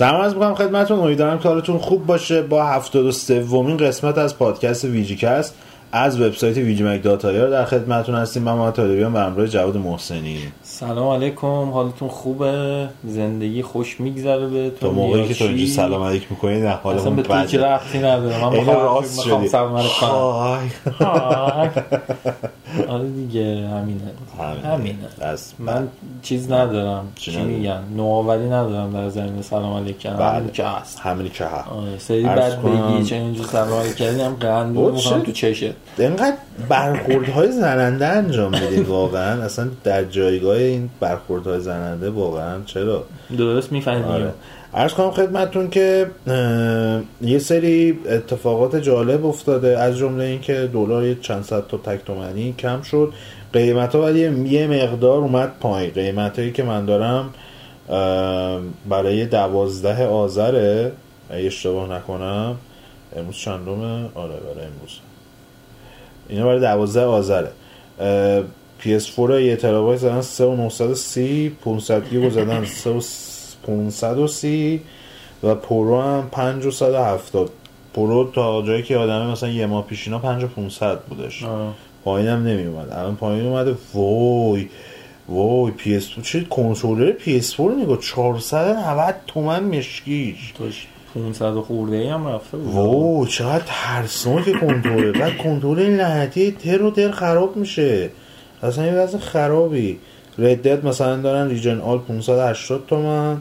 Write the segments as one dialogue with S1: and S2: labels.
S1: سلام عرض می‌کنم خدمتون امیدوارم حالتون خوب باشه. با 73 ومین قسمت از پادکست VGCast از وبسایت VGMAG dot IR در خدمتون هستیم. من محمد طالبیان و همراه جواد محسنی.
S2: سلام علیکم. حالتون خوبه؟ زندگی خوش میگذره به
S1: تو موقعی که تو اینجا سلام علیک می‌کنی نه حالا
S2: اصلا به تو که رفتی نداره. من می‌خوام سلام علیک کنم آره دیگه همینه. همینه. من چیز ندارم. چی میگن؟ نوآوری ندارم در زمین سلام علیک کردن
S1: بله.
S2: همین که هست؟
S1: همینی که هست.
S2: سری بعد بگی چه اینجا سلام علیک کردی هم قندون می‌خوام تو چشه.
S1: اینقدر برخوردهای زننده انجام میدی واقعا؟ اصلا در جایگاه این برخوردهای زننده واقعا چرا؟
S2: درست می‌فهمیم.
S1: آره. عرض کنم خدمتون که یه سری اتفاقات جالب افتاده. از جمله اینکه دلار چند صد تا تک تومنی کم شد. قیمت ها ولی یه مقدار اومد پایین. قیمت هایی که من دارم برای دوازده آذره اگه اشتباه نکنم. امروز چندمه؟ آره برای امروز. اینا برای دوازده آذره. PS4 یه ترابایت زدن 3930 500 گیگو زدن 530 و Pro هم 5170 پرو تا جایی که یادمه مثلا یه ماه پیش اینا 5500 بودش. پایینم نمی اومد الان پایین اومده. وای وای PS4 چه کنترلر PS4 نگاه. 490 تومن مشکیش.
S2: 500 خورده ای هم رفته بود.
S1: وای چقدر ترسناک کنترلر بعد کنترل لعنتی تر و تر خراب میشه. اصلا یه وضع خرابی. ردت مثلا دارن ریجن آل 580 تومن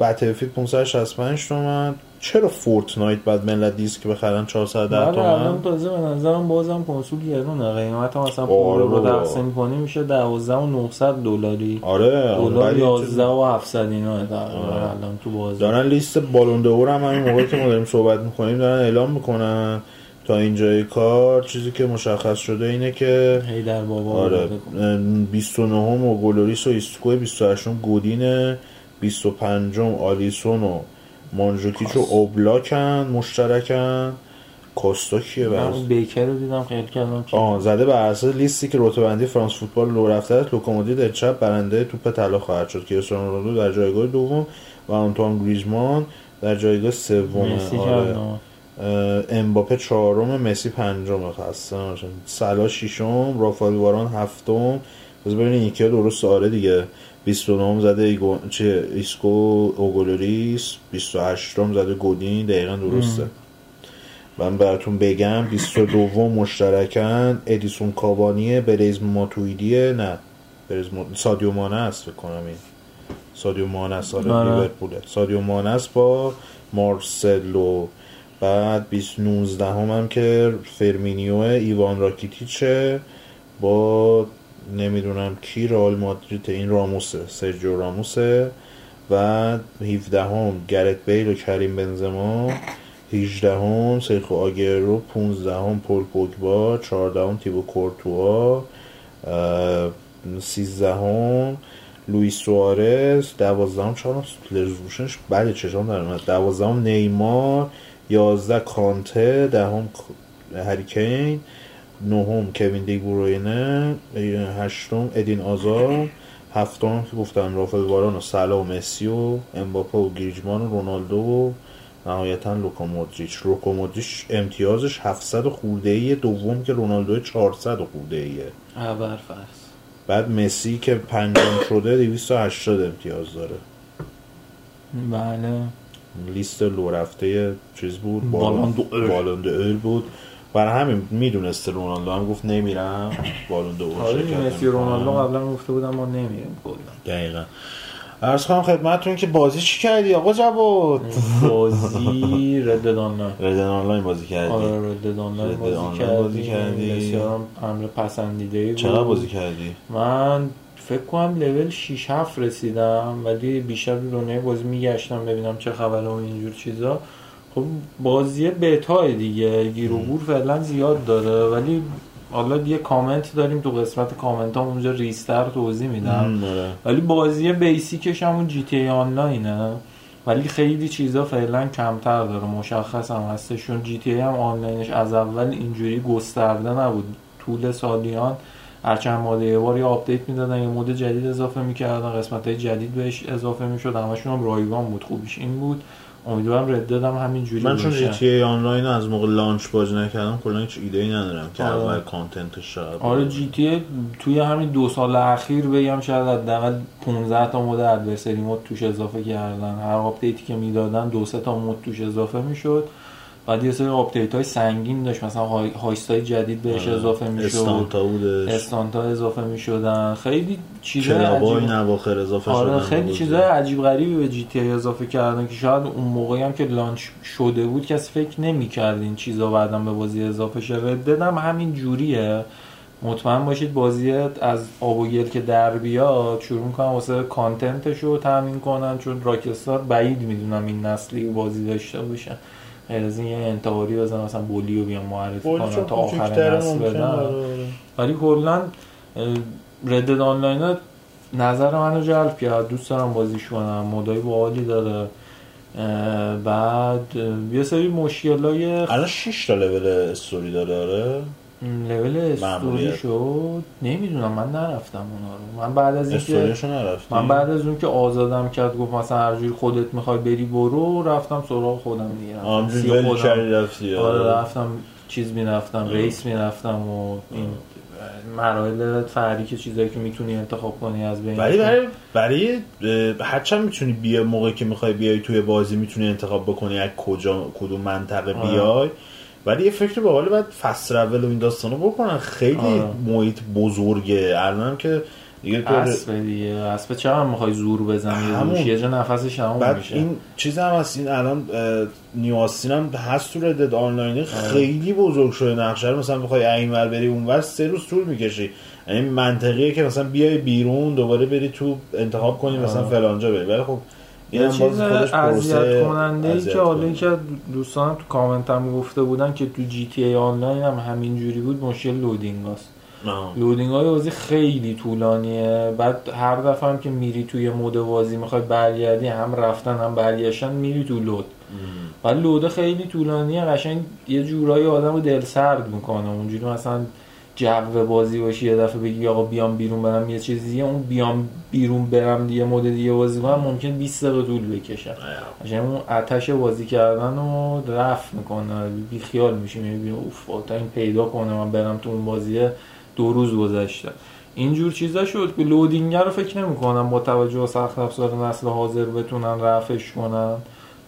S1: بتلفیلد 565 تومن. چرا فورتنایت بعد ملت دیسک بخرن 410 تومن؟
S2: الان تازه به نظرم بازم کنسول گرونه. قیمت هم مثلا پول رو تقسیم کنی میشه 12 و 900 دلاری.
S1: آره
S2: دلار 11 و 700 اینا الان تو بازار
S1: دارن لیست بالون دور هم همین موقعی که ما داریم صحبت می‌کنیم دارن اعلام می‌کنن. تا اینجای کار چیزی که مشخص شده اینه که
S2: هیدر بابا
S1: آره 29 و گلوریس و ایستکو 28 گودین 25 آلیسون و مانجوکیچ و اوبلاکن مشترکن. کوستا کیه
S2: من بیکر رو دیدم خیلی کردم
S1: آه زده بر اساس لیستی که رتبه بندی فرانس فوتبال لو رفته است لوکوموتیو در چپ برنده توپ طلا خواهد شد. کریستیانو رونالدو در جایگاه دوم و آنتوان گریزمان در جایگاه سوم.
S2: آره.
S1: امباپه چهارم مسی پنجم خسته سلا ششم رافائل واران هفتم. بذار ببینید یکی درست آره دیگه. 29 زده ایگو... چه ایسکو اوگولوریس 28 م زده گودین دقیقا درسته. من براتون بگم 22 مشترکن. ادیسون کاوانی بریز ماتویدیه. نه بریز مات... سادیو مانه است فکر کنم این. سادیو مانه است آره. لیورپوله. سادیو مانه است با مارسلو. بعد 19 هم, هم که فرمینیو ایوان راکیتیچه با نمی‌دونم کی رئال مادرید این راموسه سرجیو راموسه و 17 هم گرت بیل و کریم بنزما 18 هم سرخو آگرو 15 هم پول پوگبا 14 هم تیبو کورتوا 13 هم لوئیس سوارز 12 هم چهار رزولوشنش بله چشام در اومد. 12 هم نیمار 11 کانته 10 هم هریکین نهم کوین دیگوروینه هشتم ادین آزار هفتم که گفتم رافائل واران و سلا و مسی و امباپه و گریجمان و رونالدو و نهایتا لوکا مودریچ. لوکا مودریچ امتیازش 700 خورده ای دوم که رونالدو 400 خورده ایه
S2: ابرفرس
S1: بعد مسی که پنجم شده 280 امتیاز داره.
S2: بله.
S1: لیست لو رفته چیز بود؟
S2: بالون دو
S1: دو بود. برای همین می‌دونسته رونالدو هم گفت نمیرم. بالون دو
S2: آره مسی رونالدو قبلا گفته بودم ما نمیریم کلا.
S1: دقیقاً. عرض کنم خدمتتون که بازی چی کردی؟ آقا جواد؟
S2: بازی رد آنلاین
S1: رد آنلاین بازی کردی.
S2: آره رد آنلاین بازی کردی.
S1: بازی کردی.
S2: بسیار امر پسندیده بود.
S1: چقدر بازی کردی؟
S2: من فکر کنم لول 6 7 رسیدم ولی بیشتر دنیای بازی میگشتم ببینم چه خبره و اینجور چیزا. خب بازی بتا دیگه گیر و گور فعلا زیاد داره. ولی حالا یه کامنت داریم تو قسمت کامنت هم اونجا ریزتر توضیح میدم. ولی بازی basic ش همون GTA Online ه. ولی خیلی چیزا فعلا کمتر داره. مشخص هم هستش چون GTA هم آنلاینش از اول اینجوری گسترده نبود. طول سالیان هر چند ماه یه بار یه آپدیت می‌دادن یه mode جدید اضافه می‌کردن قسمت های جدید بهش اضافه می‌شد همشون هم رایگان بود. خوبیش این بود. امیدوارم Red Dead هم همین جوری
S1: من چون. GTA Online از موقع launch بازی نکردم کلا هیچ ایده ای ندارم که
S2: آره.
S1: اول content ش شاید
S2: آره GTA توی همین دو سال اخیر بگم شاید حداقل 15 تا mode adversary mode توش اضافه کردن. هر آپدیتی که می‌دادن دو سه تا mode توش اضافه می‌شد. بعد یه سری آپدیت های سنگین داشت. مثلا heist های جدید بهش
S1: آره.
S2: اضافه می‌شد.
S1: stunt ا بودش.
S2: stunt ا اضافه می‌شدن. خیلی
S1: کلابای
S2: عجیب
S1: نواخر اضافه
S2: آره خیلی. چیزای عجیب غریبی به GTA اضافه کردن که شاید اون موقعی هم که launch شده بود کسی فکر نمی‌کرد این چیزا بعدا به بازی اضافه شه. رد دادم همین جوریه. مطمئن باشید بازی از آب و گل که در بیاد شروع می‌کنن واسه کانتنتش رو تامین کنن چون راکستار بعید می‌دونم این نسلی بازی داشته باشن. غیر از این یه انتحاری بزن مثلا بولی رو بیان معرفی کنن تا آخر نسل بدن.
S1: آره، آره.
S2: ولی کلا ردد آنلاین نظر منو جلب کرد. دوست دارم بازیش کنم. مودای باحالی داره. بعد یه سری مشکل های
S1: الان 6 تا لول استوری داره آره؟
S2: لول استوری. شد. نمی‌دونم من نرفتم اونا رو. من بعد از اینکه من بعد از اون که آزادم کرد گفت مثلا هر جوری خودت می‌خوای بری برو رفتم سراغ خودم دیگه. رفتم خودم.
S1: رفتی.
S2: آره. رفتم چیز می‌رفتم ریس می‌رفتم و این مراحل فرعی که چیزایی که می‌تونی انتخاب کنی از بین
S1: ولی برای برای هرچند می‌تونی بیا موقعی که می‌خوای بیای توی بازی می‌تونی انتخاب بکنی از کجا کدوم منطقه
S2: آره.
S1: بیای. ولی یه فکر به حال باید فست رول و این داستانو بکنن. خیلی
S2: آره.
S1: محیط بزرگه. الانم که دیگه تو
S2: اسب دیگه. اسب چقدر می‌خوای زور بزنی؟
S1: همون.
S2: یه جا نفسش تموم
S1: بعد
S2: میشه.
S1: این چیز هم هست. این الان اه، نیوآستین هم هست تو ردد
S2: آره.
S1: آنلاین خیلی بزرگ شده نقشه رو. مثلا بخوای اینور بری اونور سه روز طول می‌کشی. یعنی منطقیه که مثلا بیای بیرون دوباره بری تو انتخاب کنی مثلا
S2: آره.
S1: فلانجا بری. ولی خب
S2: یه چیز اذیت کننده ای که حالا
S1: کننده.
S2: که دوستانم تو کامنت هم گفته بودن که تو جی تی ای آنلاین هم همین جوری بود مشکل loading هست. loading های بازی خیلی طولانیه. بعد هر دفعه هم که میری توی mode بازی می‌خوای برگردی هم رفتن هم برگشتن میری تو load. ولی load ه خیلی طولانیه قشنگ یه جورایی آدم رو دل سرد می‌کنه. اونجوری مثلا جو بازی باشی یه دفعه بگی آقا بیام بیرون برم یه چیزی اون بیام بیرون برم دیگه مود دیگه بازی کنم ممکن 20 دقیقه طول بکشه. قشنگ اون آتش بازی کردن رو رفت می‌کنه. بی خیال میشی می‌بینی اوف تا این پیدا کنه. من برم تو اون بازیه دو روز گذشته. اینجور چیزا شد که لودینگ رو فکر نمی‌کنم با توجه به سخت افزار نسل حاضر بتونن رفعش کنن.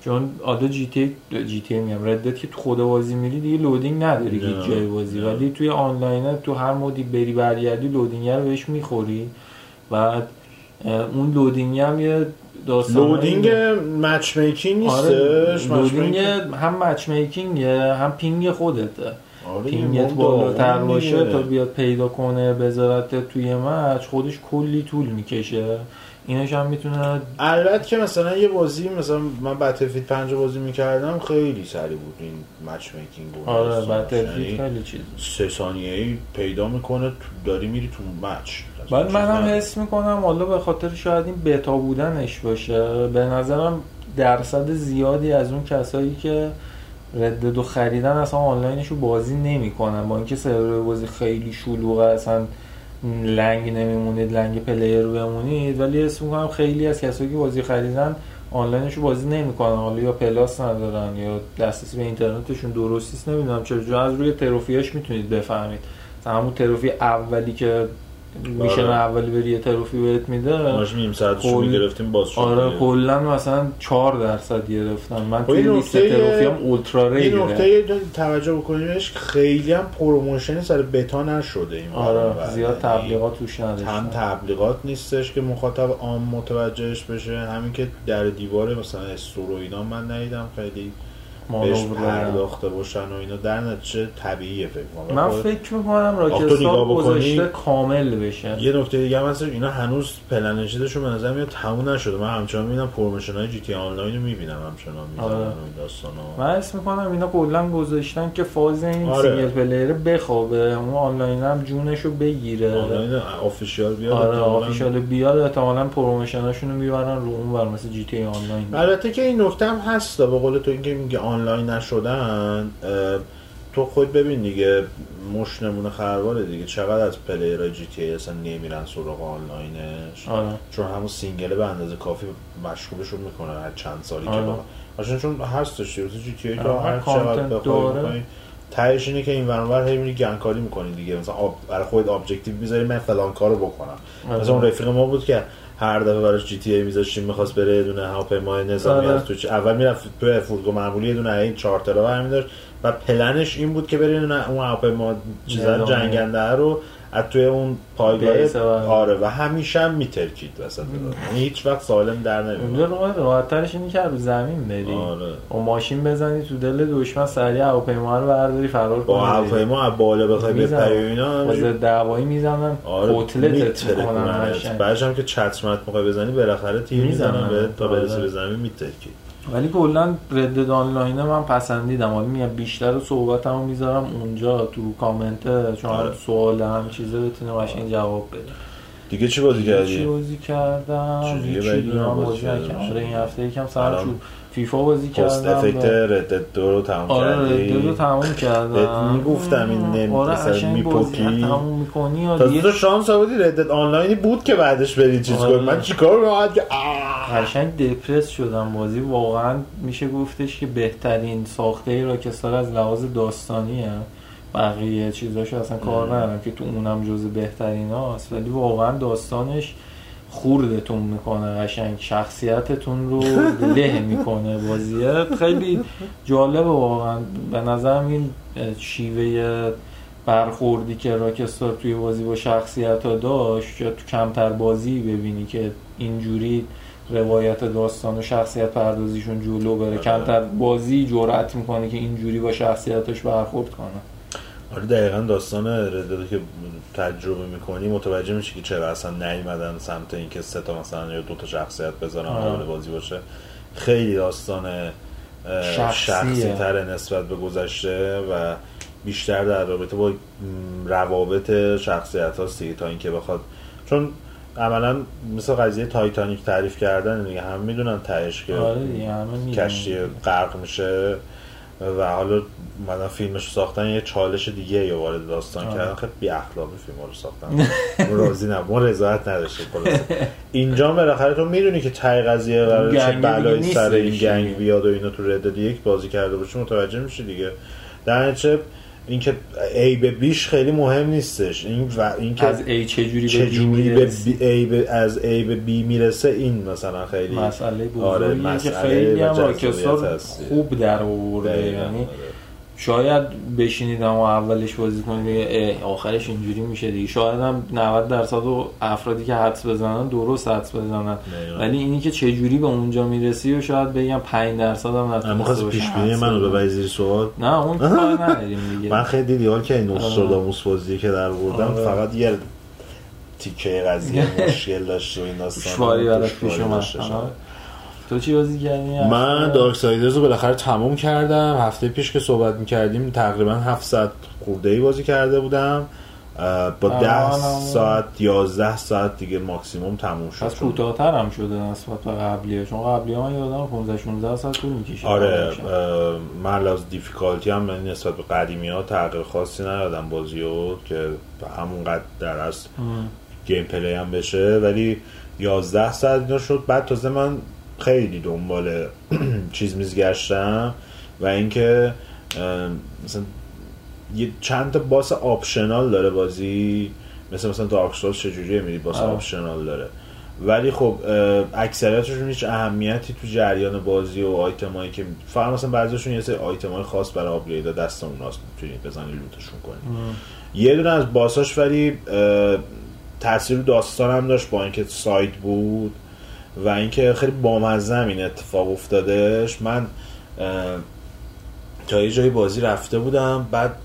S2: چون آده GTA GTA میگم Red Dead که تو خود بازی میری دیگه loading نداری هیچ جای بازی. ولی توی آنلاین تو هر mode ی بری برگردی loading رو بهش می‌خوری. بعد اون loading هم یه داستان
S1: loading matchmaking
S2: آره
S1: نیستش
S2: loading
S1: matchmaking-
S2: هم matchmaking ه هم ping خودته.
S1: آره
S2: ping
S1: ت
S2: بالاتر باشه. تا بیاد پیدا کنه بذارت توی match خودش کلی طول می‌کشه. اینش هم می‌تونه
S1: البته که مثلا یه بازی مثلا من بتلفیلد 5 بازی می‌کردم خیلی سریع بود این مچ میکینگ و
S2: آره. بتلفیلد
S1: یعنی
S2: خیلی چیز
S1: سه ثانیه ای پیدا می‌کنه تو داری میری تو مچ
S2: بعد منم. حس می‌کنم حالا به خاطر شاید این بتا بودنش باشه به نظرم درصد زیادی از اون کسایی که رددو خریدن اصلا آنلاینش رو بازی نمی‌کنن با اینکه سرور بازی خیلی شلوغه اصلا لنگ نمیمونید لنگ پلیر رو بمونید. ولی حس می‌کنم خیلی از کسایی که بازی خریدن آنلاینش رو بازی نمی‌کنن. حالا یا پلاس ندارن یا دسترسی به اینترنتشون درست نیست. نمی‌دونم چرا از روی تروفیاش می‌تونید بفهمید. همون تروفی اولی که میشن
S1: آره.
S2: اولی بری یه تروفی بهت میده
S1: ماش نیم ساعتشو
S2: کل-
S1: می‌گرفتیم باز شد
S2: آره. کلا مثلا 4 درصد گرفتن من
S1: خب
S2: توی
S1: این
S2: لیست تروفی هم اولترا
S1: این
S2: ریره
S1: نکته توجه بکنیمش خیلی هم پروموشنی سر بتا نشده این.
S2: آره زیاد
S1: یعنی
S2: تبلیغات توش
S1: هم
S2: نداشتن
S1: تبلیغات نیستش که مخاطب عام متوجهش بشه همین که در دیوار مثلا استور و اینا من ندیدم خیلی بهش. پرداخته باشن و اینا در نتیجه طبیعیه فکر کنم
S2: من
S1: خب،
S2: فکر می‌کنم راکستار گذاشته کامل بشه
S1: یه نکته دیگه هم هستش اینا هنوز پلنشیدشون به نظر میاد تموم نشده من همچنان می‌بینم promotion های GTA Online رو می‌بینم همچنان می‌زنن
S2: آره.
S1: و این داستانا
S2: من حس می‌کنم اینا کلا گذاشتن که فاز این
S1: آره.
S2: single player بخوابه اون آنلاین هم جونشو بگیره
S1: آنلاین official بیاد
S2: آره. official بیاد احتمالا promotion اشون رو می‌برن رو اون ور مثل GTA Online
S1: البته که این نکته هم هست به قول تو اینکه میگه آنلاین نشدن تو خود ببین دیگه مش نمونه خرواره دیگه چقدر از پلیرهای جی تی ای اصلا نمیرن سراغ آنلاینش
S2: آره
S1: چون همون سینگله به اندازه کافی مشغولشون می‌کنن هر چند سالی که
S2: آره.
S1: با آشان چون هستش دیگه جی تی ای تو
S2: آره،
S1: هر چقدر بخوای. بکنی تهش اینه که این ورانور هی میری گنکاری می‌کنی دیگه مثلا آب برای خودت ابجکتیو می‌ذاری من فلان کارو بکنم
S2: آره.
S1: مثلا اون رفیق ما بود که هر دفعه براش جی تی ای میذاشتیم می‌خواست بره یه دونه هواپیما نظامی
S2: آره.
S1: از تو اول می‌رفت تو فرودگاه معمولی یه دونه این چارترها برمی داشت و پلنش این بود که بره اون هواپیما چیزا. جنگنده رو از توی اون پایگاه
S2: آره.
S1: آره و همیشه هم میترکید وسط. یعنی هیچ وقت سالم در
S2: اونجا
S1: نمیاد
S2: راحت راحت ترش اینه که رو زمین بری
S1: آره
S2: با ماشین بزنی تو دل دشمن سریع هواپیما رو برداری فرار کنی
S1: با هواپیما از بالا بخوای. بپری و اینا
S2: ضد هوایی می‌زنن
S1: آره میترکونن.
S2: می‌کنن.
S1: بعدش هم که چترمت موقع بزنی بالاخره تیر
S2: می‌زنن.
S1: تا
S2: آره.
S1: برسی به زمین میترکی
S2: ولی کلا رد آنلاین من پسندیدم حالا میگم بیشتر صحبتمو می‌ذارم اونجا تو کامنت چون
S1: آره.
S2: سوال هم چیزه بتونه قشنگ جواب بده
S1: دیگه چی بازی
S2: چی
S1: کردی؟
S2: بازی کردم دیگه من
S1: بازی باشی.
S2: آره این هفته یکم سر
S1: الان
S2: شد فیفا بازی
S1: پست
S2: کردم
S1: افکت ردد دو رو تمام
S2: آره رد رو تموم کردم
S1: می‌گفتم این نمی-
S2: آره
S1: میپکی.
S2: تموم می‌کنی دیگه
S1: تو شانس آوردی ردد آنلاینی بود که بعدش بری چیز
S2: آره.
S1: کنی من چیکار کنم که.
S2: قشنگ دپرس شدم بازی واقعا میشه گفتش که بهترین ساخته ای راکستار از لحاظ داستانیه بقیه چیزاشو اصلا کار. ندارم که تو اونم جز بهترین هاست ولی واقعا داستانش خوردتون می‌کنه قشنگ شخصیتتون رو له می‌کنه بازیه. خیلی جالبه واقعا. به نظرم این شیوه برخوردی که راکستار توی بازی با شخصیت ها داشت یا تو کمتر بازی ببینی که اینجوری روایت داستان و شخصیت پردازیشون جلو بره.
S1: آره.
S2: کمتر بازی جرأت می‌کنه که اینجوری با شخصیتش برخورد کنه.
S1: آره دقیقا داستان ردد که تجربه می‌کنی متوجه میشی که چرا اصلا نیومدن سمت اینکه سه تا مثلا یا دو تا شخصیت بذارن. وارد بازی باشه خیلی داستان. شخصی تر نسبت به گذشته و بیشتر در رابطه با روابط شخصیت هاست دیگه تا اینکه بخواد چون عملا مثل قضیه تایتانیک تعریف کردن دیگه هم می‌دونن تهش که
S2: آره.
S1: کشتی غرق میشه و حالا اومدن فیلمش رو ساختن یه چالش دیگه یا وارد داستان
S2: آه.
S1: کردن. خیلی بی اخلاقی فیلم رو ساختن. ما راضی نه ما رضایت نداشتیم خلاصه. اینجا بالاخره تو می‌دونی که تای قضیه قرار چه بلایی سر این. گنگ بیاد و اینا تو ردد یک بازی کرده باشی متوجه میشی دیگه. در نتیجه اینکه ای به بیش خیلی مهم نیستش این و اینکه
S2: از ای چجوری
S1: چه
S2: بی
S1: جوری به. بی ای به از ای به بی می‌رسه این مثلا خیلی
S2: مسئله
S1: آره،
S2: بزرگیه که
S1: مسئله
S2: خیلی هم. خوب در آورده یعنی
S1: آره.
S2: شاید بشینیدم و اولش بازی کنید آخرش اینجوری میشه دیگه شاید هم 90 درصد و افرادی که حدس بزنن درست حدس بزنن
S1: دقیقاً.
S2: ولی اینی که چه جوری به اونجا می‌رسی و شاید بگم 5 درصد هم نتونسته باشه
S1: پیش بینی منو. ببری زیر سوال
S2: نه اون کار نداریم دیگه
S1: من خیلی دیدی حال که این
S2: آره.
S1: نوستراداموس بازی که در بردم
S2: آره.
S1: فقط یه تیکه قضیه مشکل داشت و این داستان
S2: پیش اومد. تو چی بازی کردی؟
S1: من دارک سایدرز رو بالاخره تموم کردم. هفته پیش که صحبت می‌کردیم تقریبا 7 ساعت خورده ای بازی کرده بودم. با
S2: آره،
S1: 10
S2: آره.
S1: ساعت 11 ساعت دیگه ماکسیموم تموم شد.
S2: پس کوتاه‌تر هم شده نسبت به قبلیه. چون قبلی ها من یادم 15 16 ساعت طول می‌کشید
S1: آره از لحاظ difficulty هم من نسبت به قدیمی ها تغییر خاصی ندادم بازی رو که همونقدر در از gameplay هم بشه. ولی 11 ساعت اینا شد. بعد تازه من خیلی دنبال چیز میز گشتم و اینکه مثلا یه چند تا boss optional داره بازی. مثل مثلا Dark Souls چجوریه میری؟ boss
S2: آره.
S1: optional داره. ولی خب اکثریتشون هیچ اهمیتی تو جریان بازی و آیتمایی که فقط مثلا بعضیشون یه سری آیتمای خاص برای آپگرید دست اوناست. می‌تونید بزنی لوتشون کنی یه دونه از باساش ولی تاثیر داستان هم داشت با اینکه ساید بود. و اینکه خیلی بامزه هم این اتفاق افتادش من تا یه جایی بازی رفته بودم بعد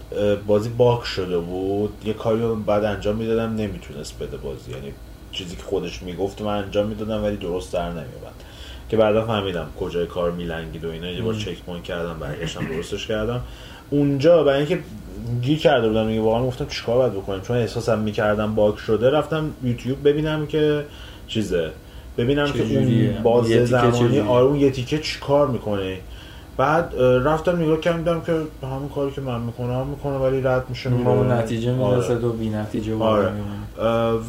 S1: بازی باک شده بود. یه کاری رو بعد انجام می‌دادم نمی‌تونست بده بازی. یعنی چیزی که خودش می‌گفت من انجام می‌دادم ولی درست در نمیومد که بعدا فهمیدم کجای کار میلنگید و اینا. یه بار checkpoint کردم برگشتم درستش کردم. اونجا برای اینکه گیر کرده بودم دیگه واقعا گفتم چیکار باید بکنیم؟ چون احساسم می‌کردم باگ شده رفتم یوتیوب ببینم که چیزه. ببینم که؟ اون باز
S2: یه تیکه
S1: زمانی؟ آره اون یه تیکه چیکار می‌کنه بعد رفتم نگاه کردم که همون کاری که من می‌کنم می‌کنه ولی رد میشه میره.
S2: نتیجه
S1: آره.
S2: می‌رسه تو بی نتیجه
S1: آره.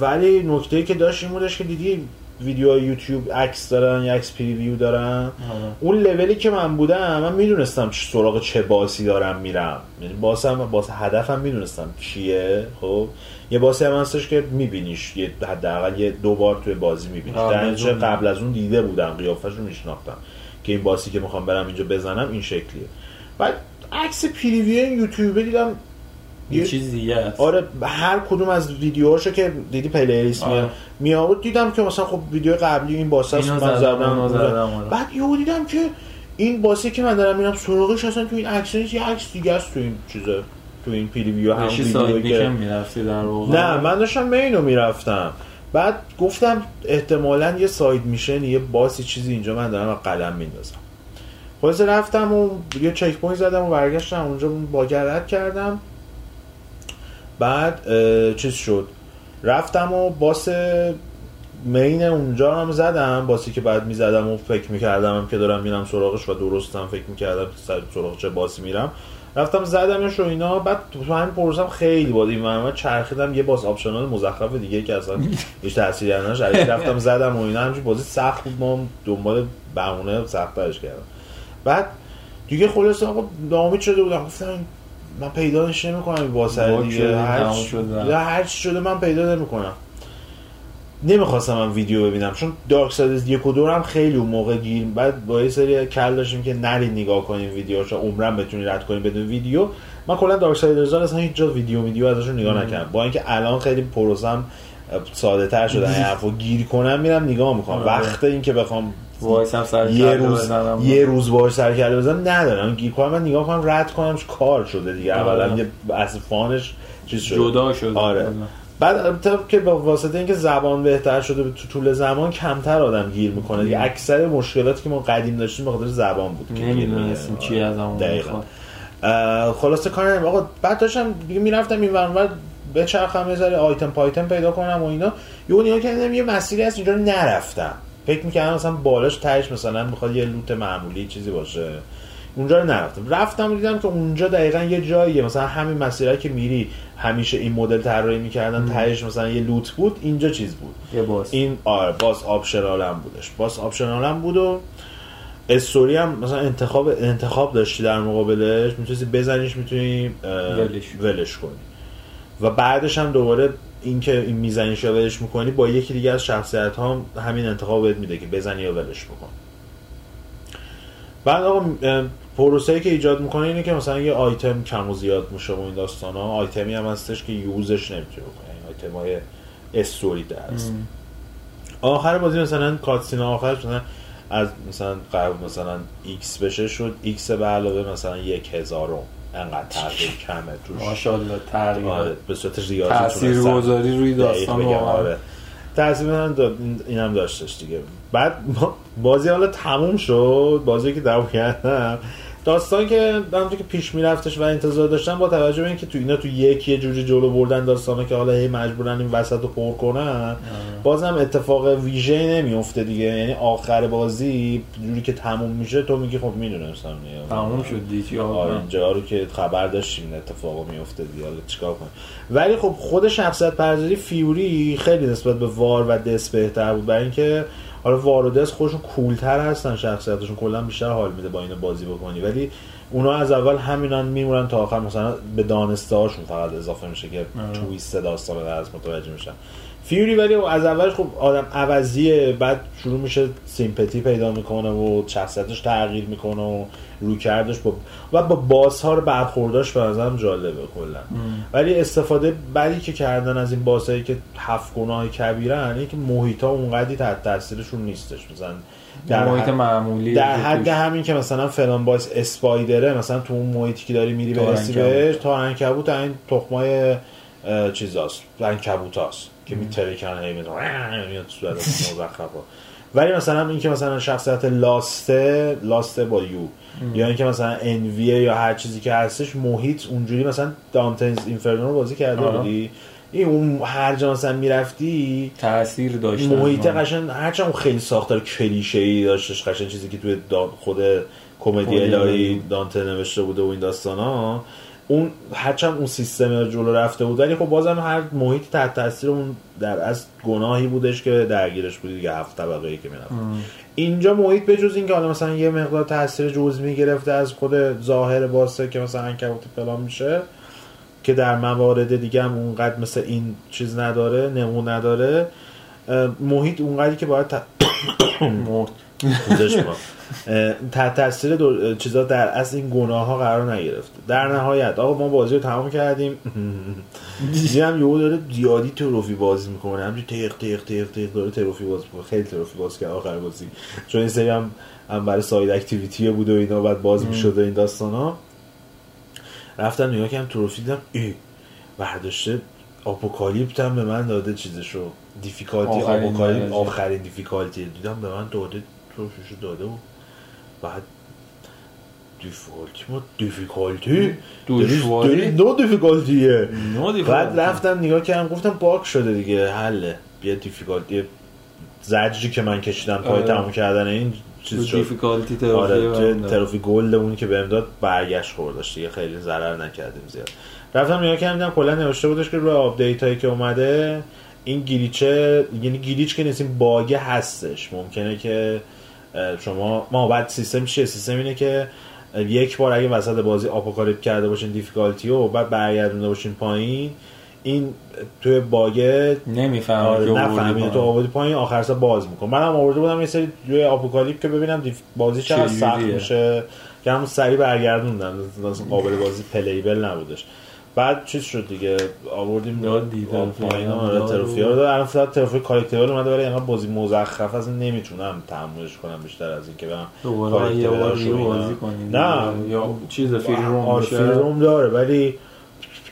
S1: ولی نکته که داشت این بودش که دیدی ویدیو یوتیوب عکس دارن یا عکس پریویو دارن.
S2: آره.
S1: اون لولی که من بودم من می‌دونستم چه سراغ چه باسی دارم میرم. یعنی باسم باس هدفم می‌دونستم چیه خب؟ یه باسی هم هستش که میبینیش. یه حداقل یه دو بار توی بازی میبینیش.
S2: قبل
S1: در. قبل از اون دیده بودم قیافش رو میشناختم که این باسی که می‌خوام برم اینجا بزنم این شکلیه. بعد عکس پریویو یوتیوب دیدم
S2: یه چیز دیگه است.
S1: آره هر کدوم از ویدیوهاشو که دیدی playlist
S2: آره.
S1: میاد. می آورد دیدم که مثلا خب ویدیو قبلی این boss ه
S2: است
S1: من
S2: زدم،
S1: زدم،
S2: آره.
S1: بعد یهو دیدم که این boss ی که من دارم میرم سراغش اصلا تو این عکس یه عکس دیگه است تو این چیزه تو این هم
S2: داشتی side
S1: ویدیویی
S2: mission
S1: که
S2: می‌رفتی در واقع.
S1: نه من داشتم main و می‌رفتم. بعد گفتم احتمالا یه side mission یه boss ی چیزی اینجا من دارم قلم میندازم. خلاصه رفتم و یه چک پوینت زدم و برگشتم اونجا باگرد کردم. بعد چیز شد. رفتم و باس مین اونجا هم زدم باسی که بعد می‌زدم و فکر می‌کردم که دارم میرم سراغش و درستم فکر می‌کردم که سر سراغ چه باسی میرم. رفتم زدمش و اینا بعد تو همین پروسم خیلی باد این من چرخیدم یه باز آپشنال مزخرف دیگه که اصلا هیچ تأثیری نداشت علیکی رفتم زدم و اینا همچین بازی سخت بود. ما دنبال بهونه سخت‌ترش کردم. بعد دیگه خلاص آقا ناامید شده بودم. گفتم من پیداش نمی‌کنم این boss
S2: رو
S1: دیگه. هر
S2: شده.
S1: هر چی شده من پیدا نمی‌کنم. نمی‌خواستم من ویدیو ببینم چون Darksiders یک و دو هم خیلی اون موقع گیر بعد با یه سری کل داشتیم که نرید نگاه کنیم ویدیوشو عمرم بتونی رد کنیم بدون ویدیو. من کلا Darksiders اصلا هیچ جا ویدیو ویدیو ازشون نگاه نکردم. با اینکه الان خیلی پروسم ساده تر شده این حرفو گیر کنم میرم نگاه می‌کنم.
S2: آره.
S1: وقت اینکه بخوام
S2: وایستم سر
S1: یه روز
S2: بزنم.
S1: یه روز باهاش سر و کله بزنم. ندارم. گیر کنم من نگاه کنم رد کنم کار شده دیگه.
S2: آره.
S1: اولا یه از fun ش چیز شده.
S2: جدا شد
S1: آره. بعد البته که با واسطه اینکه زبان بهتر شده تو طول زمان کمتر آدم گیر می‌کنه دیگه. اکثر مشکلاتی که ما قدیم داشتیم به خاطر زبان بود که
S2: نمی‌دونستیم. چی از. می‌خواد
S1: اه، خلاصه کار آقا بعد داشتم دیگه می‌رفتم این ور اون ور بچرخم یه ذره آیتم پایتم پیدا کنم و اینا. یه نگاه کردم یه مسیری هست اینجا نرفتم. فکر می‌کردم مثلا بالاش تهش مثلا می‌خواد یه loot معمولی چیزی باشه. اونجا رو نرفتم. رفتم دیدم که اونجا دقیقا یه جاییه. مثلا همین مسیرهایی که میری همیشه این مدل طراحی می‌کردن تهش مثلا یه loot بود اینجا چیز بود.
S2: یه boss.
S1: این آره boss optional هم بودش. boss optional هم بود و استوری هم مثلا انتخاب انتخاب داشتی در مقابلش. می‌تونستی بزنیش می‌تونی
S2: ولش.
S1: ولش کنی. و بعدش هم دوباره اینکه این میزنیش یا ولش می‌کنی با یکی دیگه از شخصیت ها همین انتخاب بهت میده که بزنی یا ولش بکن. بعد آقا پروسه که ایجاد می‌کنه اینه که مثلا یه آیتم کم و زیاد میشه و این داستان ها آیتمی هم هستش که use ش نمی‌تونه بکنه. این آیتم های استوری هست آخر بازی مثلا cutscene آخرش مثلا از مثلا قرار مثلا X بشه شد X به علاوه مثلا یک هزارم. انقدر تغییر کمه توش.
S2: ماشاءالله تغییر.
S1: آره به صورت ریاضی تونستن
S2: گذاری روی داستان.
S1: آره. تاثیر من دا... این- اینم داشتش دیگه. بعد بازی حالا تموم شد. بازی که دعوا کردم داستان که همونطور که پیش میرفتش و انتظار داشتم با توجه به اینکه تو اینا تو یک یه جوری جلو بردن داستانا که حالا هی مجبورن این وسط رو پر کنن بازم اتفاق ویژه نمیفته دیگه. یعنی آخر بازی جوری که تموم میشه تو میگی خب می‌دونستم.
S2: تموم شد دیگه.
S1: آره اینجا رو که خبر داشتیم این اتفاق میفته دیگه. حالا چیکار کنیم؟ ولی خب خود شخصیت پردازی فیوری خیلی نسبت به وار و دس بهتر بود. برای اینکه حالا وار و دس خودشون کولتر هستن شخصیتشون. کلا بیشتر حال میده با اینو بازی بکنی. ولی اونا از اول همینان میمونن تا آخر. مثلا به دانسته هاشون فقط اضافه میشه که تویست داستان از متوجه میشن. فیوری ولی از اولش خب آدم عوضیه بعد شروع میشه سیمپتی پیدا می‌کنه و شخصیتش تغییر می‌کنه و روی کردش با و با باس ها رو برخورداش به نظرم جالبه کلا. ولی استفاده بعدی که کردن از این باس هایی که هفت گناه کبیرن اینه که محیط ها اونقدی تحت تاثیرشون نیستش. مثلا
S2: در محیط معمولی
S1: در حد همین که مثلا فلان باعث اسپایدره مثلا تو اون محیطی که داری میری برسی. بهش تا انکبوت این تخمای چیزاست انکبوت هاست که میترکن هی میاد میاد صورت مزخرفا. ولی مثلا این که مثلا شخصیت لاسته لاسته با یو. یا اینکه مثلا انویه یا هر چیزی که هستش محیط اونجوری مثلا دانتنز اینفرنو رو بازی کرده. بودی. این اون هر جا مثلا می‌رفتی
S2: تاثیر داشت
S1: محیط قشنگ هرچند اون خیلی ساختار کلیشه ای داشتش قشنگ چیزی که توی خود کمدی الهی. دانته نوشته بوده و این داستان ها اون هرچند اون سیستم جلو رفته بود ولی خب بازم هر محیط تحت تاثیر اون در از گناهی بودش که درگیرش بودی دیگه هفت طبقه ای که می‌رفت. اینجا محیط به جز اینکه حالا مثلا یه مقدار تاثیر جزئی گرفته از خود ظاهر باسه که مثلا عنکبوت فلان میشه که در موارد دیگه هم اونقدر مثل این چیز نداره نمون نداره محیط اونقدری که باید ت...
S2: مرد.
S1: تحت تاثیر دو... چیزا در اصل این گناه ها قرار نگرفته در نهایت آقا ما بازی رو تمام کردیم. دیدم یهو داره زیادی تروفی بازی می‌کنه. همجوری تیق تیق تیق تیق داره تروفی بازی می‌کنه. خیلی تروفی باز کرد آخر بازی. چون این سری هم, هم برای side activity بود و اینا بعد باز می‌شد و این داستان ها. رفتم نگاه کردم trophy دیدم ای برداشته Apocalyptic هم به من داده چیزشو. difficulty
S2: آخرین Apocalyptic.
S1: آخرین difficulty دیدم به من داده trophy شو داده و بعد difficulty ما difficulty
S2: دشواری؟
S1: نه
S2: difficulty ه.
S1: بعد رفتم نگاه کردم گفتم باگ شده دیگه حله بیا difficulty زجری که من کشیدم پای
S2: آره.
S1: تموم کردن این چیز شد
S2: difficulty trophy
S1: آره. trophy gold اون که بهم داد برگشت خوردش دیگه خیلی ضرر نکردیم زیاد رفتم نگاه کردم دیدم کلا نوشته بودش که روی آپدیت هایی که اومده این glitch ه یعنی glitch که نیست این باگه هستش ممکنه که شما ما بعد سیستم چیه؟ سیستم اینه که یک بار اگه وسط بازی Apocalyptic کرده باشین difficulty و بعد برگردونده باشین پایین این توی باگه
S2: نمی‌فهمم
S1: آره نفهمیده
S2: آوردی
S1: تو. آوردی پایین آخر سر باز میکن منم آورده بودم یه سری روی Apocalyptic که ببینم diff- بازی چقدر؟ سخت میشه که همون سریع برگردوندم. قابل بازی playable نبودش. بعد چیز شد دیگه آوردیم پایین آره
S2: و-
S1: trophy ها رو الان فقط trophy collectible اومده ولی اینقدر بازی مزخرف از نمی‌تونم تحملش کنم بیشتر از این که برم
S2: دوباره یه بار
S1: اینا.
S2: بازی کنیم
S1: نه
S2: یا چیز free roam
S1: آره
S2: باشه.
S1: free roam داره ولی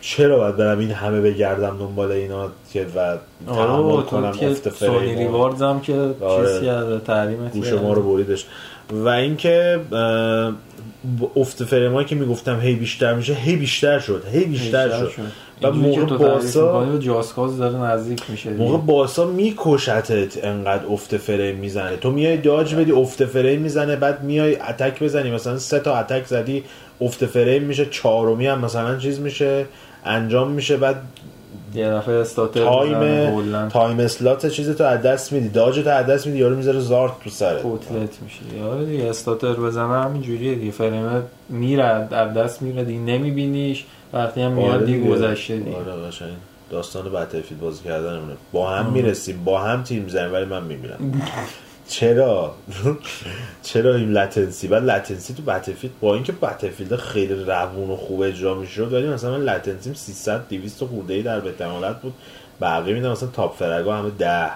S1: چرا باید برم این همه بگردم دنبال اینا که و تحمل
S2: آره
S1: کنم افت
S2: سونی ریواردز هم که
S1: آره.
S2: چیز کرده تحریمت
S1: گوش. ما رو بریدش و اینکه افت فریم که می‌گفتم هی بیشتر میشه هی بیشتر شد هی بیشتر شد. و
S2: اینجوری که
S1: موقع باسا
S2: جاسکاز داره نزدیک میشه.
S1: موقع باسا میکشتت انقدر افت فریم می‌زنه. تو میای داج بدی افت فریم می‌زنه بعد میای اتک بزنی. مثلا سه تا اتک زدی افت فریم میشه چهارمی هم مثلا چیز میشه انجام میشه بعد
S2: یه دفعه stutter time
S1: time slot چیز تو از دست میدی. dodge تو از دست میدی یارو می‌ذاره زارت تو سرت.
S2: کوتلت میشه. آره دیگه stutter بزنه همین جوریه دیگه. فرمه میره از دست میره دیگه. نمیبینیش. وقتی هم میاد
S1: آره
S2: دیگه. گذشته دیگه.
S1: آره قشنگ. داستان Battlefield بازی کردنمونه. با هم می‌رسیم. با هم تیم می‌زنیم ولی من میمیرم. چرا؟ چرا این latency بعد latency تو Battlefield با اینکه Battlefield خیلی روون و خوب اجرا می‌شد ولی مثلا من latency م 300 200 خورده ای در بهترین حالت بود. بقیه میدم مثلا top frag ا همه 10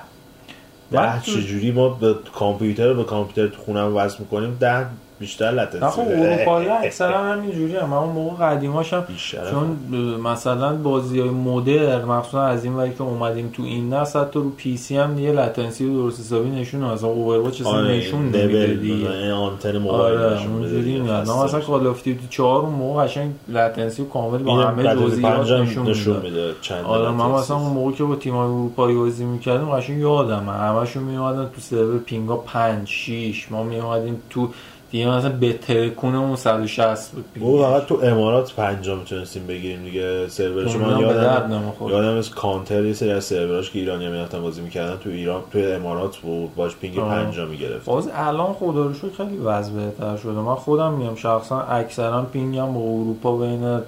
S1: ده
S2: تو-
S1: چجوری ما به کامپیوتر رو به کامپیوتر تو خونم وصل می‌کنیم؟ ده بیشتر
S2: نه خب اروپایی اکثرا همین جوری هم اون موقع قدیماش هم
S1: بیشتر
S2: چون مثلا بازی های مدرن مخصوصا از این وری که اومدیم تو این نسل حتی رو PC هم دیگه latency رو درست حسابی نشون مثلا Overwatch اصلا
S1: آره
S2: نشون نمیده دیگه.
S1: آنتن موبایل
S2: آره اونجوری نه. مثلا. Call of Duty 4 اون موقع قشنگ latency و کامل با همه
S1: از
S2: جزئیات نشون میده
S1: چند
S2: آره من. مثلا اون موقع که با تیم اروپایی بازی می‌کردیم قشنگ یادم همشون میومدن تو سرور ping ا 5 6 ما میومدیم تو دیگه مثلا بهترکونه اون 160 بود
S1: او. فقط تو امارات پنجم می‌تونستیم بگیریم دیگه. سرورش من
S2: به
S1: یادم. یادم از کانتر یه سری از سروراش که ایرانی هم می‌رفتن بازی می‌کردن تو ایران تو امارات بود باش ping
S2: آه.
S1: پنجم می‌گرفت
S2: باز الان خدا رو شکر خیلی وضع بهتر شده. من خودم میام شخصا اکثرا پینگم با اروپا بین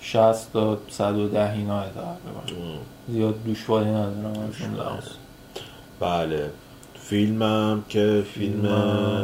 S2: 60 تا 110 اینا تقریبا زیاد دشواری ندارم.
S1: بله. فیلمم که فیلم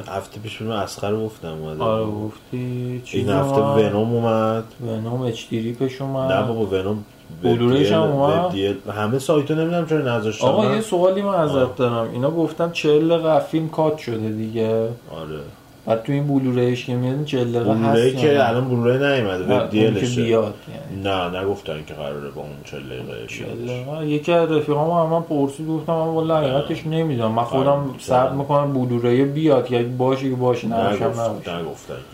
S1: هفته پیش فیلم اسخر رو گفتم اومده
S2: آره. گفتی
S1: این هفته
S2: اومد؟
S1: ونوم اومد.
S2: ونوم اچ دی پیش اومد.
S1: نه بابا ونوم
S2: بلوریش هم اومد؟
S1: همه سایت ها نمی‌دونم چرا نذاشتن.
S2: آقا یه سوالی من. ازت دارم. اینا گفتن 40 دقیقه فیلم کات شده دیگه.
S1: آره.
S2: بعد تو این بلورایش که میاد 40 دقیقه هست یا
S1: که؟ الان بلورای نیومده وب دیلشه
S2: بیاد یعنی
S1: نه نگفتن که قراره با اون 40 دقیقه
S2: 40
S1: بیادش.
S2: دقیقه. یکی از رفیقام هم من پرسید گفتم من والا حقیقتش نمی‌دونم من خودم صبر. می‌کنم بلورایی بیاد که باشه که باشه نه
S1: نگفتن که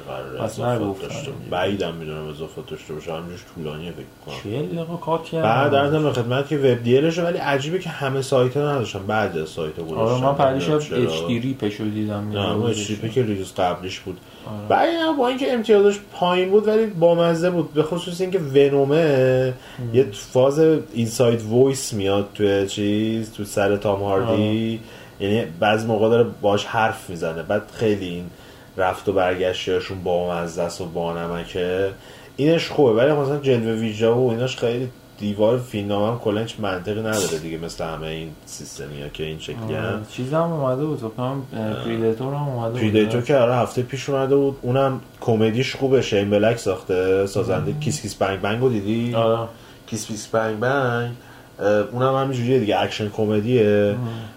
S1: قراره اضافات
S2: نگفتن.
S1: بعیدم می‌دونم اضافات داشته باشه همینجوش طولانیه فکر کنم
S2: 40 دقیقه کات
S1: بعد ارزم خدمت که وب دیلشه ولی عجیبه که همه سایت نداشتن بعد از سایت گذاشتن
S2: آره من پریشب. اچ دی rip شو دیدم
S1: نه
S2: گذاشتم.
S1: چیپی که release قبلیش بود.
S2: آره.
S1: با اینکه امتیازش پایین بود ولی بامزه بود. به خصوص اینکه Venom ه یه فاز inside voice میاد توی چیز تو سر تام هاردی. یعنی بعضی موقع داره باش حرف می‌زنه. بعد خیلی این رفت و برگشتشون بامزه است و بانمکه اینش خوبه. ولی مثلا جلوه ویژه‌ها و ایناش خیلی دیوار فیلمنامه هم کلا هیچ منطقی نداره دیگه مثل همه این سیستمی ها که این شکلی
S2: آره.
S1: هم
S2: چیز هم اومده بود فکر کنم Predator هم اومده بود
S1: Predator که آره هفته پیش اومده بود. اونم کمدیش خوبه شین بلک ساخته سازنده Kiss Kiss Bang Bang رو دیدی؟
S2: آره.
S1: Kiss Kiss Bang Bang. اونم همینجوریه دیگه اکشن کمدیه.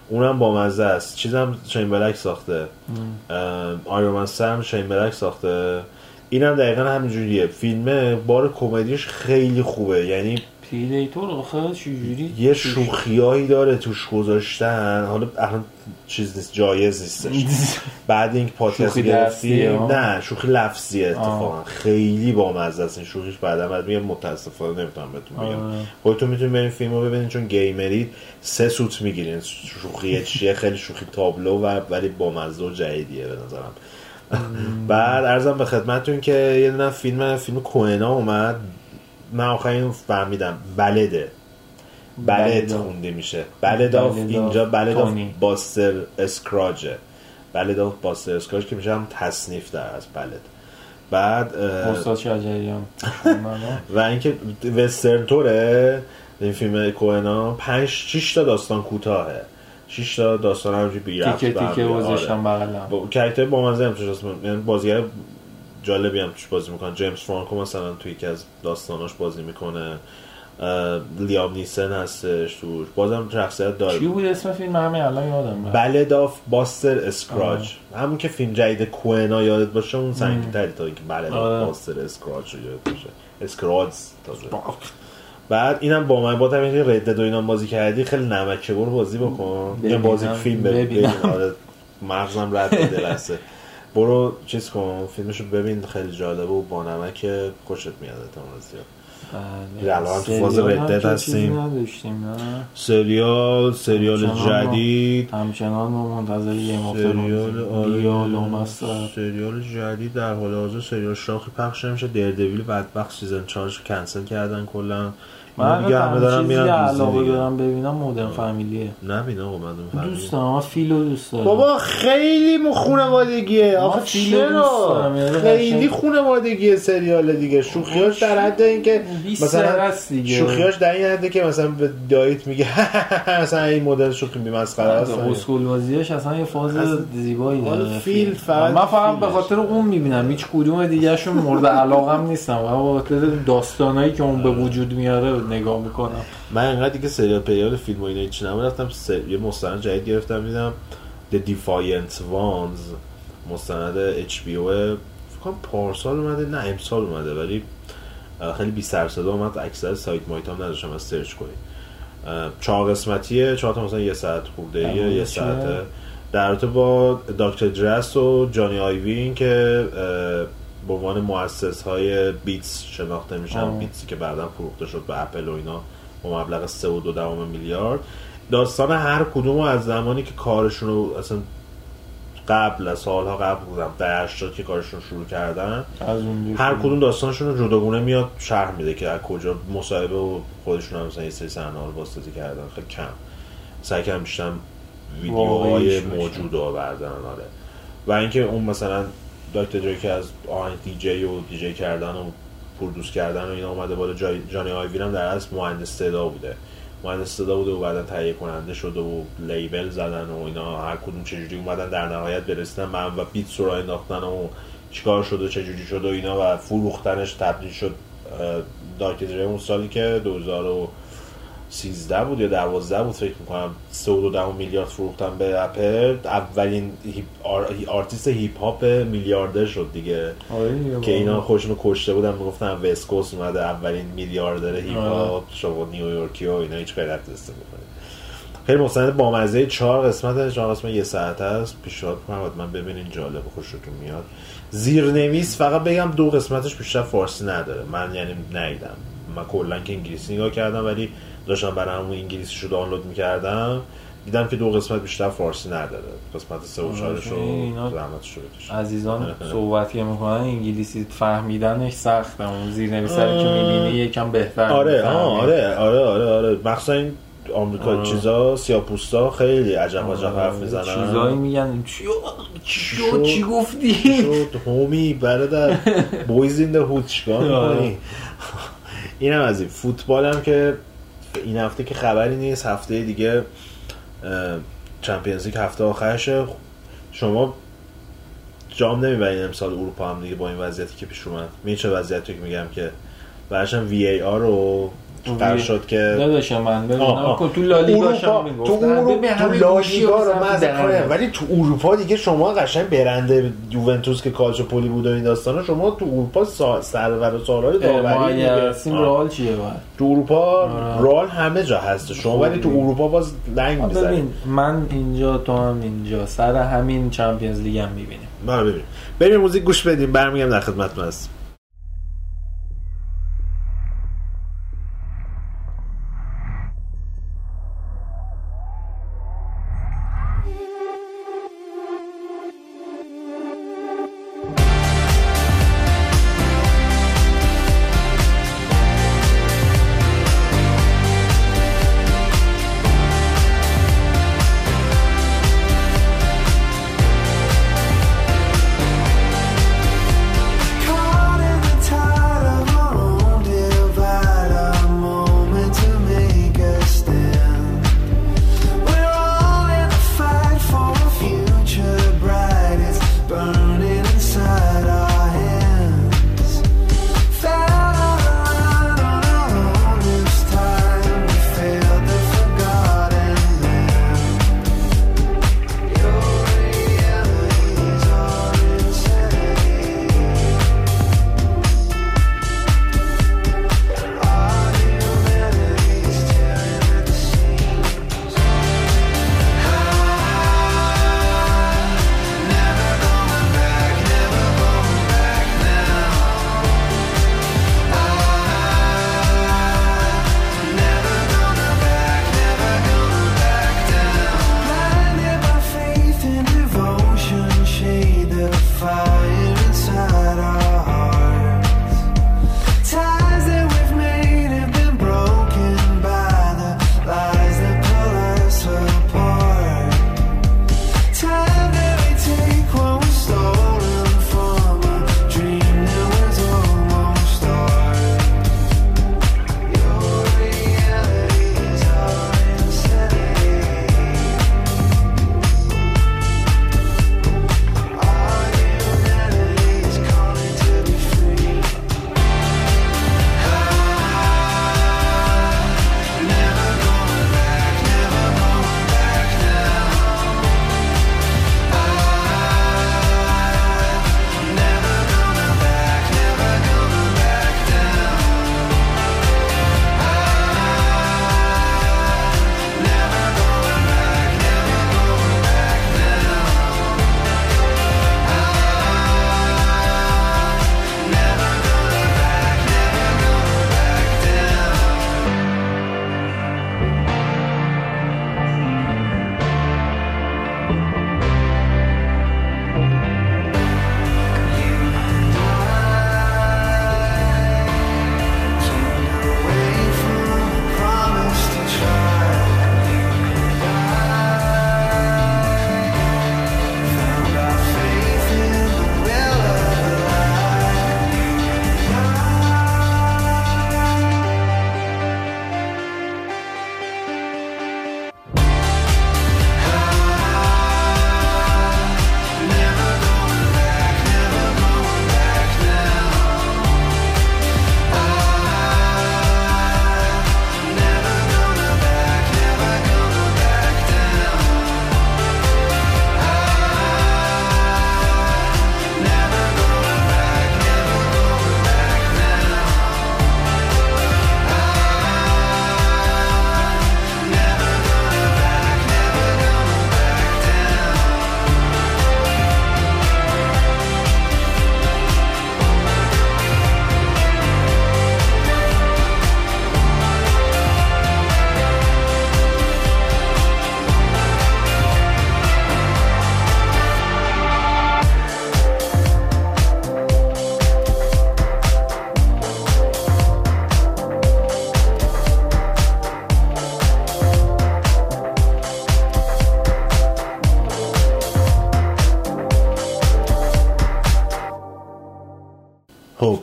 S1: اونم با مزه است. چیزم شین بلک ساخته. آیرومن سم شین بلک ساخته. اینم دقیقا همینجوریه فیلمه بار کمدیش خیلی خوبه. یعنی
S2: Predator آخه چجوری
S1: یه شوخیایی داره توش گذاشتن. حالا الان چیز نیست جایز نیستش. بعد این پادکست گرفتی؟ نه شوخی لفظیه اتفاقا. خیلی بامزه است این شوخیش. بعدا بعد میگم متاسفانه نمی‌تونم بهتون بگم. خودتون می‌تونید برین فیلمو ببینید چون گیمرید سه سوت می‌گیرین. شوخی چیه؟ خیلی شوخی تابلو و ولی بامزه و جدیدیه به نظرم. بعد ارزم به خدمتتون که یه دونه فیلم فیلم کوهنا اومد. من آخرین فهمیدم. بلده.
S2: Ballad.
S1: خونده میشه. Ballad
S2: of
S1: اینجا Ballad of.
S2: Buster
S1: Scruggs ه. Ballad of Buster Scruggs که میشه هم تصنیف در از ballad. بعد
S2: استاد شجریان.
S1: و اینکه وسترن طوره این فیلم کوئنا پنج شش تا داستان کوتاهه. شش تا داستان همونجوری بی ربط
S2: تیکه تیکه.
S1: گذاشتن
S2: بغل هم.
S1: با character با مزه هم یعنی بازیگر جالبی هم توش بازی می‌کنه. جیمز فرانکو مثلا توی یکی از داستاناش بازی می‌کنه. لیام نیسن هستش توش. بازم شخصیت داره.
S2: چی بود اسم فیلم؟ همین الان یادم
S1: بلد آف باستر اسکراج همون که فیلم جدید کوئنا یادت باشه اون سنگین تری تا اینکه Ballad
S2: of.
S1: Buster Scruggs رو یادت باشه. Scruggs تازه. بعد اینم با من با توجه Red Dead دو اینا بازی کردی خیلی نمکه برو بازی بکن.
S2: ببینم،
S1: بازی فیلم ببین. آره. مغزم Red Dead سته برو چیز کن فیلمشو ببین خیلی جالبه و با نمک خوشت میاد احتمال زیاد.
S2: بله.
S1: الان تو فاز
S2: سریال
S1: رد
S2: هم
S1: دد
S2: که
S1: هستیم. سریال سریال
S2: همچنان
S1: جدید.
S2: همچنان ما منتظر یه
S1: سریال آره سریال جدید در حال حاضر سریال شاخی پخش نمیشه دیردویل بدبخت سیزن 4 کنسل کردن کلا.
S2: من
S1: دیگه همه دارن
S2: چیزی
S1: میرن
S2: علاقه. دارم ببینم مدرن فامیلیه.
S1: نبین آقا من اون
S2: دوست دارم فیلو دوست دارم.
S1: بابا خیلی مو خونوادگیه. آخه
S2: دارم،
S1: چرا؟
S2: یعنی
S1: خیلی خونوادگیه سریال دیگه. شوخیاش در حد اینکه
S2: 20
S1: مثلا. شوخیاش در این حده که مثلا به دایت میگه مثلا این مدل شوخی بی مسخره است.
S2: اسکول بازیش اصلا یه فاز زیبایی
S1: آره،
S2: داره
S1: فیل فقط
S2: من فقط به. خاطر اون می‌بینم. هیچ کدوم دیگه شون مورد علاقم نیستم و به خاطر داستانایی که اون به وجود میاره نگاه می‌کنم.
S1: من انقدر دیگه سریال پیریال فیلم و اینا هیچ نمون رفتم سر... یه مستند جدید گرفتم دیدم The Defiant Ones مستند HBO فکر کنم پارسال اومده نه امسال اومده ولی خیلی بی سر صدا اومد. اکثر سایت مایت هم نداشتم از سرچ کنید چهار قسمتیه چهار تا مثلا یه ساعت خورده یه؟ ساعته. درباره Dr. Dre س و Jimmy Iovine که به عنوان مؤسس های Beats شناخته میشن.
S2: Beats
S1: ی که بعدا فروخته شد به اپل و اینا با مبلغ 3 و دو دهم میلیارد. داستان هر کدوم از زمانی که کارشون رو اصلا قبل از سالها قبل بودم در 80 که کارشون رو شروع کردن
S2: از اونجا
S1: هر کدوم داستانشون رو جداگونه میاد شرح میده که از کجا مصاحبه و خودشون هم مثلا یه سری صحنه رو بازسازی کردن. خیلی کم. سعی کردم بیشتر ویدیوهای. موجود رو بردارن آره. و اینکه اون مثلا دری که از آهنگ دیجی و دیجی کردن و پرودوس کردن و اینا اومده بالا جای جانی آیوین هم در اصل مهندس صدا بوده. مهندس صدا بوده و بعدا تهیه کننده شده و لیبل زدن و اینا. هر کدوم چجوری اومدن در نهایت برسیدن من و بیتس رو راه انداختن و چیکار شد و چجوری شد و اینا و فروختنش تبدیل شد دارک دری اون سالی که 13 بود یا 12 بود فکر می‌کنم. 3.2 میلیارد فروختن به اپل. اولین هیپ آر... آرتیست هیپ هاپ میلیاردر شد دیگه.
S2: آره
S1: که اینا خودشونو کشته بودن می‌گفتن وسکوس اومده اولین میلیاردر هیپ هاپ شما نیویورکی و اینا هیچ غیر دسته می‌کنید خیلی مستند با مزه چهار قسمت چهار قسمت یه ساعت است. پیشنهاد کنم من ببینین جالب خوشتون میاد. زیرنویس فقط بگم دو قسمتش بیشتر فارسی نداره. من یعنی نیدم من کلا که انگلیسی نگاه کردم ولی داشتم برای همون انگلیسی رو دانلود می‌کردم دیدم که دو قسمت بیشتر فارسی نداره. قسمت سه و چهارش رو
S2: اینا
S1: زحمتش رو.
S2: عزیزان صحبتی می‌کنن انگلیسی فهمیدنش سخته. اون زیر نویسر که می‌بینی یکم بهتر
S1: آره آره آره آره آره. مخصوصا این آمریکا
S2: آره.
S1: چیزا سیاپوستا خیلی عجب عجب حرف می‌زنن.
S2: چیزایی میگن. چی
S1: چی
S2: چی, گفتی؟
S1: شد؟ هومی برادر. بویز این هود چیکار
S2: آره.
S1: می‌کنی؟ اینم از این. فوتبال هم که این هفته که خبری نیست هفته دیگه چمپیونز لیگ هفته آخرشه. شما جام نمی‌برین امسال اروپا هم دیگه با این وضعیتی که پیش اومد. می چه وضعیتی که میگم که؟ برشم وی ای آر رو قرار شد که
S2: نداشتم من. ببینم تو لالیگا
S1: تو اروپا تو لالیگا رو من
S2: دهنه.
S1: ولی تو اروپا دیگه شما قشنگ برنده یوونتوس که کالچوپولی بود و این داستانا شما تو اروپا سرور و
S2: ما
S1: داوری دیگه. آه.
S2: رئال چیه باید
S1: تو اروپا
S2: آره.
S1: رال همه جا هست شما ولی تو. اروپا باز لنگ می‌زنی
S2: ببین من اینجا تو هم اینجا سر همین چمپیونز لیگ هم می‌بینیم
S1: ببینیم بریم موزیک گوش بدیم برمیگم در خدمتتون هستیم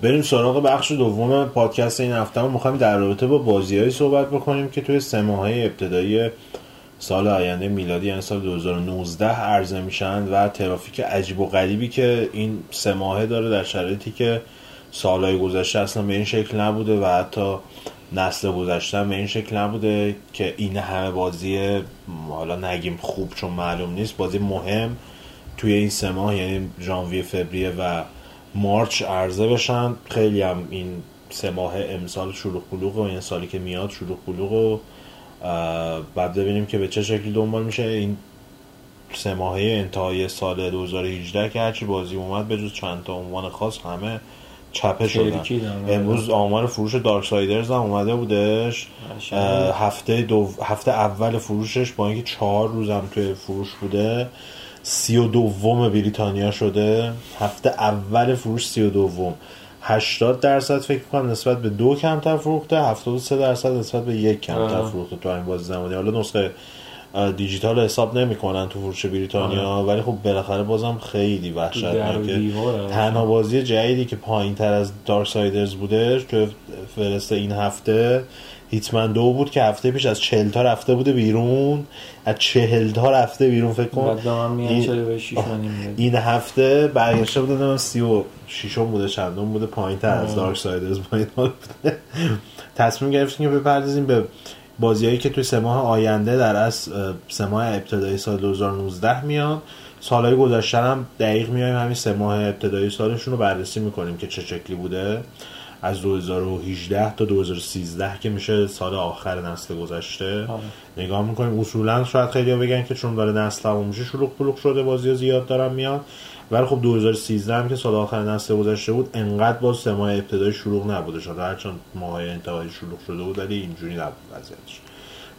S1: بریم سراغ بخش دوم پادکست این هفته ما می‌خوایم در رابطه با بازیهایی صحبت بکنیم که توی سه ماهه ابتدایی سال آینده میلادی یعنی سال 2019 عرضه میشن و ترافیک عجیب و غریبی که این سه ماهه داره در شرایطی که سالهای گذشته اصلا به این شکل نبوده و حتی نسل گذشته به این شکل نبوده که این همه بازی حالا نگیم خوب چون معلوم نیست بازی مهم توی این سه ماه یعنی ژانویه فوریه و مارچ عرضه بشن. خیلی هم این سه ماه امسال شروع قلوق و این سالی که میاد شروع قلوق و بعد ببینیم که به چه شکلی دنبال میشه. این سه ماهه انتهای سال 2018 که هرچی بازی اومد به جز چند تا عنوان خاص همه چپه شدن. امروز آمار فروش دارک سایدرز هم اومده بودش. هفته دو هفته اول فروشش با اینکه چهار روز هم توی فروش بوده. سی و دوم بریتانیا شده. هفته اول فروش سی و دوم. 80 درصد فکر کنم نسبت به دو کمتر فروخته 73 درصد نسبت به یک کمتر فروخته تو این بازی زمانی. حالا نسخه دیجیتال حساب نمی‌کنن تو فروش بریتانیا ولی خب بالاخره بازم خیلی وحشتناکه. تنها بازی جدیدی که پایین تر از Darksiders بوده تو فهرست این هفته Hitman دو بود که هفته پیش از چهل تا رفته بوده بیرون. از چهل تا رفته بیرون فکر کن
S2: این,
S1: این هفته برگشته بوده سی و شیشم بوده چندم بوده پایین تر از دارک سایدرز پایین بوده. تصمیم گرفتیم که بپردازیم به بازیایی که توی سه ماه آینده در از سه ماه ابتدایی سال 2019 میان سالهای گذشته هم دقیق میایم همین سه ماه ابتدایی سالشون رو بررسی می‌کنیم که چه شکلی بوده. از 2018 تا 2013 که میشه سال آخر نسل گذشته. آه. نگاه می‌کنیم اصولا شاید خیلی بگن که چون داره نسل هم میشه شلوغ پلوغ شده بازی زیاد دارن میاد ولی خب 2013 هم که سال آخر نسل گذشته بود انقدر باز سه ماه ابتدای شلوغ نبوده شد. هرچند ماه انتهای شلوغ شده بود ولی اینجوری نبود وضعیتش.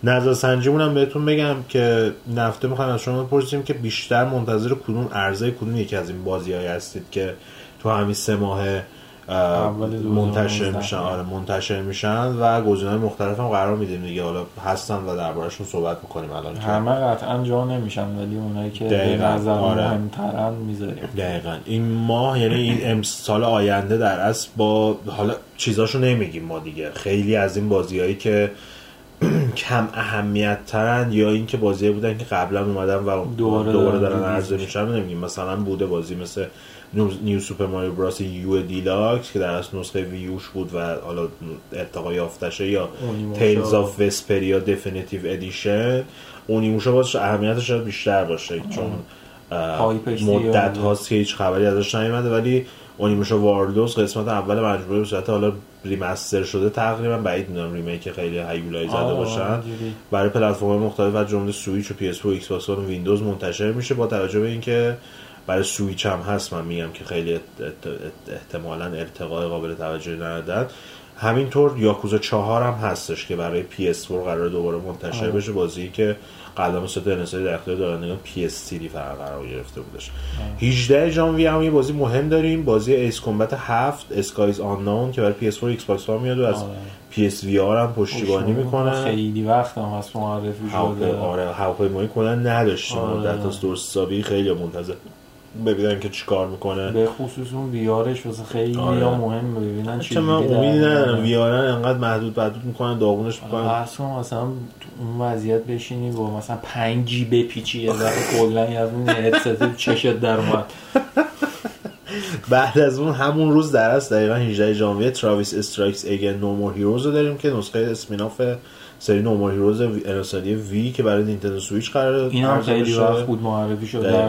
S1: نظر سنجیمون هم بهتون بگم که نفته می‌خوایم از شما بپرسیم که بیشتر منتظر کدوم عرضه کدوم یکی از این بازی هستید که تو همین سه ماه منتشر میشن. آره منتشر میشن و گزینه‌های مختلف هم قرار میدیم دیگه. حالا هستن و دربارشون صحبت می‌کنیم الان
S2: همه قطعا جا نمیشن ولی اونایی که به نظر آره. مهمترن می‌ذاریم.
S1: دقیقا. این ماه یعنی این سال آینده در اصل با حالا چیزاشو نمیگیم ما دیگه. خیلی از این بازیهایی که کم اهمیت ترن یا اینکه بازی بودن که قبلا اومدن و دوباره, دوباره دارن عرضه میشن نمیگیم. مثلا بوده بازی مثل New Super Mario Bros. U Deluxe که در اصل نسخه Wii U ش بود و حالا ارتقا یافتشه یا Tales of Vesperia Definitive Edition Onimusha باز اهمیتش شاید بیشتر باشه چون مدت هاست که هیچ خبری ازش نیومده ولی Onimusha Warlords قسمت اول مجموعه به صورت حالا remaster شده تقریبا بعید می‌دونم remake خیلی هیولایی زده باشن. برای پلتفرم مختلف از جمله سویچ و PS4 و Xbox و ویندوز منتشر میشه با توجه به اینکه برای سویچ هم هست من میگم که خیلی احتمالا ارتقای قابل توجهی ندادن همینطور Yakuza چهار هم هستش که برای PS4 قرار دوباره منتشر بشه. بازی که قدم ست انسایی در اختیار دارندگان PS3 فقط قرار گرفته بودش. 18 ژانویه هم یه بازی مهم داریم. بازی ایس کمبت 7 اسکایز آنون که برای PS4 و ایکس باکس میاد و از PS VR هم پشتیبانی می‌کنه
S2: خیلی وقت هم هست معرفی
S1: شده. آره هواپیمایی کنن نداشتیم. آره. مدت از درست خیلی منتظر. ببینن که چیکار می‌کنه.
S2: به خصوص اون ویارش واسه خیلی آره. مهم ببینن چی
S1: من امیدی ندارم. ویارن انقدر محدود محدود می‌کنن داغونش می‌کنن.
S2: اصلا مثلا اون وضعیت بشینی با مثلا 5 G بپیچی یه ذره کلا از اون هدست چشت در اومد.
S1: بعد از اون همون روز در است دقیقا 18 ژانویه Travis Strikes Again No More Heroes رو داریم که نسخه spin-off سری No More Heroes انسانی وی که برای Nintendo Switch قرار
S2: این هم خیلی وقت بود معرفی شد. در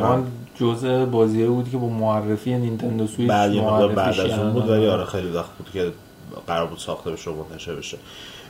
S2: جزء بازی بود که با معرفی Nintendo Switch
S1: بعد بعد از اون بود ولی آره خیلی وقت بود که قرار بود ساخته بشه و منتشر بشه.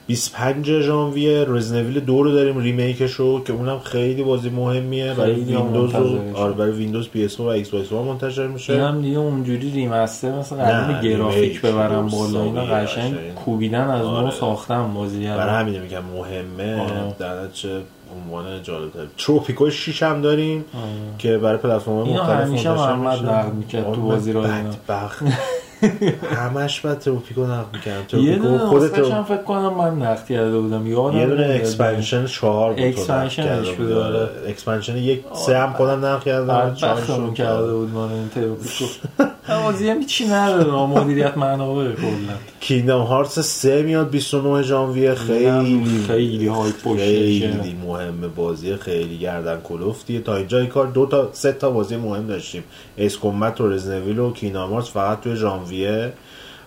S1: 25 ژانویه Resident Evil دو رو داریم remake ش رو که اونم خیلی بازی مهمیه برای ویندوز و آره برای ویندوز PS و Xbox منتشر میشه.
S2: اینم دیگه اونجوری remaster مثلا قرار گرافیک ببرم بالا اینا قشنگ کوبیدن از آره. نو ساختن بازی
S1: برای همین میگم مهمه. آره. در چه عنوان جالب Tropico 6 هم داریم آه. که برای پلتفرم مختلف
S2: همیشه محمد نقد می‌کرد تو بازی رو
S1: بدبخت. همش بعد Tropico نقد می‌کردم.
S2: Tropico خودت رو فکر کنم من نقد کرده بودم. یادم
S1: یه دونه expansion 4 بود
S2: expansion ش بود.
S1: expansion یک سه هم خودم نقد کردم.
S2: 4 کرده بود من Tropico بازی هم چی نداره. مدیریت منابع کلا.
S1: Kingdom Hearts 3 میاد 29 ژانویه. خیلی
S2: خیلی های
S1: خیلی مهمه بازی خیلی گردن کلفتیه تا اینجا این کار دو تا سه تا بازی مهم داشتیم. Ace Combat و Resident Evil و Kingdom Hearts فقط توی ژانویه.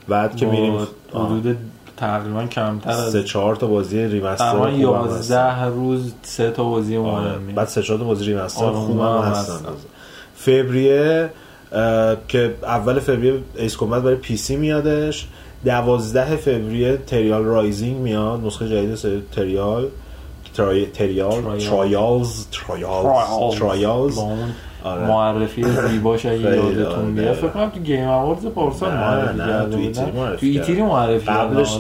S1: بعد که میریم
S2: حدود تقریبا کمتر از
S1: سه چهار تا بازی remaster
S2: تقریبا 11 روز سه تا بازی مهم
S1: بعد سه چهار تا بازی remaster خوبم هستن. فوریه که اول فوریه Ace Combat برای PC میادش دوازده فوریه Trials Rising میاد نسخه جدید سری Trial. Trial Trials Trials Trials
S2: آره. معرفی زیباش اگه یادتون بیاد. فکر کنم تو Game Awards پارسال معرفی کرده بودن. تو E3 معرفی
S1: قبلش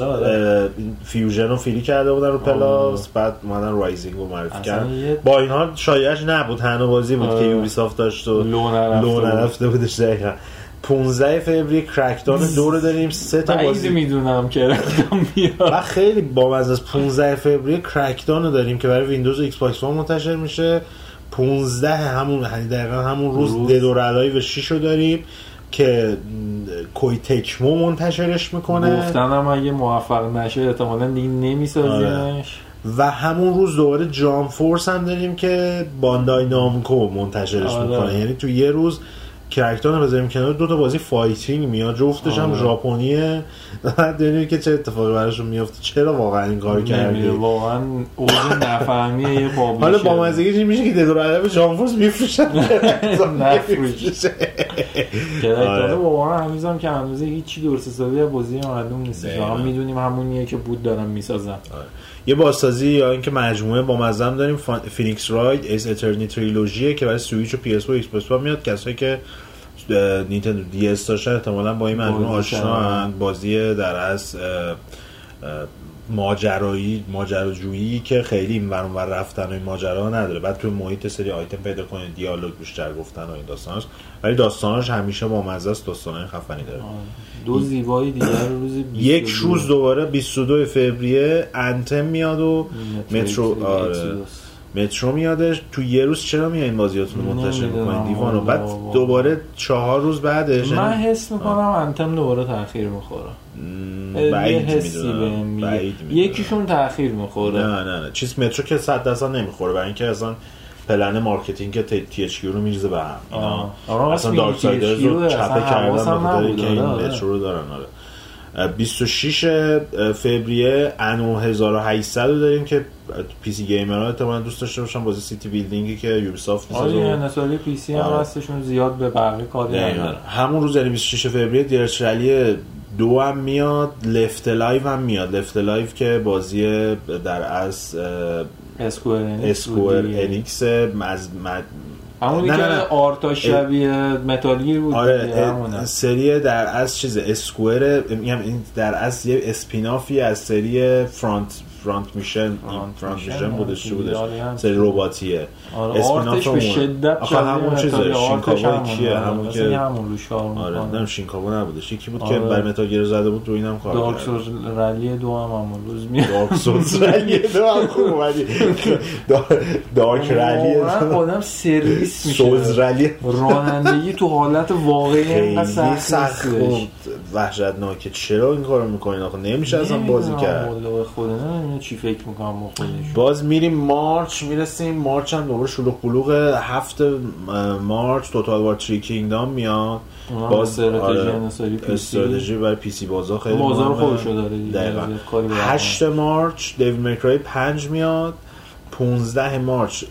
S1: Fusion رو فیلی کرده بودن رو plus بعد اومدن Rising رو معرفی کردن. با این حال شایعش نبود تنها بازی بود که Ubisoft داشت و لو نرفته بودش دقیقا. 15 فوریه Crackdown دو رو داریم سه تا
S2: بازی. می‌دونم Crackdown میاد
S1: و خیلی با از 15 فوریه Crackdown رو داریم که برای ویندوز و Xbox منتشر میشه. 15 همون یعنی دقیقا همون روز, روز. Dead or Alive 6 رو داریم که Koei Tecmo منتشرش می‌کنه
S2: گفتنم اگه موفق نشه احتمالا دیگه نمیسازیمش آره.
S1: و همون روز دوباره Jump Force هم داریم که Bandai Namco منتشرش آره. می‌کنه یعنی تو یه روز Crackdown رو بذاریم کنار دو تا بازی fighting میاد جفتش هم ژاپنیه. بعد که چه اتفاقی براشون میفته. چرا واقعا این کارو کردی؟
S2: واقعا اوج نفهمیه یه پابلیشر
S1: حالا با مزگی میشه که ددور ادب ژانفورس میفروشن
S2: نفروش کرکتان واقعا هنوزم که هنوز هیچی درست حسابی بازی معلوم نیست. ما می‌دونیم همونیه که بود دارن می‌سازن.
S1: یه بازسازی یا اینکه مجموعه با مزم داریم فینیکس راید ایس اترنی تریلوژیه که برای سویچ و پی اس و ایکس باکس میاد. کسایی که نینتندو دی اس داشتن احتمالاً با این مجموعه آشنا بازی در از ماجرایی ماجراجویی که خیلی این ور رفتن و این ماجرا نداره. بعد تو محیط سری آیتم پیدا کنید دیالوگ بیشتر گفتن و این داستاناش. ولی داستاناش همیشه با مزه است داستانای خفنی داره.
S2: دو زیبایی دیگر روز
S1: یک روز دوباره 22 فوریه انتم میاد و مترو آره. مترو میادش. تو یه روز چرا میای این بازیاتون رو منتشر می‌کنین دیوانو. بعد دوباره چهار روز بعدش
S2: من حس می‌کنم انتم دوباره تاخیر می‌خوره.
S1: بعید می‌دونم
S2: یکیشون تاخیر می‌خوره.
S1: نه نه نه. چیز Metro که 100 درصد نمی‌خوره. برای اینکه اصلا plan marketing TH رو میریزه به هم. اینا. اصلا Darksiders رو چپه کردن که این Metro رو دارن آره. 26 فوریه Anno 1800 رو داریم که PC gamer ها احتمالاً دوست داشته باشن بازی city building ی که Ubisoft
S2: می‌سازه آره نسالی پی سی هم هستشون زیاد به بقیه کاری نداره
S1: همون روز یعنی 26 فوریه رلی دو هم میاد لفت لایو هم میاد. لفت لایو که بازی در از اسکوئر انیکس از
S2: همونی که آرتا شبیه متالگیر بود
S1: آره سری در از چیز اسکوئر میگم این در از یه اسپینافی از سری فرانت فرانت میشن فرانت میشن بودش بودش سری رباتیه.
S2: آره آرتش به شدت
S1: آخه همون چیزه شینکاوا کیه؟ همون که
S2: همون روش کار
S1: آره نمی‌دونم شینکاوا نبودش یکی بود که بر متال گیر زده بود رو اینم کار
S2: دارک سولز رلی دو هم همون روز میاد
S1: دارک سولز رلی دو هم خوب ولی دارک رلی
S2: آدم سرویس میشه.
S1: سولز رلی
S2: رانندگی تو حالت واقعی
S1: خیلی سخت وحشتناکه. چرا این کارو می‌کنین آخه؟ نمیشه اصلا بازی کرد.
S2: خود نمی‌دونم چی فکر می‌کنم خودش
S1: باز میریم مارچ می‌رسیم. مارچ هم دوباره شلوغ بلوغ هفت مارچ Total War Three Kingdom میاد.
S2: باز استراتژی
S1: استراتژی برای PC بازار خیلی
S2: بازار خودش داره
S1: دقیقاً. 8 مارچ Devil May Cry 5 میاد. 15 مارچ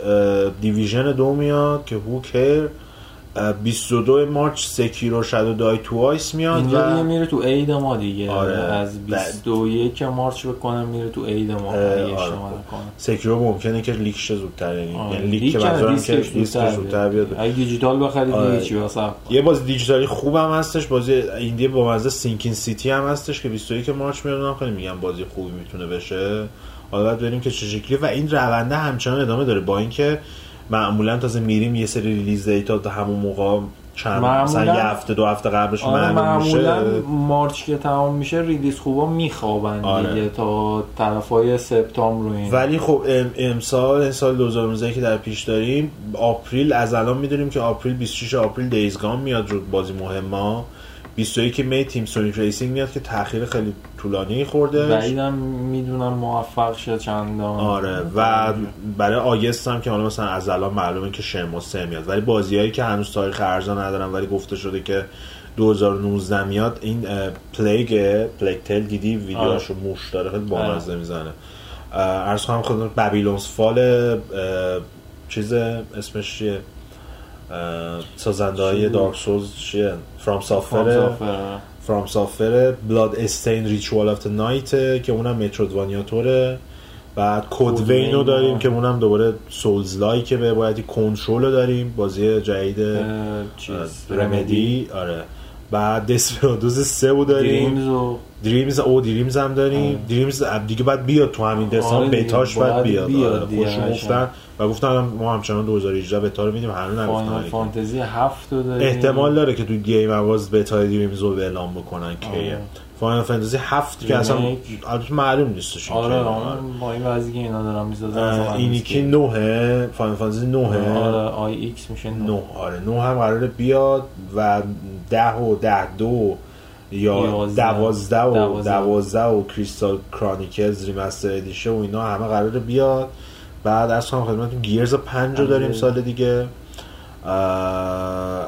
S1: Division دو میاد که هوکر 22 مارچ Sekiro Shadow Die Twice میاد
S2: اینجا دیگه میره تو عید ما دیگه. آره. از 21 مارچ بکنم میره تو عید ما. آره.
S1: Sekiro ممکنه که leak شه زودتر یعنی آره. یعنی leak که منظورم که leak زودتر بیاد.
S2: اگه دیجیتال بخرید آره. چی واسه
S1: یه باز دیجیتالی خوبم هستش. بازی indie با مزه Sinking City هم هستش که 21 مارچ میاد. خیلی میگم بازی خوبی می‌تونه بشه. حالا باید ببینیم که چه شکلی و این رونده همچنان ادامه داره. با اینکه معمولا تازه میریم یه سری release date ا تا همون موقع چند مثلا یه هفته دو هفته قبلش
S2: آره
S1: معلوم میشه.
S2: معمولا مارچ که تمام میشه release خوبا میخوابن
S1: آره.
S2: دیگه تا طرفای سپتامبر رو این
S1: ولی خب ام- امسال این سال 2019 که در پیش داریم آپریل از الان می‌دونیم که آپریل 26 آپریل Days Gone میاد رو بازی مهما 21 می Team Sonic Racing میاد که تاخیر خیلی طولانی خورده.
S2: بعیدم می‌دونم موفق شه چندان.
S1: آره و برای آگست هم که حالا مثلا از الان معلومه که Shenmue سه میاد. ولی بازیهایی که هنوز تاریخ عرضه ندارن ولی گفته شده که 2019 میاد این Plague Plague Tale دیدی؟ ویدیوهاشو موش داره خیلی بامزه می‌زنه. عرض کنم خود Babylon's Fall چیز اسمش چیه؟ سازنده های
S2: بود؟
S1: Dark Souls چیه؟
S2: From
S1: Software. From Software Bloodstained Ritual of Night که اونم Metroidvania طوره بعد Code
S2: Code
S1: Vein رو
S2: Vein
S1: داریم. که اونم دوباره Souls-like ه به بایدی کنترل رو داریم. بازی جدید Remedy آره. بعد Desperados سه رو داریم.
S2: Dreams و
S1: Dreams او Dreams هم داریم. Dreams دیگه باید بیاد تو همین دسامبر
S2: آره باید
S1: باید بیاد,
S2: بیاد
S1: آره،. گفتن و گفتن ما همچنان 2018 بتا رو میدیم هنوز نگفتن.
S2: فانتزی هفت رو داریم
S1: احتمال داره که تو Game Awards beta Dreams رو اعلام بکنن
S2: آره.
S1: Final Fantasy هفت که اصلا. البته معلوم نیستش
S2: آره
S1: که.
S2: با این وضعی که اینا دارن می‌سازن
S1: اینی که نوه Final Fantasy نوه
S2: آره IX میشه
S1: نه
S2: نه
S1: آره نه هم قراره بیاد و ده و ده دو یا
S2: یازده.
S1: دوازده و
S2: دوازده.
S1: دوازده و Crystal Chronicles Remaster Edition و اینا همه قراره بیاد بعد عرض کنم خدمتتون Gears پنج رو داریم
S2: پنج.
S1: سال دیگه.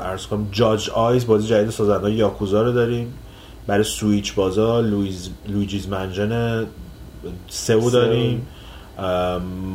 S1: عرض کنم جاج آیز بازی جدید سازنده Yakuza رو داریم. برای سویچ بازا لویز Luigi's Mansion سه رو
S2: سه.
S1: داریم.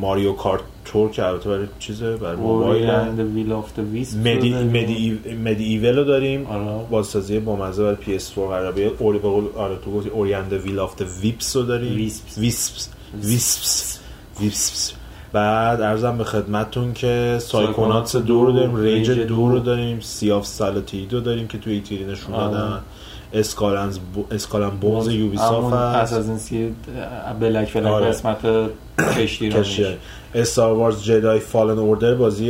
S1: Mario Kart Tour که البته برای چیزه برای موبایل
S2: and Will of the Wisp
S1: مدی مدی MediEvil رو داریم.
S2: آره.
S1: بازسازی با مزه برای PS4 قرار بیاد. Ori به قول- آره تو گفتی Ori and Will of the Wisps رو داریم. Wisps Wisps Wisps بعد عرضم به خدمتتون که Psychonauts دو رو داریم
S2: Rage
S1: دو رو. داریم Sea of Solitude رو داریم که توی E3 نشون. دادن Skull and اس Skull and Bones یوبی
S2: همون
S1: هست
S2: اساسن سی بلک فلک
S1: آره.
S2: قسمت کشتی
S1: Star Wars Jedi Fallen Order بازی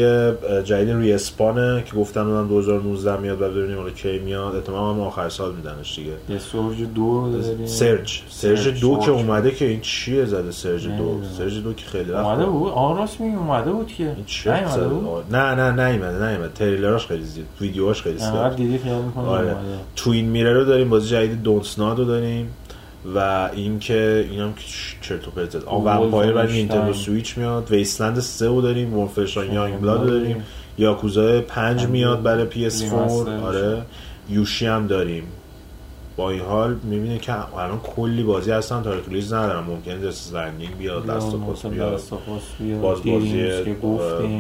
S1: جدید Respawn ه که گفتن اونم 2019 میاد و ببینیم حالا کی میاد. احتمال هم آخر سال میدنش دیگه.
S2: یه Surge دو داریم.
S1: Surge. Surge
S2: Surge،
S1: دو که
S2: Surge.
S1: اومده که این چیه زده Surge دو. Surge دو که خیلی وقت
S2: اومده
S1: بود.
S2: راست میگی اومده بود که؟ بود
S1: آه، نه نه نیومده نیومده. تریلراش خیلی زیاد ویدیوهاش خیلی
S2: انقدر
S1: زیاد.
S2: دیدی خیال می‌کنم
S1: آره.
S2: اومده.
S1: Twin Mirror رو داریم بازی جدید Dontnod رو داریم. و اینکه اینم که چرت و پرت اون Vampyr برای
S2: Nintendo.
S1: Switch میاد. Wasteland 3 رو داریم Wolfenstein
S2: Youngblood
S1: داریم. Yakuza 5
S2: پنج
S1: میاد برای PS4
S2: remaster.
S1: آره. Yoshi هم داریم. با این حال می‌بینه که الان کلی بازی هستن تا release ندارن ممکنه دست رنگینگ بیاد. دست پاس بیاد. باز بازی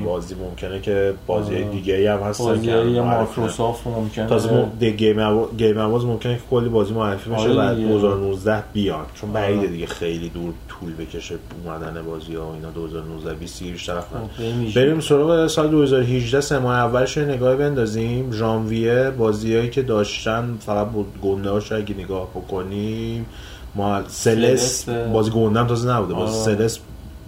S1: بازی ممکنه که بازی
S2: آره.
S1: دیگه ای هم هستن
S2: بازی
S1: معرفی
S2: مایکروسافت ممکنه.
S1: تازه گیم. گیم اواز ممکنه که کلی بازی معرفی بشه
S2: آره
S1: بعد
S2: دیگه.
S1: 2019 بیان چون
S2: آره.
S1: بعیده دیگه خیلی دور طول بکشه اومدن بازی ها و اینا. 2019 20 30 طرف
S2: خب،
S1: بریم سراغ سال 2018 سه ماه اولش نگاه بندازیم. ژانویه بازیایی که داشتن فقط بود گنده هاش اگه نگاه بکنیم ما
S2: Celeste.
S1: بازی گنده هم تازه نبوده بازی
S2: آره.
S1: Celeste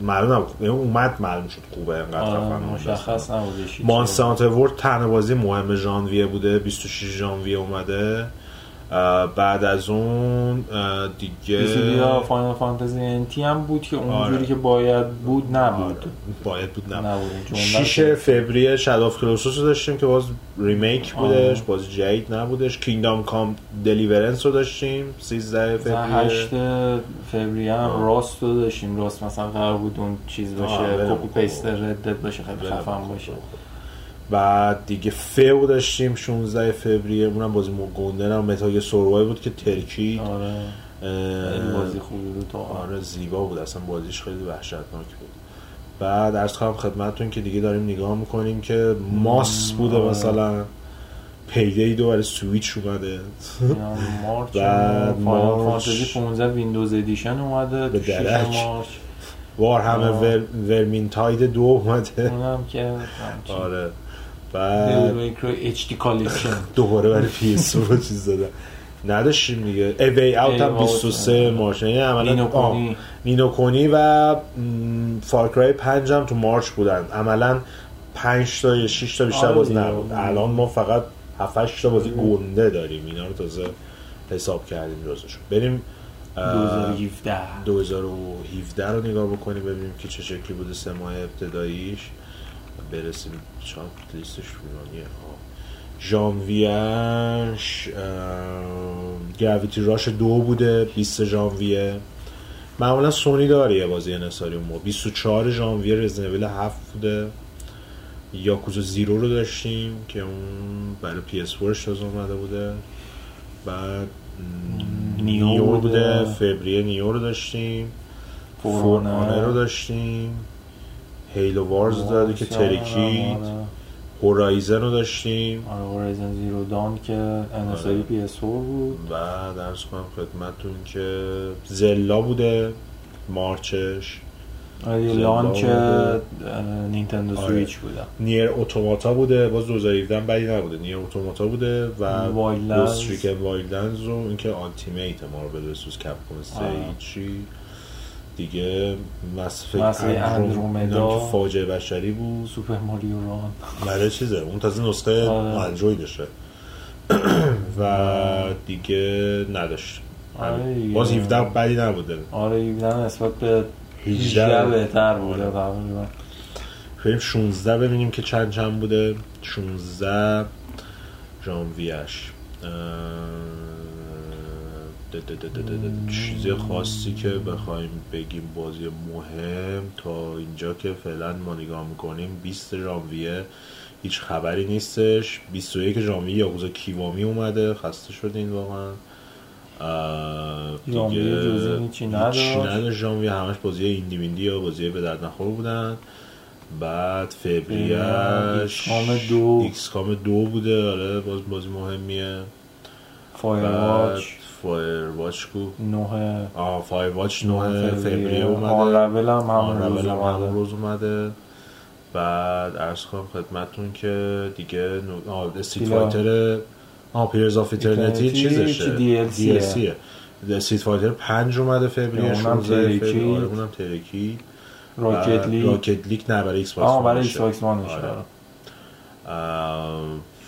S1: معلوم نبود یعنی اومد معلوم شد خوبه انقدر.
S2: مشخص نبودش
S1: Monster World تنها بازی مهم ژانویه بوده 26 ژانویه اومده بعد از اون دیگه
S2: یا Final Fantasy NT هم بود که اونجوری
S1: آره.
S2: که باید بود
S1: آره،
S2: نبود
S1: باید بود
S2: نبود. جمله
S1: 6 فوریه Shadow of Colossus رو داشتیم که باز remake بودش
S2: آره.
S1: بازی جدید نبودش. Kingdom Come دلیورنس رو داشتیم 13
S2: مثلا
S1: فوریه.
S2: 8 فوریه هم راست رو داشتیم. راست مثلا قرار بود اون چیز باشه کپی
S1: کن.
S2: پیست ردت باشه خیلی خفن. باشه.
S1: بعد دیگه فو داشتیم 16 فوریه. اونم بازی گندن هم متاگ سوروای بود که ترکی
S2: آره. بازی خوبی بود. تو
S1: آره زیبا بود. اصلا بازیش خیلی وحشتناک بود. بعد ارز کنم خدمتتون که دیگه داریم نگاه می‌کنیم که ماس بوده
S2: آره.
S1: مثلا. Payday دو برای سویچ اومده.
S2: یا مارچ
S1: بعد مارچ.
S2: فانتزی 15 Windows Edition اومده.
S1: به
S2: تو 6
S1: درک. وار همه
S2: آه.
S1: ور... Vermintide دو اومده.
S2: اونم که
S1: آره. بعد
S2: میکرو HD Collection
S1: دوباره برای PS رو چیز دادن نداشتیم دیگه. A Way Out هم
S2: Way Out.
S1: 23 مارچ. یعنی عملا
S2: Ni
S1: no Kuni. و Far Cry 5 هم تو مارچ بودن. عملا 5 تا یا 6 تا بیشتر
S2: آره
S1: باز. نبود. الان ما فقط 7 تا بازی گنده داریم. اینا رو تازه حساب کردیم جزشون. بریم اه،
S2: 2017
S1: 2017 رو نگاه بکنیم ببینیم که چه شکلی بوده سه ماه ابتداییش. برسیم چند لیستش بیرانیه ژانویهش گراویتی راش دو بوده 20 ژانویه. معمولا سونی داره یه بازی انحصاری اون موقع. 24 ژانویه رزنویل 7 بوده. Yakuza Zero رو داشتیم که اون برای PS4 تازه اومده بوده. بعد Nioh
S2: بوده.
S1: فوریه Nioh رو داشتیم.
S2: For
S1: For
S2: Honor.
S1: Honor رو داشتیم. Halo Wars دو که ترکید
S2: آره.
S1: Horizon رو داشتیم
S2: آره Horizon Zero Dawn که انحصاری
S1: آره.
S2: PS بود
S1: و عرض کنم خدمتون که Zelda بوده مارچش
S2: آره launch
S1: بوده.
S2: نینتندو
S1: آره.
S2: سویچ بودم
S1: Nier Automata بوده باز 2017 هم بدی نبوده Nier Automata بوده و
S2: Wildlands.
S1: Ghost Recon Wildlands رو اینکه Ultimate Marvel vs Capcom
S2: آره.
S1: اس تی جی
S2: دیگه Mass
S1: Effect Andromeda. فاجعه بشری بود.
S2: Super Mario Run
S1: برای چیزه؟ اون تازه نسخه
S2: آره.
S1: اندرویدشه. و دیگه نداشت.
S2: آره.
S1: باز 17 بدی نبوده.
S2: آره یه نسبت به
S1: 18
S2: 18 بهتر بوده.
S1: آره.
S2: تقریبا.
S1: بریم 16 ببینیم که چند چند بوده. 16 ژانویهش چیز خاصی که بخوایم بگیم بازی مهم تا اینجا که فعلا ما نگاه می‌کنیم 20 ژانویه هیچ خبری نیستش. 21 ژانویه یاکوزا کیوامی اومده خسته شدین واقعا. دیگه
S2: نداشت.
S1: ژانویه همش بازی indie ویندی یا بازی به درد نخور بودن. بعد فوریهش
S2: XCOM دو.
S1: XCOM دو بوده. آره باز بازی مهمیه. Fire Firewatch کو؟
S2: نوه.
S1: آه Firewatch 9 فوریه. اومده.
S2: رول هم همون روز
S1: هم
S2: اومده.
S1: روز اومده. بعد عرض کنم خدمتون که دیگه نو... آه
S2: Pillars.
S1: Fighter آه Pillars of
S2: Eternity
S1: چیزشه.
S2: DLC ه.
S1: Street Fighter 5 اومده فوریه
S2: اونم
S1: 16
S2: ترکید.
S1: فوریه آره اونم ترکید
S2: Rocket League
S1: Rocket League نه برای Xbox
S2: آه برای.
S1: Xbox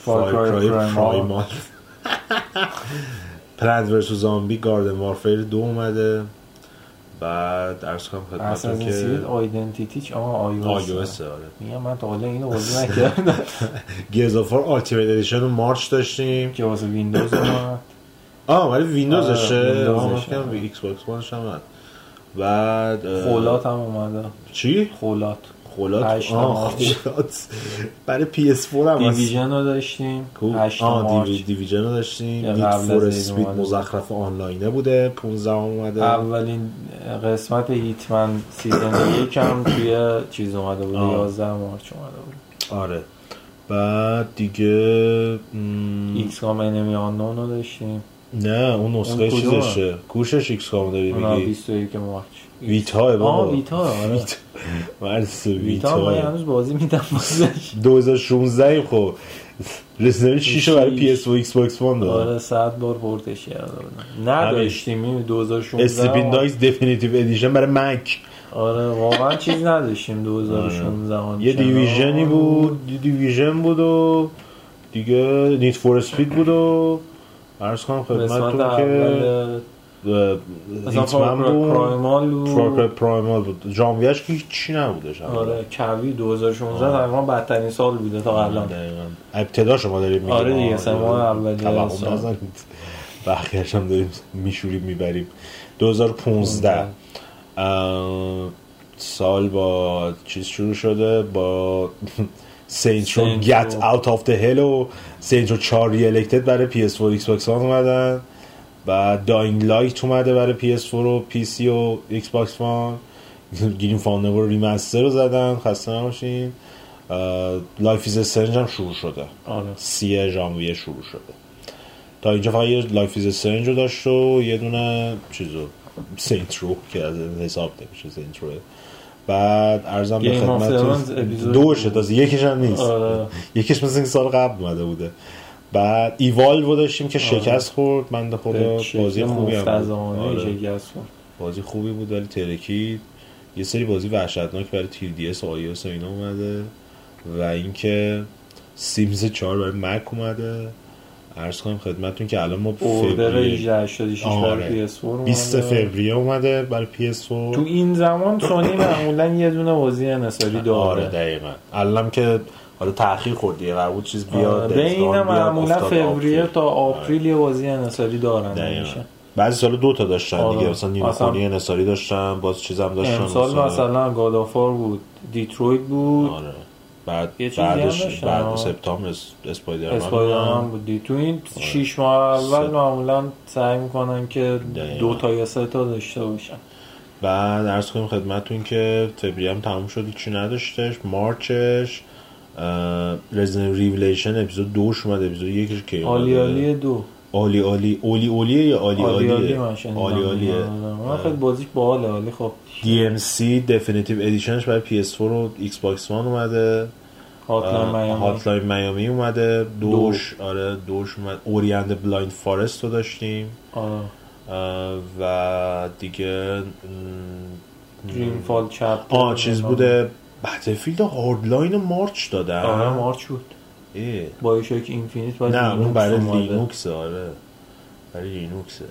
S2: Far Cry
S1: Cry.
S2: Primal
S1: Plants vs Zombies Garden Warfare دو اومده. بعد عرض کنم خدمتتون که
S2: Identity چ- آه
S1: iOS. آره.
S2: میگم من تا حالا اینو بازی نکردم.
S1: Gears of War Ultimate Edition رو مارچ داشتیم.
S2: که واسه ویندوز اومد.
S1: آه ولی ویندوزشه فکرم Xbox One ش هم. بعد
S2: Kholat هم اومده.
S1: چی؟
S2: Kholat.
S1: Kholat برای PS4 هم.
S2: دیویژن رو داشتیم.
S1: کو
S2: 8
S1: آه
S2: مارچ.
S1: دیوی Division رو داشتیم.
S2: قبل Need
S1: for
S2: Speed.
S1: مزخرف آنلاینه بوده. 15 اومده.
S2: اولین قسمت Hitman Season یک هم توی چیز اومده بود.
S1: آه.
S2: 11 March اومده بود.
S1: آره. بعد دیگه
S2: XCOM Enemy Unknown رو داشتیم.
S1: نه اون نسخه؟ چیزشه. کوشش XCOM داری میگی.
S2: 21 March.
S1: ویتا بابا.
S2: ویتا آره.
S1: مرسی
S2: ویتا من
S1: ویتا
S2: هنوز بازی میدم بازش
S1: 2016 خب. رسیدن 6 برای PS و Xbox One داره
S2: آره صد بار کرده بودم نداشتیم این 2016
S1: Sleeping Dogs Definitive Edition برای Mac
S2: آره واقعا چیز نداشتیم 2016 آن
S1: یه. دیویژنی بود یه دیویژن بود و دیگه نیت فور اسپید بود و عرض کنم خدمتتون که
S2: مثلا
S1: بود.
S2: پرایمال بود
S1: پرایمال بود. جانویش که هیچی نبودش
S2: آره کوی 2016
S1: آه.
S2: تقریبا بدترین سال بوده تا الان.
S1: دقیقاً. ابتدا شما داریم میگیم.
S2: آره دیگه، سه ماه اول
S1: بقیه‌اش هم داریم میشوریم می‌بریم. 2015 اه، سال با چیز شروع شده؟ با
S2: Saints Row
S1: Gat. out of the hell و Saints Row 4 Re-Elected برای PS4 Xbox اومدن. بعد Dying Light اومده برای پی اس 4 و پی سی و ایکس باکس وان. Grim Fandango رو remaster رو زدن خسته نباشین. Life is Strange هم شروع شده.
S2: آره.
S1: سی ژانویه شروع شده. تا اینجا فقط یه Life is Strange رو داشت و یه دونه چیزو Saints Row که از حساب نمیشه Saints Row. بعد عرضم به خدمت دوشه تازه یکیش هم نیست.
S2: آره.
S1: یکیش مثل سال قبل اومده بوده. بعد ایوالو داشتیم که شکست خورد من خدا بازی خوبی هم آره.
S2: شکست خورد.
S1: بازی خوبی بود ولی ترکید یه سری بازی وحشتناک برای 3DS و iOS و اینا اومده و اینکه سیمز 4 برای مک اومده عرض کنیم خدمتتون که الان ما فوریه
S2: 1886
S1: آره.
S2: برای PS4 اومده.
S1: 20 فوریه اومده برای PS4
S2: تو این زمان سونی معمولا یه دونه بازی انحصاری داره
S1: آره دقیقا الان که حالا تاخیر خورد دیگه قرار بود چیز بیاد
S2: آره، بین معمولا فوریه. تا آپریل یه بازی انحصاری دارن. میشه
S1: بعضی سال دو تا داشتن
S2: آره.
S1: دیگه مثلا نیمه
S2: مثلا-
S1: انحصاری داشتن باز چیزم داشتن
S2: امسال مثلا گادافار بود Detroit بود
S1: آره بعد
S2: یه
S1: بعدش بعد. سپتامبر اس-
S2: Spider-Man
S1: Spider-Man.
S2: بود دی تو این شیش ماه اول. معمولا سعی می‌کنن که
S1: دقیقاً.
S2: دو تا یا سه تا داشته باشن
S1: بعد عرض کنیم خدمتتون که فوریه هم تموم شد چی نداشتش March ش Resident Revelation episode دوش اومده اپیزود یکش اومده؟
S2: عالی عالی دو.
S1: عالی عالی اولی اولیه یا عالیه؟
S2: من شنیدم.
S1: عالی عالیه.
S2: من خیلی بازیش باحاله عالی خب.
S1: DMC Definitive Edition ش برای PS4 و Xbox One اومده. Hotline Miami اومده. دوش آره دوش اومد. Ori and the Blind Forest رو داشتیم.
S2: آره.
S1: و دیگه
S2: Dreamfall Chapters
S1: آه چیز بوده Battlefield Hardline March دادن.
S2: آره March بود.
S1: اه.
S2: BioShock Infinite
S1: نه اون برای. لینوکس آره. برای لینوکسه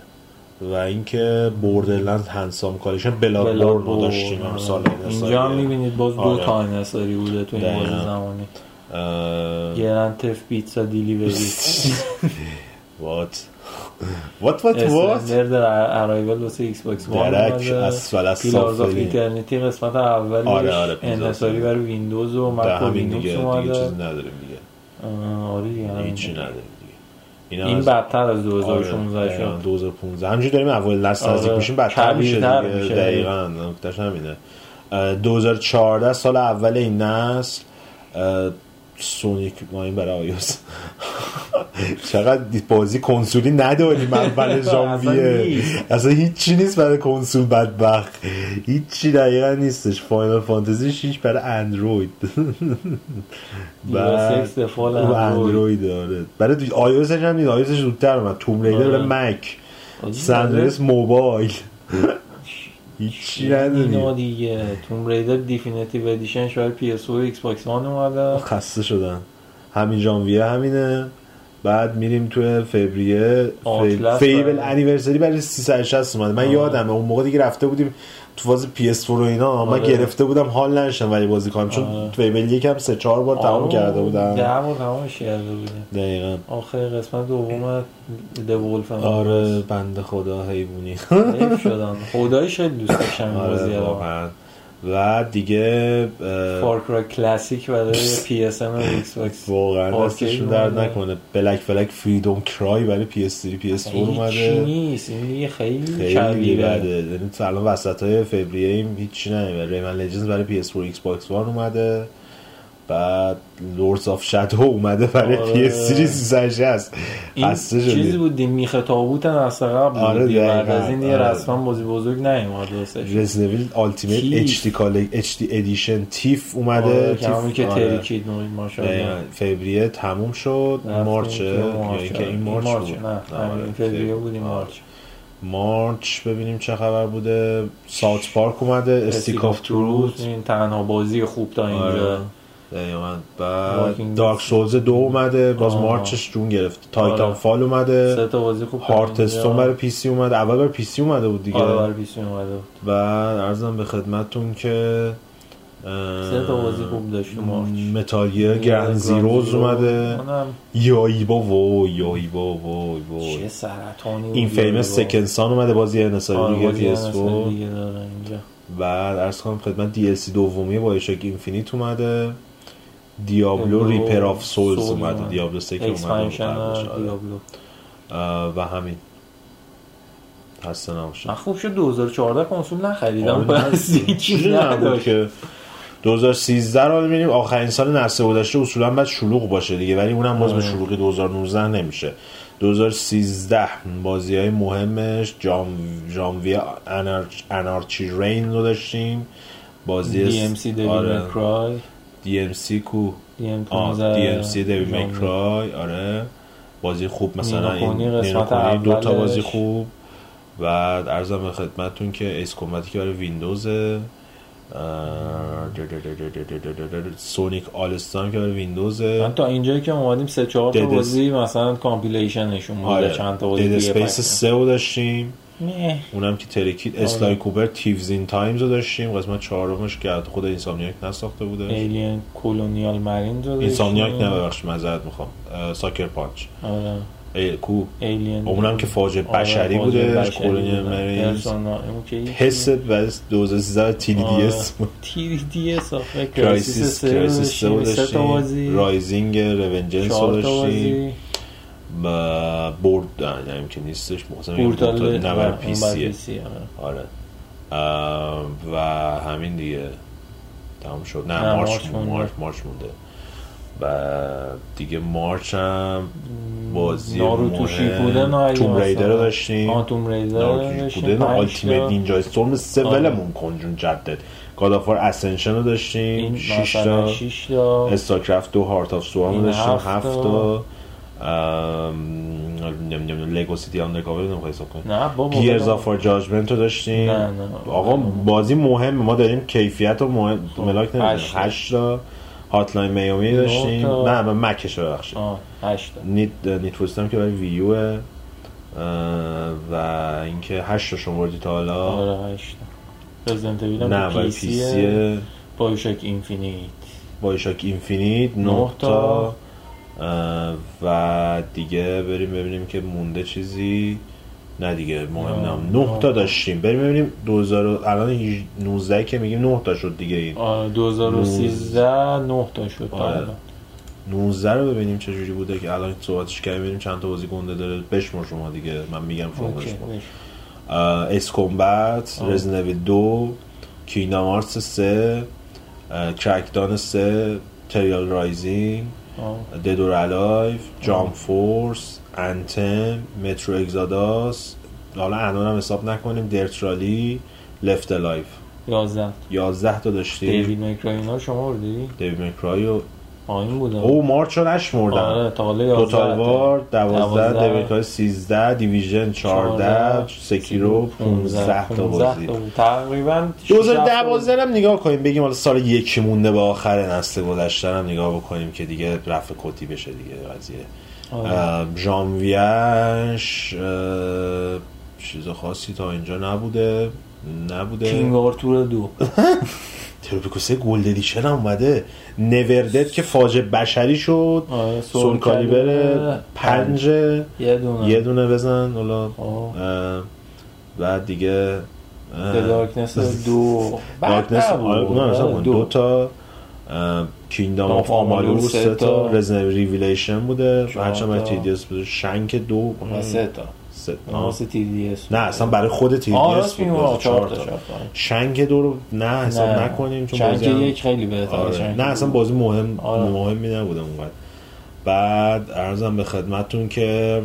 S1: و اینکه بوردرلند هنسام کالکشن بلاد بورن رو داشتیم هم سال
S2: اینجا هم می‌بینید باز دو
S1: آره.
S2: تا انحصاری بوده تو این. بازی زمانی.
S1: اه،
S2: گرن تف پیتزا دیلیوری
S1: What? What what what?
S2: استندرد ارایول واسه ایکس باکس وان
S1: درک
S2: اومده.
S1: اسفل از
S2: پیلارز آف
S1: سافلی
S2: ایترنیتی قسمت اولش
S1: آره، آره،
S2: انحصاری برای ویندوز و مک و
S1: همین
S2: لینوکس
S1: دیگه
S2: اومده.
S1: چیز نداریم دیگه.
S2: آره دیگه.
S1: هیچی نداریم
S2: این
S1: از-
S2: بدتر از
S1: آره،
S2: 2016
S1: دقیقاً،
S2: شد
S1: 2015 همینجوری داریم اول نسل
S2: آره،
S1: نزدیک میشیم بدتر میشه دیگه. دقیقاً نکتهش همینه. اه، 2014 سال اول این نسل. سونیک این برای آیوس چقدر بازی کنسولی نداریم اول ژانویه. اصلا هیچی نیست برای کنسول بدبخت. هیچی دقیقا نیستش. فاینال فانتزی 6 برای اندروید.
S2: اندروید.
S1: داره برای iOS هم نیست. iOS ش زودتر اومد. Tomb
S2: Raider.
S1: برای Mac سندرس موبایل هیچی
S2: اینا
S1: نداریم
S2: دیگه. Tomb Raider Definitive Edition ش برای PS و Xbox One اومده
S1: خسته شدن همین ژانویه همینه. بعد میریم توی فوریه.
S2: Fable
S1: Anniversary
S2: برای
S1: 360 اومده. من
S2: آه.
S1: یادمه اون موقع دیگه رفته بودیم. تو فاز PS4 و اینا من
S2: آره.
S1: گرفته بودم حال نشم ولی بازی کنم چون
S2: آره.
S1: Fable یکم سه چهار بار تمام
S2: آره،
S1: کرده بودم.
S2: ده بار تمامش کرده بودیم.
S1: دقیقا.
S2: آخر قسمت دوم دولف
S1: آره بنده خدا حیوانی
S2: حیف خدایش خیلی دوست داشتم این بازی
S1: آره
S2: رو.
S1: واقعا. و دیگه Far
S2: Cry Classic برای PS ام و Xbox
S1: واقعا دستشون درد. نکنه. Black Black Freedom Cry برای PS3 PS4
S2: هیچی
S1: اومده.
S2: نیست. این خیلی
S1: خیلی بده. یعنی تو الان وسط های فوریه ایم هیچی نمی‌بره. Rayman Legends برای PS4 Xbox One اومده. بعد Lords of Shadow اومده برای
S2: آره.
S1: PS3 360
S2: این چیزی بود این میخه تابوت نسل قبل
S1: آره،
S2: بود. بعد. از این دیگه
S1: آره.
S2: رسما بازی بزرگ نیومد واسش
S1: Resident
S2: Evil
S1: Ultimate Thief. HD collec HD edition Thief اومده
S2: آره، که Thief- که
S1: آره.
S2: ترکید نوید ماشاءالله.
S1: فوریه تموم شد
S2: March
S1: ه
S2: که
S1: یا اینکه این
S2: March
S1: بود
S2: نه
S1: آره،
S2: فوریه بود این. March
S1: March ببینیم چه خبر بوده South Park اومده Stick of Truth
S2: این تنها بازی خوب تا اینجا.
S1: دقیقاً. بعد Dark Souls دو اومده باز
S2: آه.
S1: March ش جون گرفت. Titan
S2: آره.
S1: fall اومده.
S2: سه تا بازی خوب Hearthstone.
S1: برای PC اومده. اول برای PC اومده بود دیگه.
S2: آره برای PC اومده بود.
S1: بعد عرضم به خدمتتون که
S2: سه تا بازی خوب داشت March.
S1: Metal Gear Ground Zeroes اومده. Yaiba وای Yaiba وای
S2: چه سرطانی
S1: inFamous.
S2: Second
S1: Son اومده بازی انحصاری
S2: آره،
S1: دیگه PS
S2: دیگه داره اینجا.
S1: بعد عرض کنم خدمت DLC دومی BioShock Infinite اومده.
S2: Diablo
S1: Reaper of Souls
S2: Soul
S1: اومده
S2: اومد.
S1: Diablo سه که اومده و همین. خسته نباشید.
S2: من خوب شد 2014 کنسول نخریدم.
S1: آره،
S2: پس
S1: نبود
S2: نداشت.
S1: که. 2013 رو می‌بینیم. آخرین سال نسل گذشته اصولا باید شلوغ باشه دیگه ولی اونم باز به. شلوغی 2019 نمیشه. 2013 بازی های مهمش جام انارچ... انارچی رین رو داشتیم. بازی
S2: دی ام سی دیویل
S1: آره.
S2: مکرای
S1: دی ام سی کو.
S2: دی ام
S1: آه دی ام سی دیویل میکرای آره. بازی خوب مثلا این
S2: قسمت
S1: دو تا. بازی خوب. بعد ارزم به خدمتتون که ایس کمبتی که برای ویندوزه. سونیک آلستان که برای ویندوز
S2: من تا اینجایی که اومدیم سه چهار تا بازی مثلا کامپیلیشنشون بوده
S1: آره.
S2: چند تا بازی
S1: اسپیس
S2: پس-
S1: 3 رو داشتیم.
S2: نه
S1: اونم که ترکید Sly Cooper Thieves in Times رو داشتیم. قسمت چهارمش که خود Insomniac نساخته بوده
S2: Alien Colonial Marine رو Insomniac.
S1: نه ببخشید معذرت می‌خوام. Sucker Punch.
S2: آره.
S1: ای کو؟
S2: Alien
S1: اونم که فاجعه
S2: آره،
S1: بشری بوده
S2: Colonial هیچی.
S1: حس و 2013 3D
S2: آره. S 3DS Crysis
S1: Crysis
S2: Rising Revengeance رو داشتیم.
S1: نه یعنی که نیستش مثلا
S2: پورتال
S1: نه بر
S2: اون
S1: پی
S2: بر
S1: سیه
S2: پی سی، آره.
S1: و همین دیگه. تمام شد. نه,
S2: نه،
S1: مارچ
S2: مارچ
S1: مونده. مارچ مارچ مونده. و دیگه مارچ هم بازی
S2: ناروتو شیپودن
S1: توم ریدر رو داشتیم.
S2: آه توم ریدر
S1: ناروتو
S2: داشتیم.
S1: شیپودن آلتیمیت. نینجا. استورم سه. ولمون کن جون جدد گادافار اسنشن رو داشتیم.
S2: این
S1: 6
S2: مثلا
S1: تا.
S2: 6 تا.
S1: استاکرافت دو هارت آف سوام داشتیم.
S2: هفت
S1: 7
S2: تا.
S1: نمی‌دونم Lego City Undercover نمی‌خوای حساب کنی.
S2: نه بابا
S1: Gears
S2: بابا.
S1: of Judgment رو داشتیم.
S2: نه، نه.
S1: آقا بازی مهمه. ما داریم کیفیت رو مهم... ملاک نمی‌دونیم
S2: هشت تا.
S1: 8 تا. Hotline
S2: Miami
S1: داشتیم. نه من مکش ببخشید.
S2: آه 8 تا.
S1: Need Need که برای Wii U ه و اینکه 8 تا شمردی تا حالا.
S2: آره 8 تا. Resident Evil
S1: نه PC
S2: BioShock Infinite
S1: BioShock Infinite 9
S2: نه
S1: تا. و دیگه بریم ببینیم که مونده چیزی نه دیگه مهم
S2: نه،
S1: نه 9
S2: نه.
S1: تا داشتیم بریم ببینیم 2000 و- الان 19 که میگیم 9 تا شد دیگه این
S2: آره 2013 9 تا شد تا. حالا.
S1: 19 رو ببینیم چه جوری بوده که الان صحبتش کردیم ببینیم چند تا بازی گنده داره بشمر شما دیگه من میگم شما بشمر. اس کمبت
S2: آه.
S1: رزنوی دو کینگدام آرتس 3 Crackdown 3 Trials
S2: Rising
S1: Dead or Alive Jump Force Anthem Metro Exodus حالا انون هم حساب نکنیم. Dirt Rally Left Alive
S2: 11
S1: 11 تا داشتیم.
S2: Devil May Cry اینا رو شما بردی؟
S1: Devil May Cry و
S2: آه این بوده.
S1: او March رو نشمردم
S2: آره تا حالا 11
S1: Total War 12
S2: دوازده.
S1: Devil May Cry 13 Division 14 Sekiro 15 تا
S2: 15
S1: بازی.
S2: تقریبا
S1: 2012 هم نگاه کنیم بگیم حالا سال یکی مونده به آخر نسل گذشته هم نگاه بکنیم که دیگه رفع کتی بشه دیگه قضیه.
S2: آره.
S1: ژانویهش چیز خاصی تا اینجا نبوده. نبوده.
S2: King Arthur دو.
S1: Tropico سه Gold Edition هم اومده. NeverDead که فاجعه بشری شد
S2: آره،
S1: Soul
S2: Soulcalibur
S1: پنج
S2: یه دونه
S1: یه دونه بزن حالا. اه، بعد دیگه
S2: The Darkness.
S1: آره حساب کن.
S2: دو.
S1: دو تا Kingdom
S2: of Amalur
S1: سه تا
S2: تا.
S1: Resident Revelation بوده هرچند من
S2: تا.
S1: 3DS بوده Shank دو
S2: و سه تا واسه 3DS
S1: نه اصلا برای خود
S2: تا چهار تا.
S1: Shank دو رو نه حساب
S2: نه.
S1: نکنیم چون هم-
S2: یک خیلی بهتره
S1: آره. نه اصلا. بازی مهم
S2: آره.
S1: مهمی نبوده اونقدر بعد عرضم به خدمتتون که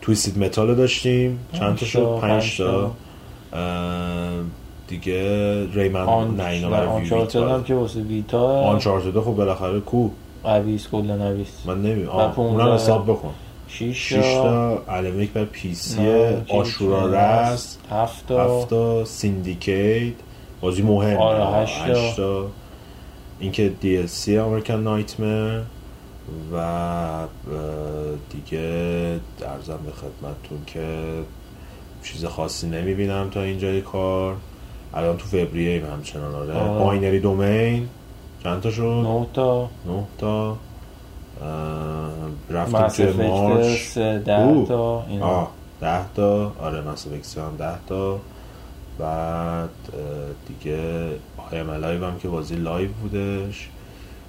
S1: تویستید متال رو داشتیم چند تا شد پنج تا دیگه ریمن
S2: آن
S1: نه اینا برای
S2: آنچارتد. هم که واسه ویتا
S1: آنچارتد خب بالاخره کو
S2: اویس کلا اویس
S1: من نمی
S2: و
S1: آه
S2: پونزده.
S1: اونم حساب بکن
S2: 6
S1: 6 تا المیک بر پی سی
S2: نه،
S1: آشورا رست
S2: 7 تا
S1: 7 تا سیندیکیت بازی مهم.
S2: آره، هشت تا.
S1: هشت تا اینکه دی ال سی امریکن نایتمر و دیگه عرضم به خدمتتون که چیز خاصی نمی‌بینم تا اینجای کار. الان تو فوریه ایم همچنان آره.
S2: آره.
S1: Binary Domain. چند تا شد
S2: 9 تا.
S1: 9 تا. رفتیم توی
S2: Effect
S1: March.
S2: 3 10
S1: اوه.
S2: تا اینا
S1: ده تا. آره Mass Effect هم ده تا. بعد دیگه I Am Alive هم که بازی Live بودش.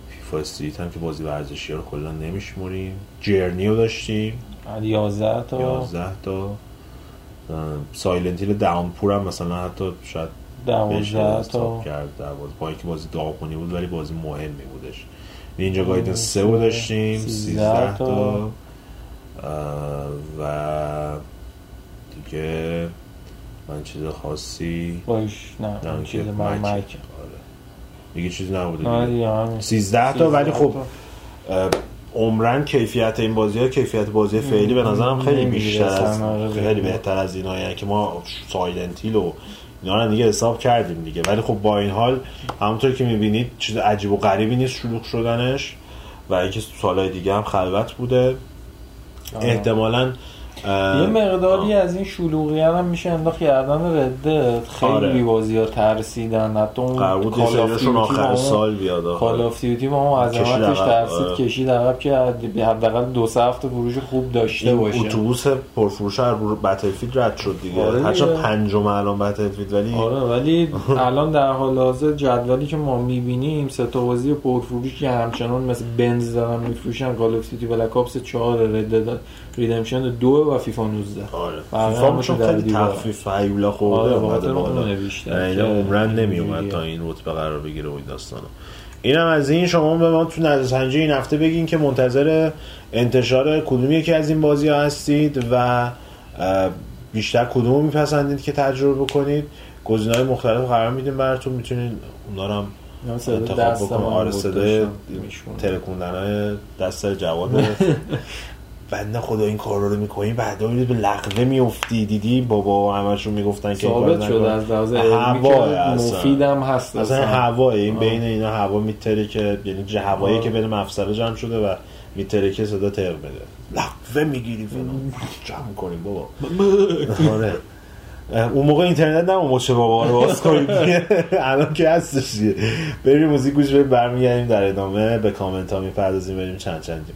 S1: فیفا استریت هم که بازی ورزشی رو کلا نمیشموریم جرنی رو داشتیم.
S2: 11 تا.
S1: 11 تا. سایلنت هیل داونپور هم مثلا حتی شاید بشه
S2: 12
S1: حساب
S2: تا
S1: کرد با اینکه بازی داغونی بود ولی بازی مهمی بودش. نینجا گایدن سه رو داشتیم
S2: 13
S1: 13
S2: تا.
S1: و دیگه من چیز خاصی
S2: باش نه
S1: نه
S2: چیز من.
S1: مکه آره. دیگه چیزی نبوده
S2: نه
S1: دیگه
S2: دیگه همین
S1: 13 تا ولی
S2: 13
S1: خب عمرن کیفیت این بازی ها کیفیت بازی فعلی به نظرم خیلی بیشتر از
S2: آره،
S1: خیلی. بهتر از اینا که ما سایلنت هیل و اینا رو دیگه حساب کردیم دیگه. ولی خب با این حال همونطور که می‌بینید چیز عجیب و غریبی نیست شلوغ شدنش و اینکه سالهای دیگه هم خلوت بوده. احتمالا
S2: یه مقداری از این شلوغی هم میشه انداخت گردن ردت خیلی
S1: آره.
S2: بازی ها ترسیدن حتی اون Duty
S1: آخر سال بیاد آخر.
S2: Call of Duty با اون عظمتش ترسید
S1: آره.
S2: کشید عقب که حد- حداقل دو سه هفته فروش خوب داشته باشه
S1: اتوبوس پرفروش هر Battlefield رد شد دیگه
S2: آره
S1: هرچند. پنجم الان Battlefield ولی
S2: آره ولی الان در حال حاضر جدولی که ما می‌بینیم سه تا بازی پرفروش که همچنان مثل بنز دارن میفروشن Call of Duty Black Ops 4 Red Redemption 2 و فیفا 19
S1: آره. فیفا چون خیلی. تخفیف هیولا خورده
S2: آره،
S1: بالا. اینا
S2: که
S1: عمرن نمی اومد. تا این رتبه قرار بگیره و این داستانا. اینم از این شما به ما تو نظرسنجی این هفته بگین که منتظر انتشار کدوم یکی از این بازی ها هستید و بیشتر کدوم رو میپسندید که تجربه بکنید. گزینه های مختلف قرار میدیم براتون. می‌تونید اونا رو هم
S2: صدا
S1: انتخاب
S2: دست
S1: بکنید. آره صدای. ترکوندن های دست جواد بنده خدا این کار رو می‌کنی بعد به لغوه میفتی دیدی؟ بابا همشون می‌گفتن که
S2: ثابت شده
S1: نکن.
S2: از لحاظ
S1: هوا اصلا.
S2: مفیدم هست
S1: اصلا هوا این. بین اینا هوا میتره که یعنی هوایی. که بین مفصله جمع شده و میتره که صدا تر بده. لغوه می‌گیری فلان. جمع کنیم بابا. آره. اون موقع اینترنت نه مچه بابا رو باز کنیم. الان که هستش. بریم موزیک گوش بریم برمیگردیم در ادامه. به کامنت ها می‌پردازیم بریم چند چندیم.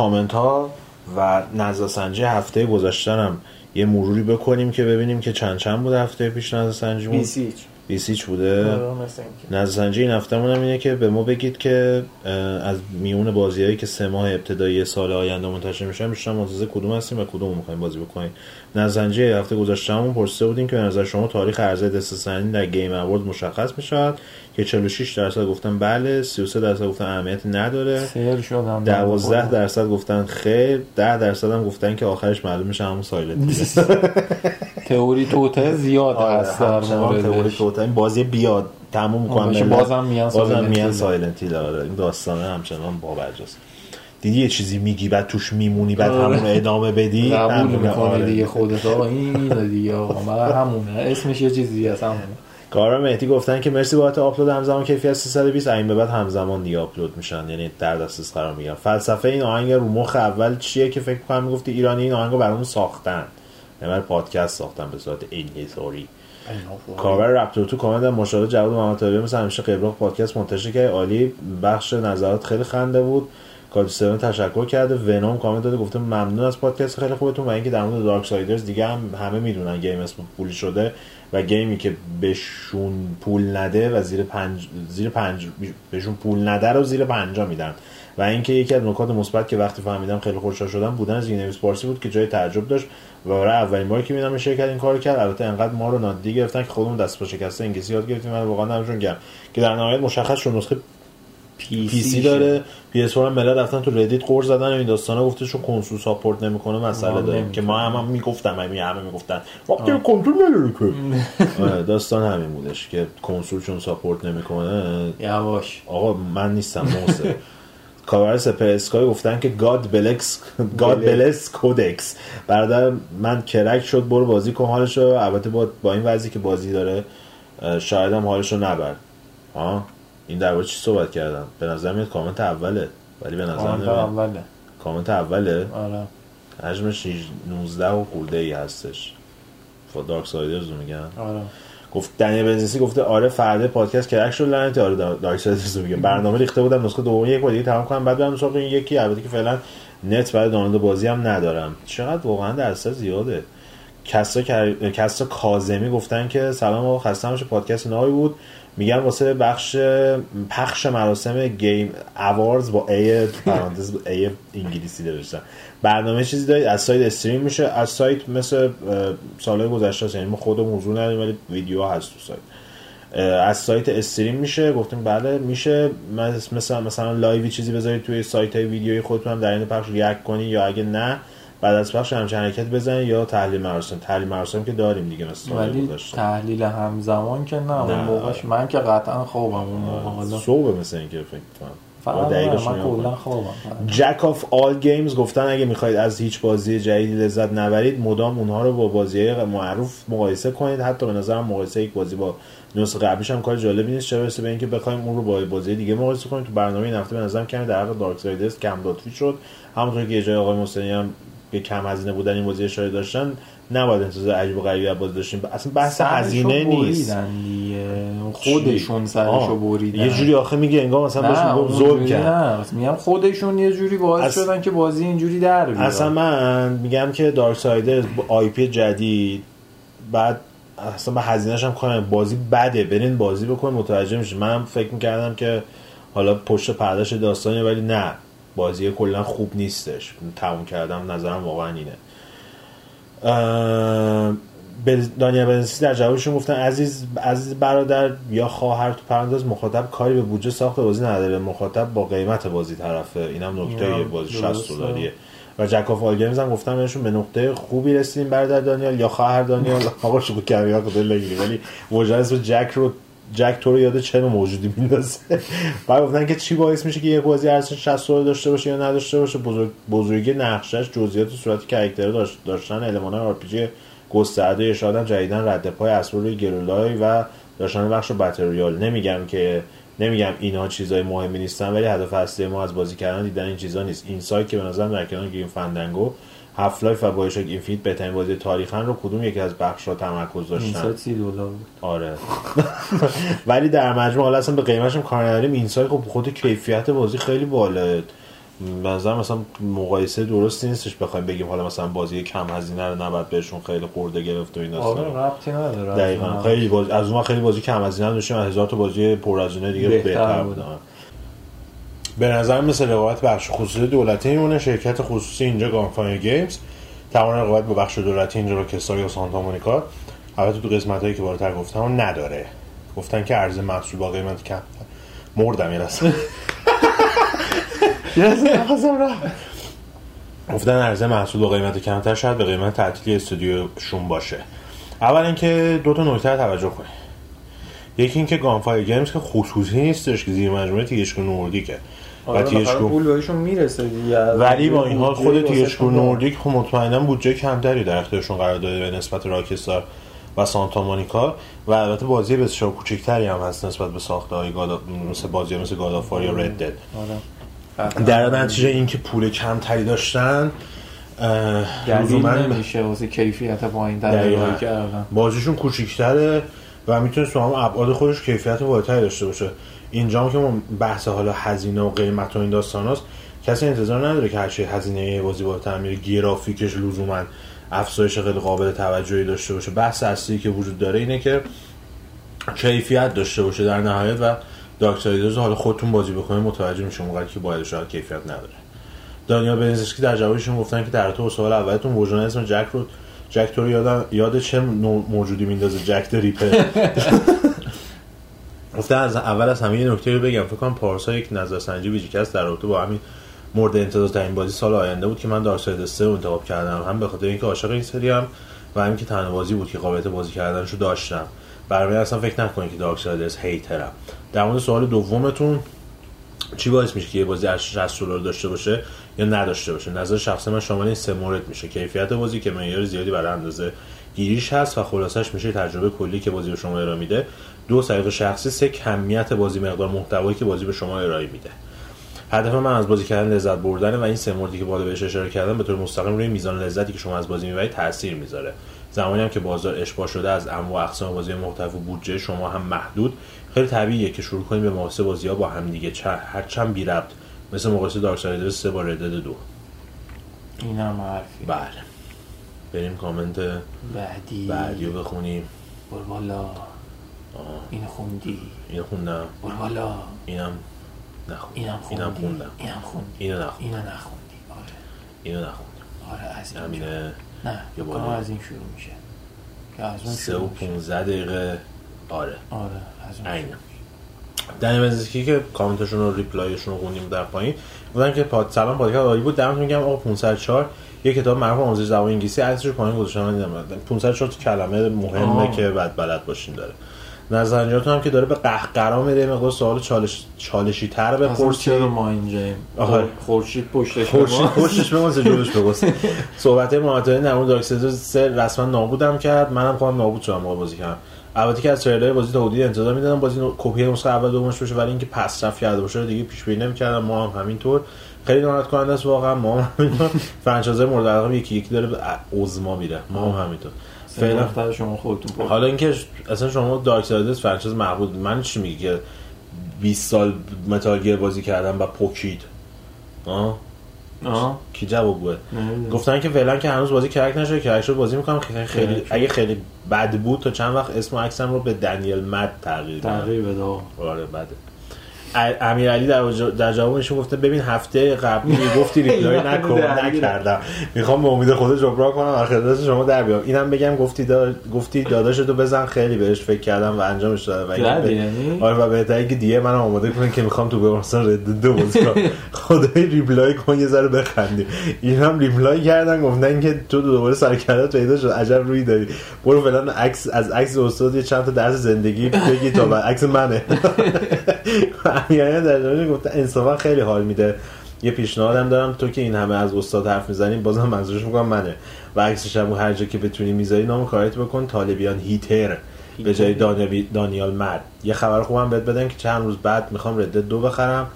S1: کامنت ها و نظرسنجی هفته گذشتنم یه مروری بکنیم که ببینیم که چند چند بود هفته پیش نظرسنجیمون
S2: بیسیچ
S1: بیسیچ بوده؟
S2: آره،.
S1: نظرسنجی این هفته هم اینه که به ما بگید که از میون بازیهایی که سه ماه ابتدایی سال آینده منتشر میشن بیشتر منتظر کدوم هستیم و کدوم می‌خوایم بازی بکنیم. نظرسنجی هفته گذشتهمون پرسیده بودیم که به نظر شما تاریخ عرضه Death Stranding در Game Award مشخص می‌شود که 46 درصد گفتن بله 33 درصد گفتن اهمیتی نداره.
S2: سیر شدم
S1: 12 درصد گفتن خیر 10 درصد هم گفتن که آخرش معلوم میشه همون Silent
S2: تئوری توته زیاد هست در
S1: همچنان تئوری توتا این بازی بیاد تموم
S2: باشه، بازم میان
S1: بازم
S2: Silent
S1: میان
S2: Hill.
S1: Silent. Hill آره این داستانه همچنان پابرجاست. دیدی یه چیزی میگی بعد توش میمونی بعد
S2: آره.
S1: همون ادامه بدی؟
S2: قبول می‌کنی
S1: آره.
S2: دیگه خودت. آقا این دیگه. آقا من همونه. اسمش یه چیزی هست همونه.
S1: کارا مهدی گفتن که مرسی بابت آپلود همزمان کیفیت 320 این به بعد همزمان دیگه آپلود میشن. یعنی در دسترس قرار می‌گیرن. فلسفه این آهنگ رو مخ اول چیه که فکر کنم می‌گفتی؟ ایرانی این آهنگ رو برامون ساختن. یعنی برای پادکست ساختن به صورت انحصاری کاربر رپتور تو کامنت هم مشاهده جواد محمد طاهری مثل همیشه قبراق پادکست منتشر کرد. عالی. بخش نظرات خیلی خنده بود. کارتی سون تشکر کرده. ونوم کامنت داده گفته ممنون از پادکست خیلی خوبتون و اینکه در مورد دارک سایدرز دیگه هم همه می‌دونن گیم اسم پولی شده و گیمی که بهشون پول نده و زیر پنج زیر پنج بهشون پول نده رو زیر پنجا میدن. و اینکه یکی از نکات مثبت که وقتی فهمیدم خیلی خوشحال شدم بودن زیرنویس پارسی بود که جای تعجب داشت و برای اولین باری که دیدم شرکت این کارو کرد البته انقدر ما رو نادیده گرفتن که خودمون دست و پا شکسته انگلیسی یاد گرفتیم. من واقعا نمیشون گرم که در نهایت مشخص شد نسخه PC داره. PS هم ملت رفتن تو Reddit قور زدن. و این داستانا گفته چون کنسول support نمی‌کنه مسئله
S2: نمی‌تونیم.
S1: که ما هم, هم می‌گفتم همه همه می‌گفتن. وقتی کنترل نداره که. آره، داستان همین بودش که کنسول چون support نمی‌کنه.
S2: یواش.
S1: آقا من نیستم موسه کاور سپر اسکای گفتن که God bless God bless کودکس برادر من کرک شد برو بازی کن حالشو ببر البته با با این وضعی که بازی داره شاید هم حالشو نبری. ها این در چی صحبت کردم؟ به نظر میاد کامنت اوله ولی به نظر
S2: کامنت اوله.
S1: کامنت اوله؟
S2: آره.
S1: حجمش 19 و خورده ای هستش. فا دارک سایدرز رو میگن.
S2: آره.
S1: گفت دنیل بنزیسی گفته آره فردا پادکست کرک شد لعنتی. آره دار- دارک سایدرز رو میگه برنامه ریخته بودم نسخه دوم. یک بار دیگه تمام کنم. بعد برم سراغ این یکی البته که فعلا نت برای دانلود بازی هم ندارم. چقدر واقعا درصد زیاده. کسرا کر- کسرا کاظمی گفتن که سلام آقا خسته پادکست نهایی بود. میگن واسه بخش پخش مراسم گیم اواردز با ای پرانتز ای انگلیسی نوشتن. برنامه چیزی دارید؟ از سایت استریم میشه. از سایت مثل سالهای گذشته. یعنی ما خودمون حضور نداریم ولی ویدیو هست تو سایت. از سایت استریم میشه. گفتیم بله میشه. مثلا مثلا live ی چیزی بذارید توی سایت های ویدیویی خودتون در این پخش react کنی یا اگه نه بعد از پخش همچین حرکت بزنید یا تحلیل مراسم؟ تحلیل مراسم که داریم دیگه مثل سالهای
S2: ولی تحلیل همزمان که نه اون. موقعش من که قطعا خوابم اون موقع
S1: صبح مثل اینکه فکر کنم. Jack of All Games گفتن اگه می‌خواید از هیچ بازی جدیدی لذت نبرید مدام اونها رو با بازی معروف مقایسه کنید. حتی به نظرم مقایسه یک بازی با نسخه قبلیش هم کار جالبی نیست. چه برسه به اینکه بخوایم اون رو با بازی دیگه مقایسه کنیم؟ تو برنامه این هفته به نظرم کمی در حق دارک سایدرز کم لطفی شد. همونطور که جای آقای محسنی هم به کم هزینه بودن این بازی اشاره داشتن نباید انتظار عجیب و غریبی از بازی داشتیم. اصلا بحث هزینه نیست.
S2: خودشون سرشو بریدن.
S1: یه جوری آخه میگه انگار مثلا گفت ظلم کرد.
S2: نه. میگم خودشون یه جوری باعث
S1: از-
S2: شدن که بازی اینجوری در بیاد.
S1: اصلا من میگم که دارک سایدرز با IP جدید بعد اصلا به هزینهش هم کنم. بازی بده برین بازی بکن متوجه میشه منم فکر می‌کردم که حالا پشت پرداش داستانی ولی نه. بازی کلا خوب نیستش. تموم کردم نظرم واقعا اینه. دانیل بنسی در جوابشون گفتن عزیز عزیز برادر یا خواهر تو پرانتز مخاطب کاری به بودجه ساخت بازی نداره. مخاطب با قیمت بازی طرفه. اینم نکته بازی 60
S2: درسته.
S1: دلاریه. و جک آف آل گیمز هم گفتم بهشون به نقطه خوبی رسیدیم برادر دانیال یا خواهر دانیال آقا شو کردی آقا دل نگیری. ولی اسم جک رو جک تو رو یاد چه موجودی میندازه. بعد گفتن که چی باعث میشه که یک بازی ارزش 60 دلار داشته باشه یا نداشته باشه. بزرگ بزرگی نقشش جزئیات صورت کاراکتر داشت داشتن المان آر پی جی گسترده هم جدیدن رد پای اسباب روی گرولای و داشتن بخش بتل رویال نمیگم که نمیگم اینها چیزای مهمی نیستن ولی هدف اصلی ما از بازی کردن دیدن این چیزا نیست. این سایت که به نظر در کنار گیم فندنگو Half-Life و BioShock Infinite بهترین بازی تاریخن رو کدوم یکی از بخش‌ها تمرکز داشتن؟
S2: دلار بود.
S1: آره. ولی در مجموع حالا اصلا به قیمتش هم کار نداریم. Inside خب خود کیفیت بازی خیلی بالاه به نظر مثلا مقایسه درستی نیستش بخوایم بگیم حالا مثلا بازی کم هزینه رو نباید بهشون خیلی خرده گرفت و این
S2: آره
S1: داستان
S2: نداره.
S1: دقیقا. خیلی باز... از اون خیلی بازی کم هزینه داشتیم هزار تا بازی پر هزینه دیگه
S2: بهتر
S1: بهتر
S2: بود.
S1: به نظر مثل رقابت بخش خصوصی دولتی میمونه شرکت خصوصی اینجا گانفایر گیمز توان رقابت با بخش دولتی اینجا روکستار یا سانتا مونیکا البته تو قسمت هایی که بالاتر گفتم نداره. گفتن که عرضه محصول با قیمت کم. مردم یه. گفتن عرضه محصول با قیمت کمتر شاید به قیمت تعطیلی استودیوشون باشه. اول اینکه دو تا نکته رو توجه کنید. یکی اینکه Gunfire Games که خصوصی نیستش که زیر مجموعه THQ Nordic ه. و
S2: آره
S1: THQ
S2: پول بهشون می‌رسه دیگه.
S1: ولی با این حال خود
S2: پول.
S1: Nordic خب مطمئنا بودجه کمتری در اختیارشون قرار داده به نسبت راکستار و سانتا مونیکا و البته بازی بسیار کوچکتری هم هست نسبت به ساخته های گاد آ... مثل بازی مثل God of War یا Red Dead
S2: آره.
S1: در نتیجه اینکه پول کمتری داشتن
S2: دلیل نمیشه واسه کیفیت پایین در کردن.
S1: بازیشون کوچیکتره و می‌تونست تو هم ابعاد خودش کیفیت بالاتری داشته باشه. اینجا که ما بحث حالا هزینه و قیمت و این داستان هست کسی انتظار نداره که هرچی هزینه یه بازی بالاتر میره گرافیکش لزوما افزایش خیلی قابل توجهی داشته باشه. بحث اصلی که وجود داره اینه که کیفیت داشته باشه در نهایت و رو حالا خودتون بازی بکنید متوجه میشه موقعی که باید شاید کیفیت نداره. دانیال بنزسکی در جوابشون گفتن که در تو سوال اولتون وجدان اسم جک رو جک تو رو یاد چه موجودی میندازه؟ Jack the Ripper. گفتن از اول از همه یه نکته رو بگم. فکر کنم پارسا یک نظرسنجی VGCAST در رابطه با همین مورد انتظار ترین بازی سال آینده بود که من Dark 3 رو انتخاب کردم. هم به خاطر اینکه عاشق این سری هم و همین که تنها بازی بود که قابلیت بازی کردنشو داشتم. برای اصلا فکر نکنید که دارک سایدرز hater م در مورد سوال دومتون چی باعث میشه که یه بازی ارزش 60 دلار داشته باشه یا نداشته باشه؟ نظر شخصی من شامل این سه مورد میشه. کیفیت بازی که معیار زیادی برای اندازه گیریش هست و خلاصش میشه تجربه کلی که بازی به شما ارائه میده. دو سلیقه شخصی سه کمیت بازی مقدار محتوایی که بازی به شما ارائه میده. هدف من از بازی کردن لذت بردن و این سه موردی که بالا بهش اشاره کردم به طور مستقیم روی میزان لذتی که شما از بازی می‌برید تاثیر می‌ذاره. زمانی هم که بازار اشباع شده از انواع اقسام بازی مختلف و بودجه شما هم محدود خیلی طبیعیه که شروع کنید به مقایسه بازی ها با هم دیگه. هر چند بی ربط. مثل مقایسه دارک سایدرز 3 با ردد دو.
S2: اینم حرفی.
S1: بله. بریم کامنت
S2: بعدی.
S1: بعدی رو بخونیم.
S2: بر بالا. این خوندی؟
S1: اینو خوندم.
S2: بر بالا.
S1: اینم نخوندم
S2: اینم خوندی؟
S1: اینم خوندم.
S2: اینم خوندی؟
S1: اینو نخوندم
S2: اینو نخوندی. آره.
S1: اینو نخوندم.
S2: آره از این
S1: همینه.
S2: نه
S1: یه بالا.
S2: از این شروع میشه؟ که از اون
S1: سه و
S2: میشه؟
S1: 15 دقیقه. آره.
S2: آره از اون شروع
S1: دنی بنزیسکی که کامنتشون رو ریپلایشون رو خوندیم در پایین. بودن که پاد سلام پادکست عالی بود. دمتون میگم آقا 504 یه کتاب معروف آموزش زبان انگلیسی. عکسش رو پایین گذاشتم. من دیدم. 504 تا کلمه. مهمه
S2: آه.
S1: که بعد بلد باشین داره. نظرانجاتون هم که داره به قهقرا میره مقدار سوال چالش چالشی تر
S2: اصلا
S1: بپرسید
S2: چرا ما اینجاییم. خورشید پشتش
S1: خورشید
S2: به.
S1: پشتش بمون جلوش بگوست صحبت محمد در مورد دارک سیدر سه رسما نابودم کرد. منم خودم نابود شدم موقع بازی کردم البته که از تریلر بازی تا حدودی انتظار می‌دادم بازی کپی نسخه اول دومش بشه ولی اینکه پس رفت کرده باشه دیگه پیش بینی نمی‌کردم. ما هم همینطور. خیلی ناراحت کننده است واقعا. ما هم همینطور. فرانچایزهای مورد علاقه یکی یکی داره به عظما میره. ما هم همینطور. فعلا.
S2: شما خودتون پر
S1: حالا اینکه اصلا شما دارک سایدرز فرانچایز معبود من چی میگی که 20 سال متال گیر بازی کردم و پوکید. آه؟
S2: آه.
S1: کی جواب بود. گفتن که فعلا که هنوز بازی کرک نشده کرک شد بازی می‌کنم. خیلی, خیلی. اگه خیلی بد بود تا چند وقت اسم و عکسم رو به دنیل مد تغییر
S2: تغییر بده.
S1: آره بده. امیرعلی در, در جوابشون گفته ببین هفته قبلی گفتی reply نکن. نکردم. می‌خوام به امید خود جبران کنم و خدمت شما در بیام. اینم بگم گفتی دا... گفتی داداشتو بزن خیلی بهش فکر کردم و انجامش دادم و به-
S2: یعنی؟
S1: آره و بهتره که دیگه منم آماده کنین که می‌خوام تو به مثلا رد دو بازی کنم. خدای reply کن یه ذره بخندی این هم ریپلای کردن گفتن که تو دوباره سرکردت پیدا شد عجب روی داری. برو فلان عکس از عکس استاد یه چند تا درس زندگی بگی تا عکس منه. یعنی در گفته انصافا خیلی حال میده. یه پیشنهادم دارم تو که این همه از استاد حرف می‌زنیم بازم منظورش می‌کنم منه. و عکسش هم هر جا که بتونی می‌ذاری نام کارت بکن طالبیان هیتر به جای دانیال, مرد. یه خبر خوبم بهت بدم که چند روز بعد می‌خوام ردت دو بخرم.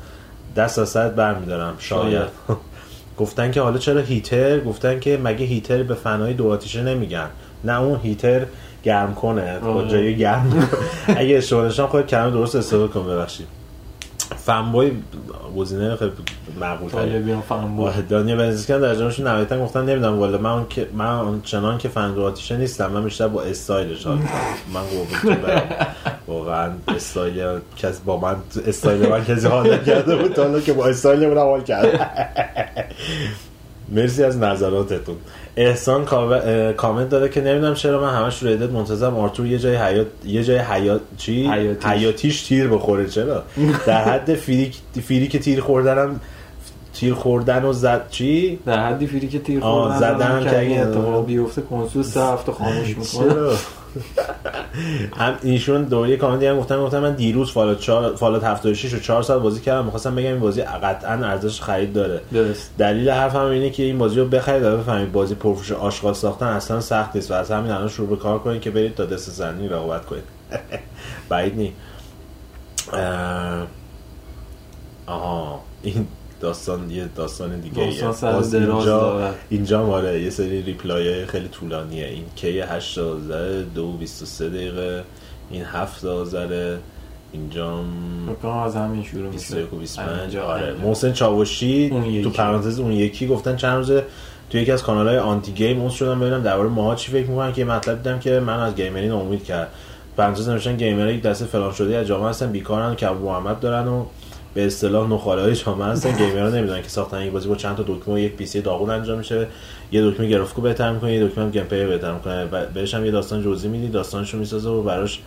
S1: دست از سرت برمیدارم. شاید. گفتن که حالا چرا هیتر گفتن که مگه هیتر به فنای دو آتیشه نمیگن. نه اون هیتر گرم کنه با
S2: آه.
S1: جای گرم اگه اشتباه نشم خود کلمه درست استفاده کن ببخشید فنبوی گزینه خیلی معقول
S2: طالبیان فن بود
S1: واحد دانیال بنزیسکن در جامشون نهایتا گفتن نمی‌دونم والا من اون که من اون چنان که فن آتیشه نیستم من بیشتر با استایلش. من قربون. واقعا استایل کسی با من استایل من کسی حال نکرده بود تا که با استایل من حال کرد مرسی از نظراتتون احسان کامنت داده که نمی‌دونم چرا من همش رو ردت منتظرم آرتور یه جای حیات یه جای حیات چی
S2: حیاتیش.
S1: حیاتیش تیر بخوره چرا در حد فیری فیری که تیر خوردنم تیر خوردن و زد چی؟
S2: در حدی فیری که تیر خوردن
S1: زدن که اگه-
S2: اتفاق بیفته کنسول سه هفته خاموش می‌کنه.
S1: هم ایشون دوره کامنتی هم گفتم گفتم من دیروز Fallout 4 Fallout 76 رو 4 سال بازی کردم. می‌خواستم بگم این بازی قطعا ارزش خرید داره.
S2: درست.
S1: دلیل حرفم اینه که این بازی رو بخرید و بفهمید بازی پرفروش آشغال ساختن اصلا سخت نیست و از همین الان شروع به کار کنید که برید با Death Stranding رقابت کنید. بعید نی. آها. این داستان یه داستان دیگه
S2: داستان سر
S1: اینجا
S2: داره.
S1: اینجا ماره یه سری reply خیلی طولانیه این کی 8 آذر 2 23 دقیقه این 7 آذر اینجا
S2: از همین شروع میشه
S1: 21 و 25
S2: اینجا،
S1: آره. محسن چاوشی. تو پرانتز اون یکی گفتن چند روزه تو یکی از کانال های anti game اون شدم ببینم درباره ماها چی فکر می‌کنن که یه مطلب دیدم که من از گیمرین امید کرد پرانتز نوشتن gamer ها یک دسته فلان شده از جامعه هستن بیکارن که ابو محمد دارن و به اصطلاح نخاله های جامعه هستن gamer ها نمی‌دونن که ساختن این بازی با چند تا دکمه و یک PC داغون انجام میشه. یه دکمه گرافیکو بهتر می‌کنه یه دکمه هم gameplay بهتر می‌کنه. بهش هم یه داستان جزئی میدی داستانشو می‌سازه و براش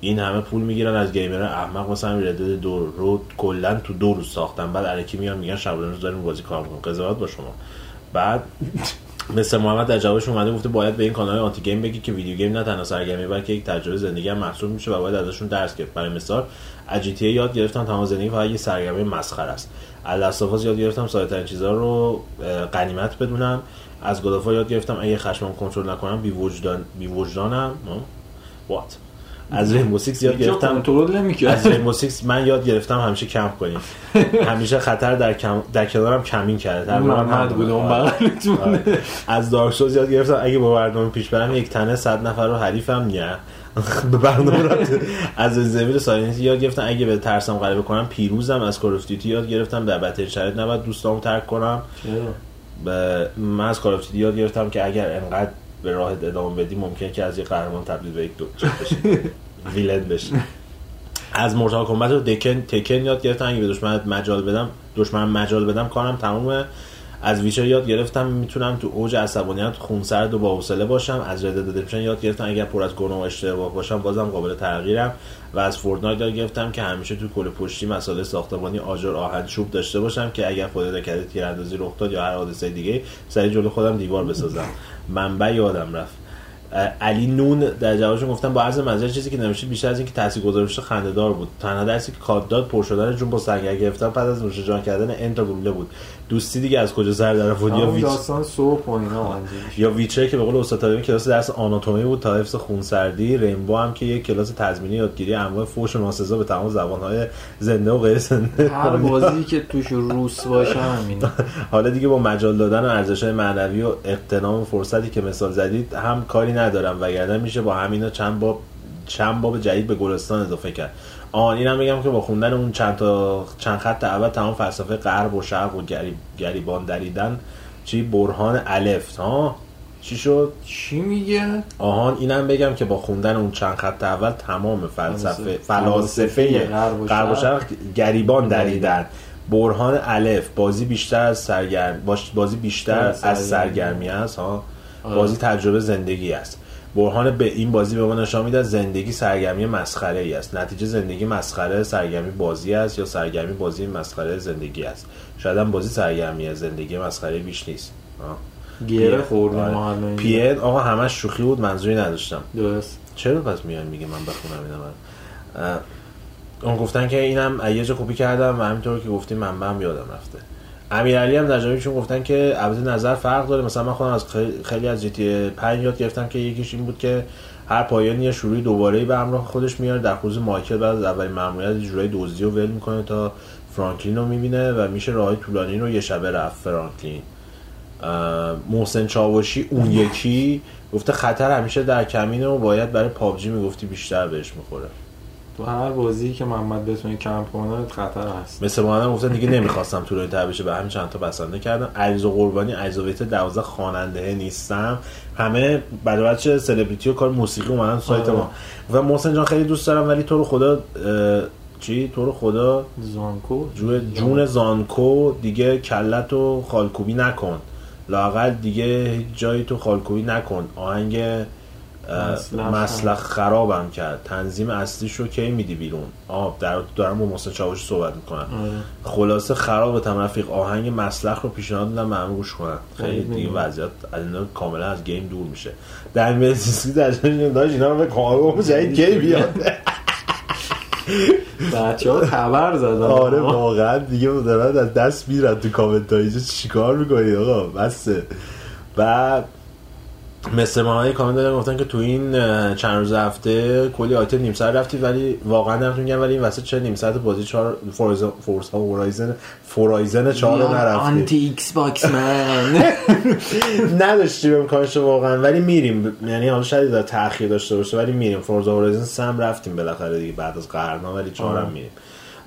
S1: این همه پول می‌گیرن. از گیمر احمق مثلا ردد دو رو کلا تو دو روز ساختن. بعد الکی میان میگن شب روز داریم بازی کار می‌کنیم. قضاوت با شما. بعد مثل محمد در جوابش اومده گفته باید به این کانال آنتی گیم بگی که ویدیو گیم نه تنها سرگرمی بلکه یک تجربه زندگی هم محسوب میشه و باید ازشون درس گرفت. برای مثال از جی تی ای یاد گرفتم تمام زندگی فقط یه سرگرمی مسخره است. از یاد گرفتم ساده‌ترین چیزا رو غنیمت بدونم. از گودافا یاد گرفتم اگه خشمم کنترل نکنم بی وجدان بی وجدانم. وات از رینبو سیکس یاد گرفتم.
S2: کنترل
S1: از رینبو سیکس من یاد گرفتم همیشه کم کنیم. همیشه خطر در, کم... در کنارم کمین کرده. تقریبا
S2: محمد
S1: هم
S2: بود اون
S1: آره.
S2: بغلتون
S1: آره. از دارک سولز یاد گرفتم. اگه با برنامه پیش برم یک تنه صد نفر رو حریفم نه به برنامه رفت. از زمین ساینس یاد گرفتم. اگه به ترسم غلبه کنم پیروزم. از دیوتی یاد گرفتم. در بدترین شرایط نباید دوستامو ترک کنم. من از دیوتی یاد گرفتم که اگر انقدر به راهت ادامه بدی ممکنه که از یک قهرمان تبدیل به یک دکتر بشی. ویلن بشی. از مورتال کمبت رو دکن تکن یاد گرفتم. اگه به دشمن مجال بدم دشمن مجال بدم کارم تمومه. از ویچر یاد گرفتم. می‌تونم تو اوج عصبانیت خونسرد و با حوصله باشم. از رد ددمشن یاد گرفتم. اگر پر از گناه و اشتباه باشم بازم قابل تغییرم. و از Fortnite یاد گرفتم که همیشه تو کوله پشتی مسئله ساختمانی آجر آهن چوب داشته باشم که اگر خدا نکرده تیراندازی رخ داد یا هر حادثه دیگه سریع جلو خودم دیوار بسازم. منبع یادم رفت. علی نون در جوابشون گفتم با عرض معذرت چیزی که نوشته بیشتر از اینکه تاثیرگذار بشه خنده‌دار بود. تنها درسی که COD داد پر شدن جون با سنگر گرفتن بعد از نوش جان کردن انت گلوله بود. دوستی دیگه از کجا سر در آورد؟ یا ویچ
S2: داستان صبح و اینا.
S1: یا Witcher که به قول استاد کلاس درس آناتومی بود تا حفظ خونسردی Rainbow هم که یک کلاس تضمینی یادگیری انواع فوش و ناسزا به تمام زبان‌های زنده و غیر زنده.
S2: هر بازی که توش روس باشه همینه.
S1: حالا دیگه با مجال دادن و ارزش معنوی و اقتنام فرصتی که مثال زدید هم کاری ندارم وگرنه میشه با همینا چند باب چند باب جدید به گلستان اضافه کرد. آن اینم بگم که با خوندن اون چند تا چند خط اول تمام فلسفه غرب و شرق و گریب گریبان دریدن چی؟ برهان الف. ها؟ چی شد؟
S2: چی میگه؟
S1: آهان اینم بگم که با خوندن اون چند خط اول تمام فلسفه
S2: فلسفه
S1: فلاسفه
S2: غرب و شرق.
S1: گریبان دریدن. برهان الف بازی بیشتر از سرگرم بازی بیشتر
S2: آره،
S1: از
S2: سرگرمی.
S1: سرگرمی است ها؟
S2: آره.
S1: بازی تجربه زندگی است. برهان به این بازی به ما نشان میده زندگی سرگرمی مسخره ای است. نتیجه زندگی مسخره سرگرمی بازی است یا سرگرمی بازی مسخره زندگی است؟ شاید هم بازی سرگرمی زندگی مسخره بیش نیست. آه.
S2: خوردیم
S1: آره.
S2: ما
S1: آقا همش شوخی بود منظوری نداشتم.
S2: درست.
S1: چرا پس میان میگه من بخونم اینا من اون گفتن که اینم جا کپی کردم و همینطور که گفتیم منبع هم یادم رفته. امیرعلی هم در جوابشون گفتن که البته نظر فرق داره. مثلا من خودم از خیلی- از جی تی 5 یاد گرفتم که یکیش این بود که هر پایانی یه شروعی دوباره به همراه خودش میاره. در خصوص مایکل بعد از اولین ماموریت یه جورایی دزدی رو ول می‌کنه تا فرانکلین رو می‌بینه و میشه راه طولانی رو یه شبه رفت فرانکلین. محسن چاوشی اون یکی گفته خطر همیشه در کمینه و باید برای پابجی می‌گفتی بیشتر بهش می‌خوره.
S2: تو هر بازی که محمد بتونه کمپ کنه خطر هست.
S1: مثل ما هم گفتن دیگه نمی‌خواستم طول بشه به همین چند تا بسنده کردم. عریض و قربانی عریض و ویت 12 خواننده نیستم. همه برای بچه سلبریتی و کار موسیقی اومدن سایت
S2: آره.
S1: ما و محسن جان خیلی دوست دارم ولی تو رو خدا چی؟ تو رو خدا
S2: زانکو؟
S1: جو- جون زانکو. دیگه کلت و خالکوبی نکن. لاقل دیگه جایی تو خالکوبی نکن. آهنگ
S2: مسلخ
S1: خرابم کرد. تنظیم اصلیش رو کی میدی بیرون؟ آه در دارم با محسن چاوشی صحبت می‌کنم.
S2: آره.
S1: خلاصه خراب تم رفیق آهنگ مسلخ رو پیشنهاد میدم به همه گوش کنن. خیلی دیگه. وضعیت از اینا کاملا از گیم دور میشه. در می‌رسی در داشت اینا رو به کارو جدید کی بیاد؟
S2: بچه ها خبر زدن.
S1: آره واقعا دیگه دارن از دست میرن تو کامنت چیکار می‌کنید آقا؟ بسه و مثل ما های کامنت دادن گفتن که تو این چند روز هفته کلی آیتم نیم ساعت رفتی ولی واقعا نمی‌تونم میگم ولی این وسط چه نیم ساعت بازی چهار فورس ها هورایزن فورایزن چهار رو نرفتی.
S2: آنتی ایکس باکس من.
S1: نداشتیم امکانش رو واقعا ولی میریم. یعنی حالا شاید در تاخیر داشته باشه ولی میریم. فورزا هورایزن سم رفتیم بالاخره دیگه بعد از قرنا ولی چهارم. میریم.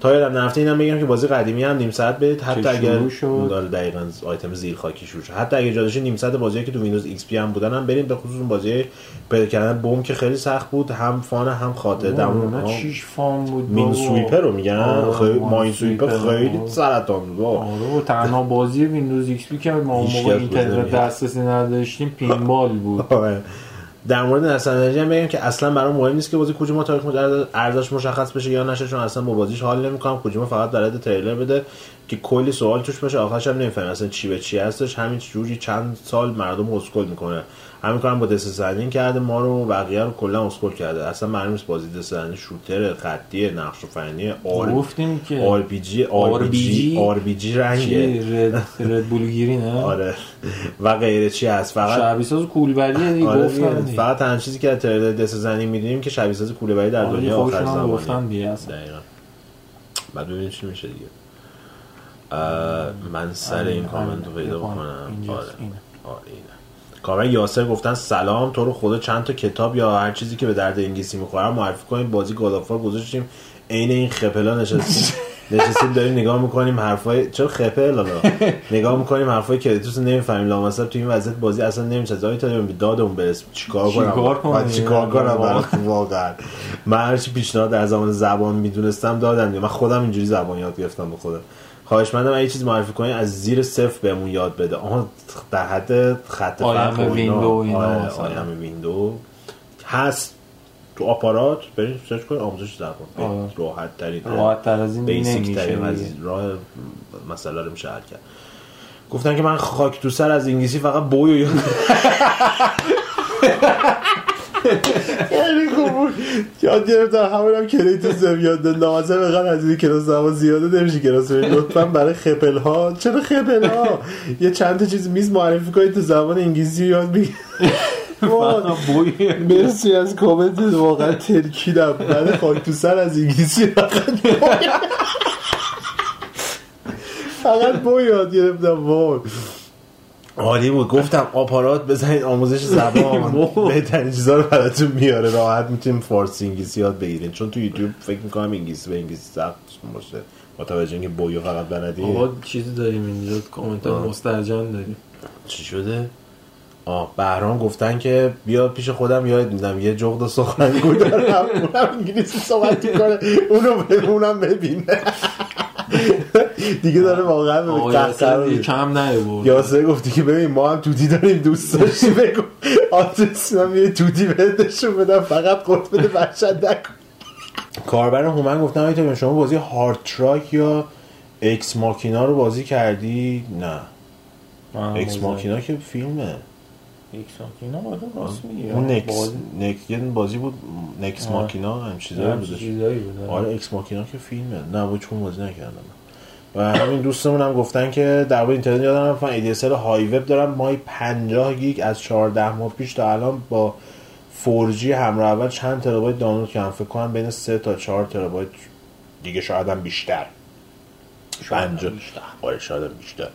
S1: تا یادم نرفته اینم بگم که بازی قدیمی هم نیم ساعت برید حتی اگر
S2: شد.
S1: داره دقیقاً آیتم زیر خاکی شد حتی اگر جا داشتین نیم ساعت بازی که تو Windows XP هم بودن هم بریم به خصوص اون بازی پیدا کردن بوم که خیلی سخت بود هم fun هم اون
S2: نه چیش فام بود
S1: Minesweeper رو میگن
S2: آره،
S1: خیلی
S2: Minesweeper.
S1: خیلی
S2: آره.
S1: سرطان بود
S2: آره و تنها بازی Windows XP که ما موقع اینترنت. دسترسی نداشتیم Pinball بود
S1: آره. در مورد نسل انرژی هم بگم که اصلا برام مهم نیست که بازی کوجیما تاریخ عرضش مشخص بشه یا نشه چون اصلا با بازیش حال نمی‌کنم. کوجیما فقط حد تریلر بده که کلی سوال توش باشه آخرش هم نمی‌فهمی اصلا چی به چی هستش. همین جوری چند سال مردم اسکل می‌کنه. همین کارم با دست سندین کرده ما رو و بقیه رو کلا اسکل کرده. اصلا معلوم نیست بازی دست سندین شوتر خطی نقش و فنی آر
S2: گفتیم که
S1: آر پی جی آر پی جی آر پی جی رنگه.
S2: چی؟ رد رد بول گیری نه؟
S1: آره. و غیره چی هست؟ فقط
S2: شبیه ساز کولبریه دیگه
S1: آره
S2: گفتن.
S1: فقط تنها چیزی که تریلر دست زنی می‌دونیم که شبیه ساز کوله در
S2: آره،
S1: دنیا آخر
S2: هم
S1: زمانه.
S2: گفتن دیگه اصلا.
S1: دقیقا. بعد ببینیم چی میشه دیگه. من سر این کامنت رو پیدا
S2: آره،
S1: بکنم.
S2: اینجاست،
S1: آره. آره اینه. کامل یاسر گفتن سلام تو رو خدا چند تا کتاب یا هر چیزی که به درد انگلیسی می‌خوره معرفی کنیم. بازی گادافار گذاشتیم. عین این خپلا نشستیم. نشستیم داریم نگاه می‌کنیم حرفای چرا خپل حالا؟ نگاه می‌کنیم حرفای کریتوس رو نمی‌فهمیم. لامصب تو این وضعیت بازی اصلا نمیشه آیا تا به دادمون برس چیکار کنم؟
S2: چیکار
S1: کنم؟
S2: واقعا.
S1: من هرچی پیشنهاد در زمان زبان می‌دونستم دادم. من خودم اینجوری زبان یاد گرفتم به خودم. خواهش مندم اگه چیز معرفی کنی از زیر صفر بهمون یاد بده آها در حد خط فخر و
S2: اینا
S1: آره،. آیم ویندو هست تو آپارات برید سرچ کنید آموزش زبان
S2: آره.
S1: راحت ترین
S2: راحت تر از این
S1: بیسیک ترین از. راه مسئله رو میشه حل کرد گفتن که من خاک تو سر از انگلیسی فقط بوی و یاد خیلی خوب بود. یاد گرفتم همون هم کریتوس هم یاد لامصب بقید از این کلاس زمان زیاده نمیشه کلاس. لطفا برای خپل ها چرا خپل ها یه چند تا چیز میز معرفی کنید تو زبان انگلیسی یاد بگیرید مرسی از کامنت. واقعا ترکیدم. بعد خاک تو سر از انگلیسی. فقط. فقط بو یاد گرفتم. وای. عالی بود. گفتم آپارات بزنید آموزش زبان. بهترین چیزا رو براتون میاره. راحت می‌تونیم فارسی انگلیسی یاد بگیرین. چون تو یوتیوب فکر می‌کنم انگلیسی به انگلیسی سخت باشه. با توجه اینکه بویو فقط بلدی.
S2: آقا چیزی داریم اینجا. کامنت. مسترجن داریم.
S1: چی شده؟ آه بهرام گفتن که بیا پیش خودم. یاد میدم یه جغد سخنگو دارم. اونم انگلیسی صحبت می‌کنه. اونو اونم ببین دیگه داره واقعا به می‌ره.
S2: کم نیاورد
S1: یاسر گفتی که ببین ما هم توتی داریم دوست داشتی بگو. آدرس هم یه توتی بهت نشون بدم فقط قط بده بچت نکن. کاربر هومن گفتم آیتا شما بازی هارد تراک یا اکس ماکینا رو بازی کردی؟ نه. اکس ماکینا که فیلمه.
S2: ایکس ماکینا آره راست میگی.
S1: اون نکس
S2: بازی-
S1: نک... بازی بود نکس. ماکینا هم چیزایی
S2: بود
S1: آره. Ex Machina که فیلمه. نه بود چون بازی نکردم. و همین دوستمون هم گفتن که در اینترنت یادم من ADSL های وب دارم. ماهی 50 گیگ از 14 ماه پیش تا الان با 4G همراه اول چند ترابایت دانلود کردم. فکر کنم بین 3 تا 4 ترابایت دیگه شاید هم بیشتر. پنجاه. آره شاید هم بیشتر.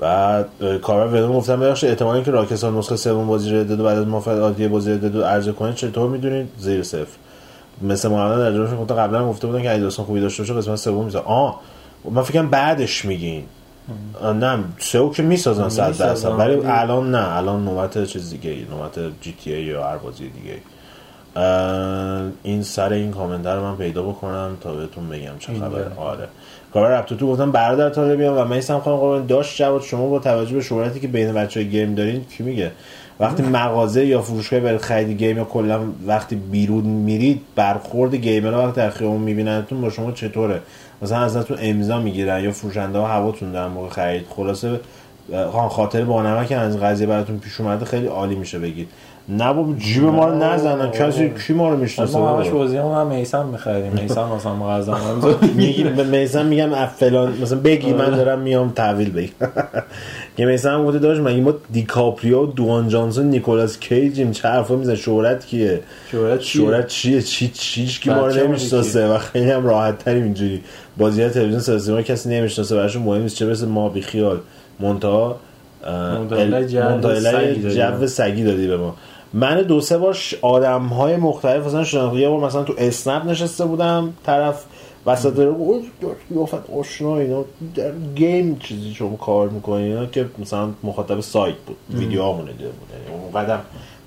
S1: و کاربر ونوم گفتم ببخشید احتمالی که Rockstar نسخه سوم بازی Red Dead بعد از موافقت عادی بازی Red Dead عرضه کنه چطور می‌دونید؟ زیر صفر. مثل محمد در جوش گفت قبلا گفته بودن که اگه داستان خوبی داشته باشه قسمت سوم می‌ذاره. آه من فکرم بعدش میگین. نه سئو که می‌سازن 100 درصد ولی الان نه. الان نوبت چیز دیگه ای نوبت جی تی ای یا هر بازی دیگه این سر این کامنت رو من پیدا بکنم تا بهتون بگم چه خبره. آره. کار رفت تو گفتم برادر طالبیان و میسم خانم قربان. داشت جواد شما با توجه به شهرتی که بین بچه گیم دارین کی میگه؟ وقتی مغازه یا فروشگاه برید خرید گیم یا کلا وقتی بیرون میرید برخورد گیمرها وقتی در خیابون میبیننتون با شما چطوره؟ مثلا ازتون امضا می‌گیرن یا فروشنده ها هواتون در موقع خرید. خلاصه خاطر با نمک از قضیه براتون پیش اومده خیلی عالی میشه بگید. نه بابا جیب ما رو نزنن. کسی کی ما رو می‌شناسه
S2: ما همش بازی هم میسم می‌خریم. میسم مثلا مغازه
S1: میگیم میسم میگم فلان. مثلا بگی من
S2: آره.
S1: دارم میام تحویل بگی که میسم گفته داشت. مگه ما دیکاپریو دوان جانسون نیکولاس کیجیم چه حرفا میزن شهرت کیه؟
S2: شهرت
S1: شهرت چیه؟ چی چیش کی ما رو نمی‌شناسه و خیلی هم راحت تریم اینجوری. بازی ها تلویزیون سازی ما کسی نمی‌شناسه. براشون مهم نیست چه مثل ما بی خیال. منتها جو سگی دادی به ما. من دو سه بار آدم های مختلف مثلا شناختی یه بار مثلا تو اسنپ نشسته بودم طرف وسط قیافت آشنا اینا در گیم چیزی شما کار می‌کنی اینا که مثلا مخاطب سایت بود ویدیو همونه دیده بود. یعنی اون قدم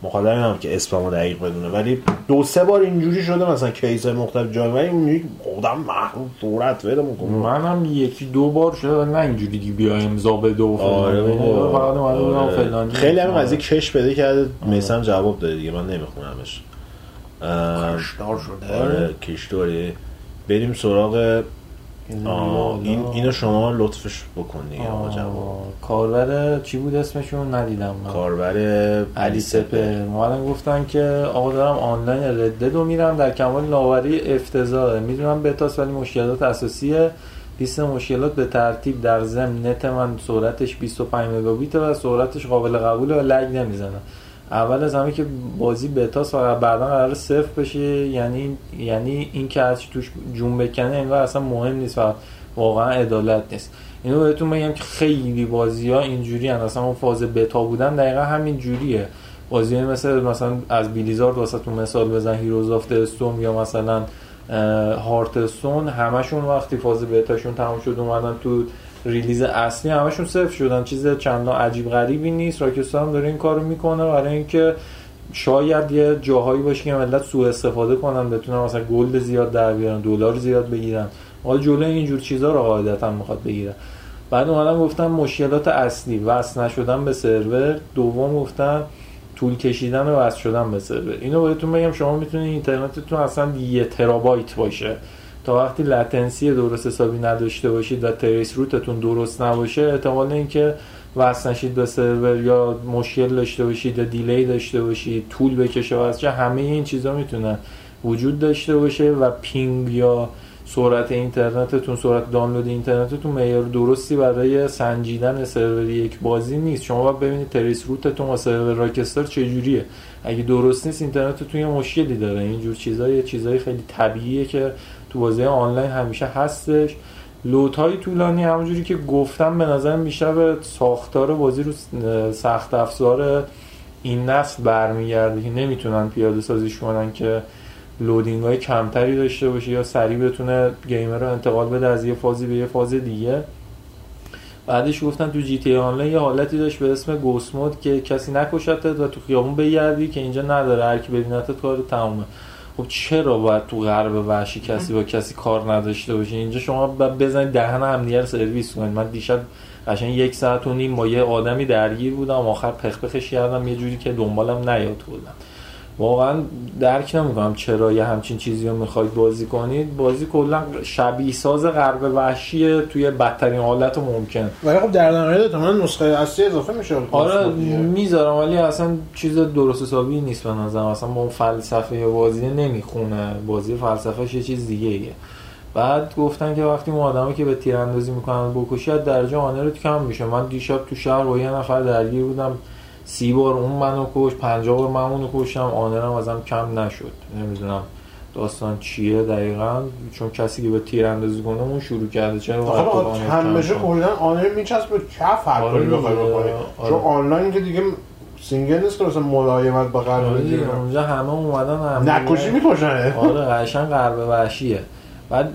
S1: مخاطب هم که اسممو دقیق بدونه. ولی دو سه بار اینجوری شده مثلا کیس های مختلف جای ولی اون خودم محروم صورت ویده می‌کنم
S2: منم یکی دو بار شده نه اینجوری دیگه بیا امضا بده و
S1: آره
S2: فقط
S1: آره. خیلی همین قضیه کش بده کرده میسم جواب داده دیگه. من نمیخونمش.
S2: کشدار شده.
S1: آره کشداره بریم سراغ این اینو شما لطفش بکن دیگه
S2: کاربر چی بود اسمشون؟ ندیدم من.
S1: کاربر
S2: علی سپر. اومدن گفتن که آقا دارم آنلاین ردد رو میرم در کمال ناوری افتضاحه. می‌دونم بتاس ولی مشکلات اساسیه. لیست مشکلات به ترتیب در ضمن نت من سرعتش 25 مگابیت و سرعتش قابل قبوله و لگ نمی‌زنه. اول از همه که بازی بتاس و بعدا قرار صفر بشه یعنی یعنی این که از توش جون بکنه انگار اصلا مهم نیست و واقعا عدالت نیست. اینو بهتون بگم که خیلی بازی ها اینجوری هن. اصلا اون فاز بتا بودن دقیقا همین جوریه. بازی های مثل مثلا از Blizzard واسه تو مثال بزن Heroes of the Storm یا مثلا Hearthstone همشون وقتی فاز بتاشون تموم شد اومدن تو release اصلی همشون صفر شدن. چیز چندان عجیب غریبی نیست. Rockstar هم داره این کارو می‌کنه. برای اینکه شاید یه جاهایی باشه که ملت سوء استفاده کنن بتونن مثلا gold زیاد در بیارن دلار زیاد بگیرن. حالا جلوی اینجور چیزا رو قاعدتا می‌خواد بگیرن بعد اومدن گفتم مشکلات اصلی وصل نشدن به سرور. دوم گفتن طول کشیدن و وصل شدن به سرور. اینو بهتون بگم شما می‌تونید اینترنتتون اصلا یه ترابایت باشه. تا وقتی latency درست حسابی نداشته باشید و trace route تون درست نباشه احتمال اینکه وصل نشید به سرور یا مشکل داشته باشید یا delay داشته باشید طول بکشه و از همه این چیزا می‌تونه وجود داشته باشه و ping یا سرعت اینترنتتون سرعت دانلود اینترنتتون معیار درستی برای سنجیدن سرور یک بازی نیست. شما باید ببینید trace route تون و سرور راکستر چجوریه. اگه درست نیست اینترنتتون یه مشکلی داره. اینجور چیزا یه چیزای خیلی طبیعیه که تو بازی آنلاین همیشه هستش. load های طولانی همونجوری که گفتم به نظر بیشتر به ساختار بازی رو سخت افزار این نسل برمیگرده که نمی‌تونن پیاده سازیش کنن که loading های کمتری داشته باشه یا سریع بتونه gamer رو انتقال بده از یه فازی به یه فاز دیگه. بعدش گفتن تو جی تی ای آنلاین یه حالتی داشت به اسم ghost mode که کسی نکشتت و تو خیابون بگردی که اینجا نداره هر کی ببینتت کار تمومه. خب چرا باید تو غرب وحشی کسی با کسی کار نداشته باشه؟ اینجا شما بزنید دهن همدیگه سرویس کنید. من دیشب قشنگ یک ساعت و نیم با یه آدمی درگیر بودم آخر پخپخش کردم یه جوری که دنبالم نیاد بودم واقعا درک نمی‌کنم چرا یه همچین چیزی رو می‌خواید بازی کنید. بازی کلا شبیه ساز غرب وحشیه توی بدترین حالت ممکن.
S1: ولی خب در نهایت من نسخه اصلی اضافه میشه
S2: آره می‌ذارم ولی اصلا چیز درست حسابی نیست به نظرم. اصلا با فلسفه بازی نمی‌خونه. بازی فلسفهش یه چیز دیگه ایه. بعد گفتن که وقتی ما آدمی که به تیراندازی می‌کنن بکشی درجه آنر کم میشه. من دیشب تو شهر با یه نفر درگیر بودم. سی بار اون منو کش پنجاه بار من اونو کشتم. آنرم ازم کم نشد. نمی‌دونم داستان چیه دقیقا. چون کسی که به تیر اندازی کنه اون شروع کرده. چرا
S1: همیشه کلا آنر میچسب به کف هر کاری بخوای بکنی چون آنلاین که دیگه سینگل نیست که مثلا ملایمت با قلب
S2: آره. دیگه، اونجا همه اومدن هم
S1: نکشی می‌کشن.
S2: آره قشنگ غرب وحشیه. بعد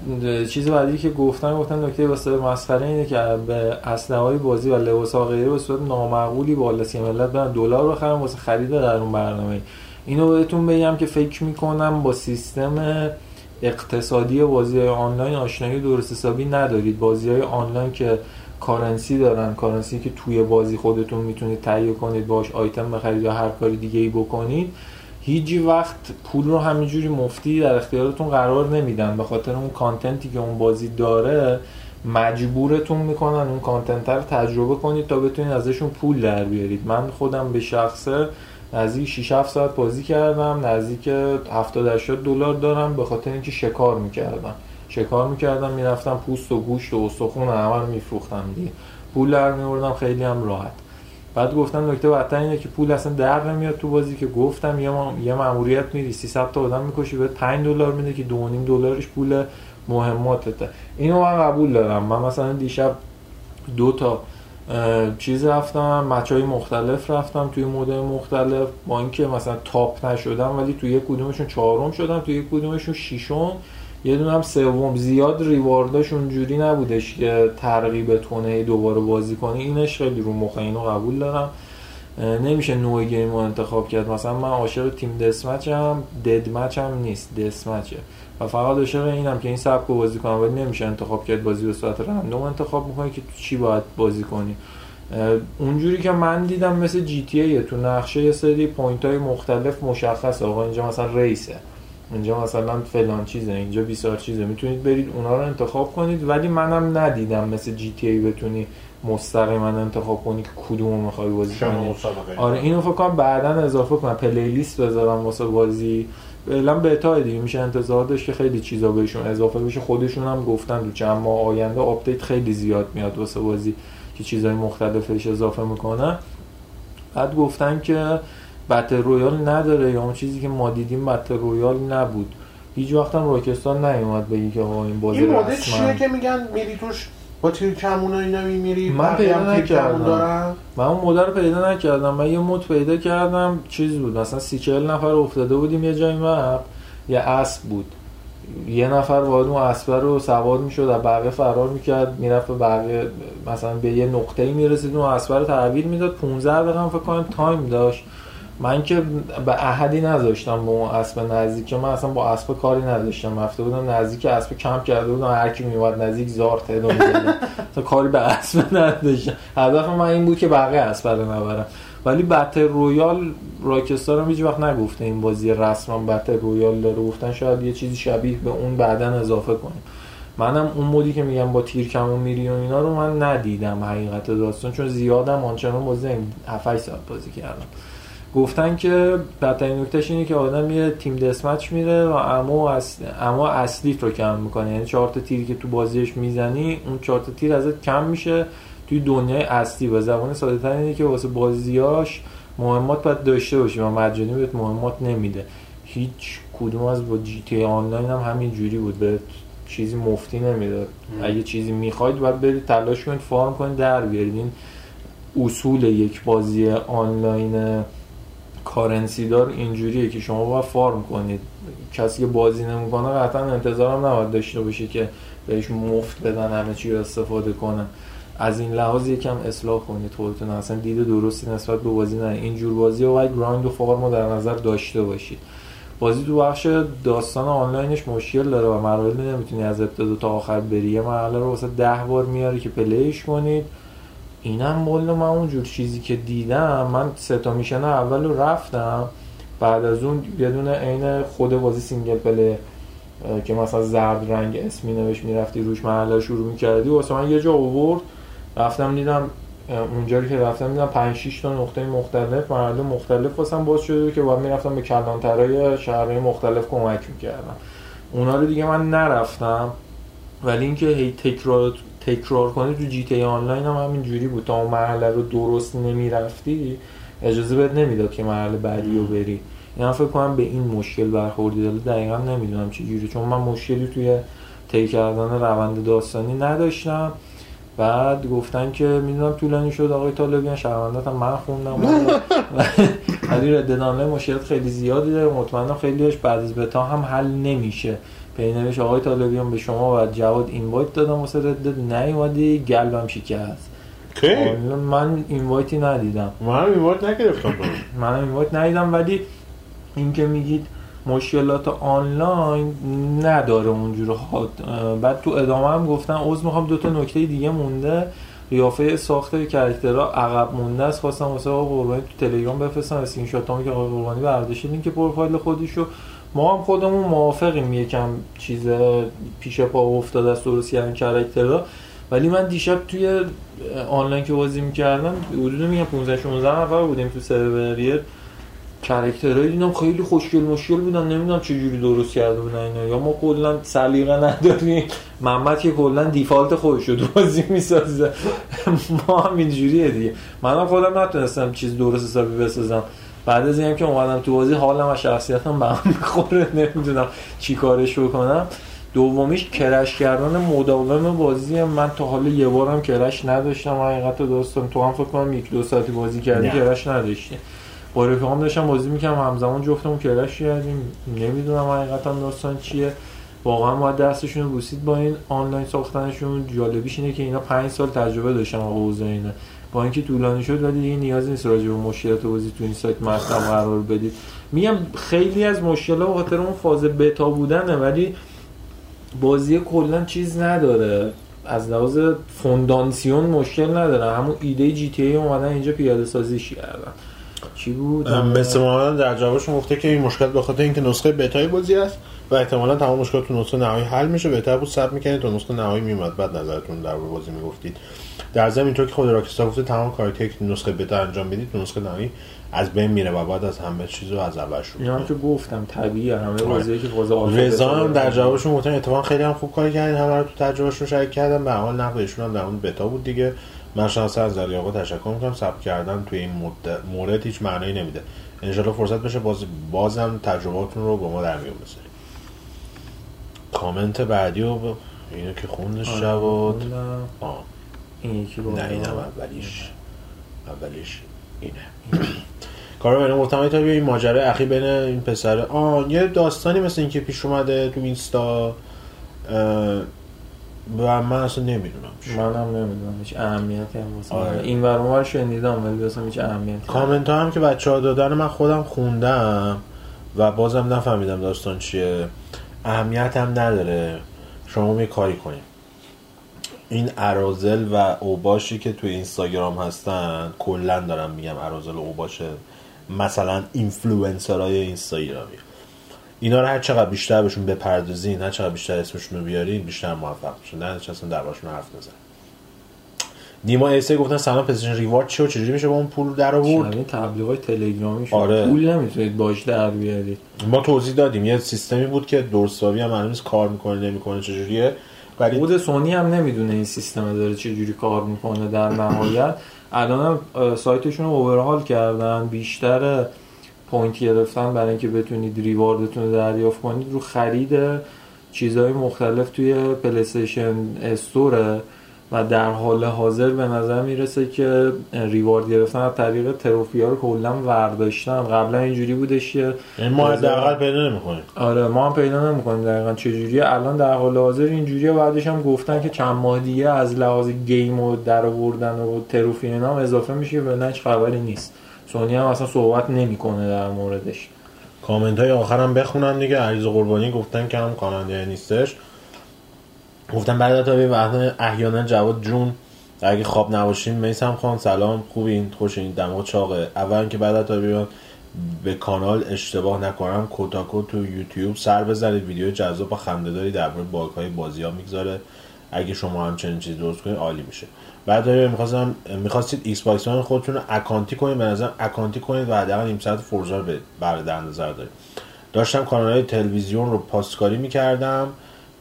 S2: چیز بعدی که گفتن گفتن نکته واسه مسخره اینه که به اسلحه های بازی و لباس ها غیره به صورت نامعقولی بالا سی ملت برن دلار بخرن واسه خرید در اون برنامه. اینو بهتون بگم که فکر می‌کنم با سیستم اقتصادی بازی های آنلاین آشنایی درست حسابی ندارید. بازی های آنلاین که currency دارن currency که توی بازی خودتون می‌تونید تهیه کنید باش آیتم بخرید یا هر کاری دیگه ای بکنید. هیچ وقت پول رو همینجوری مفتی در اختیارتون قرار نمیدن. به خاطر اون content ی که اون بازی داره مجبورتون می‌کنن اون content رو تجربه کنید تا بتونید ازشون پول در بیارید. من خودم به شخصه نزدیک 6 7 ساعت بازی کردم نزدیک 70 80 دلار دارم به خاطر اینکه شکار می‌کردم. شکار می‌کردم می‌رفتم پوست و گوشت و استخون همه رو میفروختم دیگه. پول در میوردم خیلی هم راحت. بعد گفتم نکته بدتر اینه که پول اصلا در نمیاد تو بازی که گفتم یه ما... یه ماموریت میری 300 تا آدم می‌کشی بهت 5 دلار میده که 2.5 دلارش پول مهماتته اینو من قبول دارم. من مثلا دیشب دو تا چیز رفتم مچ های مختلف رفتم توی مدل مختلف. با اینکه مثلا تاپ نشدم ولی توی یک کدومشون چهارم شدم توی یک کدومشون ششم. یه دونه هم سوم. زیاد reward اش اونجوری نبودش که ترغیب کنه دوباره بازی کنی اینش خیلی رو مخه اینو قبول دارم. نمیشه نوع game رو انتخاب کرد. مثلا من عاشق team deathmatch هم deathmatch هم نیست. deathmatch ه و فقط عاشق اینم که این سبک بازی کنم. ولی نمیشه انتخاب کرد بازی به صورت random انتخاب می‌کنی که تو چی باید بازی کنی. اونجوری که من دیدم مثل جی تی ای تو نقشه یه سری point های مختلف مشخصه. آقا اینجا مثلا race ه. اینجا مثلا فلان چیزه اینجا بیسار چیزه. می‌تونید برید اونا رو انتخاب کنید ولی منم ندیدم مثل جی تی ای بتونی مستقیما انتخاب کنی کدومو می‌خوای بازی کنی. آره اینو فکر کنم بعدا اضافه کنن. playlist بذارم واسه بازی. فعلا بتا دیگه میشه انتظار داشت که خیلی چیزا بهشون اضافه بشه. خودشون هم گفتن تو چند ماه آینده update خیلی زیاد میاد واسه بازی که چیزای مختلفش اضافه می‌کنه. بعد گفتن که battle royale نداره یا اون چیزی که ما دیدیم battle royale نبود. هیچ وقت هم راکستار نیومد بگی که آقا این بازی
S1: این مدل چیه که میگن میری توش با تیر کمون و اینا میری
S2: من پیدا نکردم. من اون مدل رو پیدا نکردم. من یه mode پیدا کردم چیز بود. مثلا سی چهل نفر افتاده بودیم یه جای map. یه اسب بود. یه نفر باید اون اسب رو سوار می‌شد از بقیه فرار می‌کرد. می‌رفت به بقیه مثلا به یه نقطه می‌رسید اون اسب رو تحویل می‌داد. 15 دقیقه فکر کنم time داشت. من که به احدی نذاشتم به اون اسب نزدیک من اصلا با اسب کاری نداشتم. رفته بودم نزدیک اسب کم کرده بودم هر کی میومد نزدیک زار می‌زدم. تا کاری به اسب نداشتم. هدف من این بود که بقیه اسب رو نبرن. ولی battle royale راکستار هم هیچ وقت نگفته این بازی رسما battle royale داره. گفتن شاید یه چیزی شبیه به اون بعدا اضافه کنیم. منم اون مودی که میگم با تیر کمون میری و اینا رو من ندیدم حقیقت داستان چون زیادم آنچنان بازی نمی- 7 ساعت بازی کردم. گفتن که بدترین نکتهش اینه که آدم یه تیم دسمچ میره و اما اصل اما اصلی رو کم می‌کنه. یعنی چهار تا تیری که تو بازیش می‌زنی اون چهار تا تیر ازت کم میشه. توی دنیای اصلی و زبان ساده تر اینه که واسه بازیاش مهمات باید داشته باشی و مجانی بهت مهمات نمیده. هیچ کدوم از با جی تی ای آنلاین هم همین جوری بود. به چیزی مفتی نمی‌داد. اگه چیزی می‌خواید باید برید تلاش کنید farm کنید در بیارید. این اصول یک بازی آنلاین currency دار اینجوریه که شما باید farm کنید. کسی که بازی نمی‌کنه قطعا انتظارم نباید داشته باشه که بهش مفت بدن همه چی رو استفاده کنن از این لحاظ یکم اصلاح کنید خودتون. اصلا دید درستی نسبت به بازی نه. اینجور بازی باید grind و farm رو در نظر داشته باشید. بازی تو بخش داستان آنلاینش مشکل داره و مراحل نمی‌تونی از ابتدا تا آخر بری. یه مرحله رو واسه ده بار میاری که پلیش کنید. اینم والا من اونجور چیزی که دیدم من تا میشن اول رو رفتم. بعد از اون یه دونه عین خود بازی سینگل پلی که مثلا زرد رنگ اسمی نوش می‌رفتی روش محله رو شروع می‌کردی واسه من یه جا اوورد رفتم دیدم اونجا که رفتم دیدم 5 6 تا نقطه مختلف محله مختلف واسم باز شده که باید می‌رفتم به کلانترهای شهرهای مختلف کمک می‌کردم. اونا رو دیگه من نرفتم. ولی اینکه هی تکرار تکرار کنی تو جی تی آنلاین هم همین جوری بود. تا اون مرحله رو درست نمی‌رفتی اجازه بهت نمی‌داد که مرحله بعدی رو بری. این هم فکر کنم به این مشکل برخوردی. داره دقیقا نمی‌دونم چه جوری چون من مشکلی توی طی کردن روند داستانی نداشتم. بعد گفتن که می‌دونم طولانی شد آقای طالبیان شهروندات هم من خوندم. ولی رد نامه مشکلات خیلی زیادی داره. مطمئنم خیلیش بعد از بتا هم حل نمیشه. پی آقای طالبیان به شما و جواد اینوایت دادم واسه رد. نیومدی گلبم شکست. من اینوایتی ندیدم.
S1: من اینوایت نگرفتم
S2: من اینوایت ندیدم ولی اینکه میگید مشکلات آنلاین نداره اونجور بعد تو ادامه هم گفتن عوض می‌خوام دو تا نکته دیگه مونده. قیافه ساخته کرکترها عقب مونده است. خواستم واسه آقا قربانی تو تلگرام بفرستم اسکرین شات که آقا قربانی برداشتین که پروفایل خودشو ما هم خودمون موافقیم یکم چیز پیش پا افتاده است درست کردن character ها ولی من دیشب توی آنلاین که بازی می‌کردم حدود میگم 15 16 نفر بودیم تو سرور یه character های دیدم خیلی خوشگل مشکل بودن نمی‌دونم چه جوری درست کرده بودن اینا. یا ما کلا سلیقه نداریم. محمد که کلا default خودش رو بازی می‌سازه. ما هم اینجوریه دیگه. منم خودم نتونستم چیز درست حسابی بسازم. بعد از اینکه اومدم تو بازی حالم و شخصیتم به هم می‌خوره نمی‌دونم چی کارش بکنم. دومیش کرش کردن مداوم بازی من تا حالا یه بارم کرش نداشتم. حقیقت دوستم تو هم فکر کنم یک دو ساعتی بازی کردی کرش نداشتی. با رفیقام داشتم بازی می‌کنم همزمان جفتمون کرش کردیم. نمی‌دونم حقیقتا داستان چیه. واقعا باید دستشون بوسید با این آنلاین ساختنشون. جالبیش اینه که اینا پنج سال تجربه داشتن آقا اینه با اینکه طولانی شد ولی دیگه نیازی نیست راجع به مشکلات بازی تو این سایت مطلب قرار بدید. میگم خیلی از مشکلات به خاطر اون فاز بتا بودنه ولی بازی کلا چیز نداره. از لحاظ فوندانسیون مشکل نداره. همون ایده جی تی ای اومدن اینجا پیاده سازیش کردن؟ چی بود؟
S1: مثل ما در جوابش گفته که این مشکل به خاطر اینکه نسخه بتای بازی است و احتمالا تمام مشکلات تو نسخه نهایی حل میشه. بهتر بود صبر می‌کنید تا نسخه نهایی میومد بعد نظرتون در بازی می‌گفتید. در ضمن اینطور که خود راکستار گفته تمام کاری که نسخه بتا انجام بدید نسخه نهایی از بین میره و بعد از همه چیزو از اول شروع
S2: اینا که گفتم طبیعیه همه آره. بازی که فاز
S1: رضا هم در جوابشون گفتن اتفاقا خیلی هم خوب کار کردن همه رو تو تجربهشون شریک کردن. به حال نقدشون هم در اون بتا بود دیگه. من شانس از علی آقا تشکر می‌کنم. ثبت کردن توی این مورد هیچ معنی نمیده. انشالله فرصت بشه باز بازم تجرباتون رو با ما در میون بذارید کامنت بعدی رو ب... اینو که خوندش آره، جواد.
S2: این یکی
S1: نه اینم اولیش. اولیش اینه. کارو بریم گفتم تا این ماجرا اخی بین این پسر. آه یه داستانی مثل اینکه پیش اومده تو اینستا. و من اصلا نمی‌دونم
S2: من هم نمی‌دونم هیچ اهمیتی هم واسه آره. این ور شنیدم ولی اصلا هیچ اهمیتی
S1: کامنت هم که بچه ها دادن من خودم خوندم و بازم نفهمیدم داستان چیه. اهمیت هم نداره. شما می کاری کنیم این ارازل و اوباشی که توی اینستاگرام هستن کلا دارم میگم ارازل و اوباش مثلا اینفلوئنسرای اینستاگرامی. اینا رو هر چقدر بیشتر بهشون بپردازین هر چقدر بیشتر اسمشون رو بیارین بیشتر موفق میشن. نه اصلا دربارشون حرف نزن نیما ایسه گفتن سلام پلیستیشن reward و چجوری میشه با اون پول در آورد؟
S2: این تبلیغات تلگرامی شد.
S1: آره.
S2: پول نمی‌تونید باش در بیارید.
S1: ما توضیح دادیم. یه سیستمی بود که درستاوی هم هنوز کار می‌کنه نمی‌کنه چجوریه؟
S2: ولی خود سونی هم نمی‌دونه این سیستم داره چجوری کار می‌کنه در نهایت. الان سایتشون رو overhaul کردن بیشتر point گرفتن برای اینکه بتونید reward تون رو دریافت کنید. رو خرید چیزهای مختلف توی PlayStation Store ه و در حال حاضر به نظر می‌رسه که reward گرفتن از طریق trophy ها رو کلا ورداشتن. قبلا اینجوری بودش که
S1: این ما دقیقا پیدا نمی‌کنیم.
S2: آره ما هم پیدا نمی‌کنیم دقیقا چجوریه الان در حال حاضر اینجوریه. بعدش هم گفتن که چند ماه دیگه از لحاظ گیم و در آوردن و تروفی اینا هم اضافه میشه به هیچ خبری نیست. سونی هم اصلا صحبت نمی‌کنه در موردش.
S1: کامنت های آخرم بخونم دیگه. عریض قربانی گفتن که هم کاناده نیستش. گفتم بعد تا وقت احیانا جواد جون اگه خواب نباشین میسم خان سلام خوبین خوشین دماغ چاقه. اول که بعد تا بیان به کانال اشتباه نکنم کوتاکو تو یوتیوب سر بزنید ویدیو جذاب و خندهداری در باگ های بازی ها می‌گذاره. اگه شما هم چنین چیزی درست کنید عالی میشه. بعد می‌خواستم می‌خواستید ایکس باکس خودتون اکانتی کنید. به نظر اکانتی کنید و حداقل نیم ساعت فرزا رو برای در نظر دارید. داشتم کانال تلویزیون رو پاستکاری می‌کردم.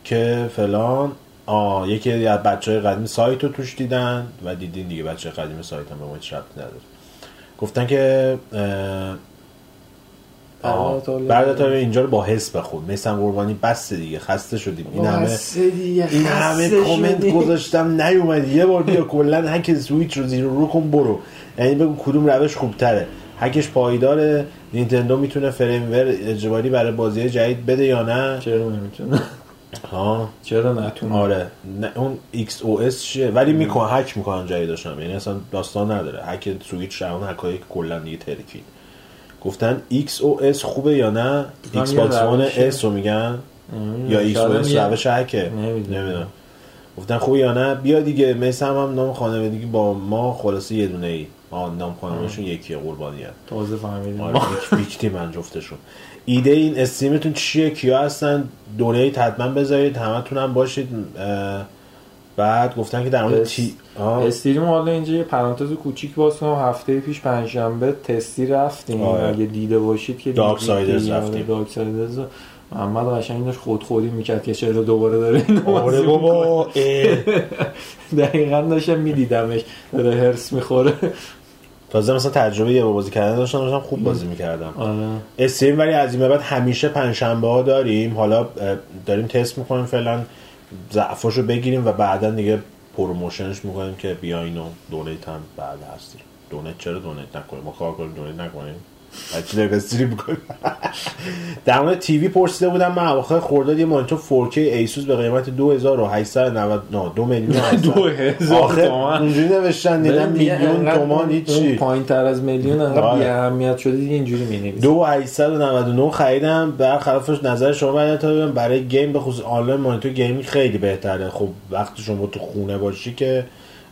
S1: که فلان آه یکی از بچه های قدیم سایت رو توش دیدن و دیدین دیگه بچه قدیم سایت هم به ما نداره. گفتن که. بعد تا اینجا رو با حس بخون. میسم قربانی بس دیگه خسته شدیم. این همه این همه کامنت. گذاشتم نیومد. یه بار بیا کلا هک سویچ رو زیر رو کن برو. یعنی بگو کدوم روش خوبتره. هکش پایداره. نینتندو می‌تونه firmware اجباری برای بازی جدید بده یا نه؟
S2: چرا نمی‌تونه؟
S1: ها؟
S2: چرا نتونه
S1: آره. نه اون ایکس او اس چیه؟ ولی میکن هک می‌کنن جدیدشم یعنی اصلا داستان نداره. هک سویچ شون هکایی که کلا دیگه ترکید گفتن ایکس او اس خوبه یا نه؟ ایکس باکس وان. اس رو میگن. یا ایکس او اس روش هکه.
S2: نمی‌دونم.
S1: گفتن خوبه یا نه؟ بیا دیگه مثل هم, هم نام خانوادگی با ما خلاصه یه دونه ای. آه نام خانوادگیشون یکیه قربانیه.
S2: تازه فهمیدیم.
S1: آره ویک- ویکتی من جفتشون. ایده این استریمتون چیه کیا هستن دونیت حتما بذارید همتون هم باشید بعد گفتن که در مورد تی.
S2: استریم حالا اینجا یه پرانتز کوچیک باز کنم هفته پیش پنجشنبه تستی رفتیم
S1: آره.
S2: اگه دیده باشید که
S1: دارک
S2: دیدید
S1: سایدرز.
S2: آره،
S1: رفتیم.
S2: دارک سایدرز محمد قشنگ داشت خودخودی می‌کرد که چرا دوباره داره
S1: آره بابا.
S2: دقیقا داشتم میدیدمش داره هرس می‌خوره
S1: تازه مثلا تجربه یه بازی کردن داشتم داشتم خوب بازی می‌کردم.
S2: آره.
S1: stream ولی از این بعد همیشه پنجشنبه ها داریم. حالا داریم تست می‌کنیم فعلا ضعفاش رو بگیریم و بعدا دیگه promotion ش می‌کنیم که بیاین و donate هم بعد هستیم donate چرا donate نکنیم؟ ما کار کنیم دونیت نکنیم؟ بچه دقیقه stream در مورد TV پرسیده بودم من اواخر خرداد یه مانیتور 4K ایسوس به قیمت 2890 نه 2 میلیون و 800.
S2: 2000
S1: آخه
S2: تومن.
S1: اونجوری نوشتن دیدم میلیون تومان هیچی
S2: پایین تر از میلیون انقدر
S1: آره.
S2: بی اهمیت شده دیگه اینجوری می
S1: دو 899 خریدم برخلافش نظر شما باید تا ببینم برای game به خصوص آنلاین مانیتور gaming خیلی بهتره خب وقتی شما تو خونه باشی که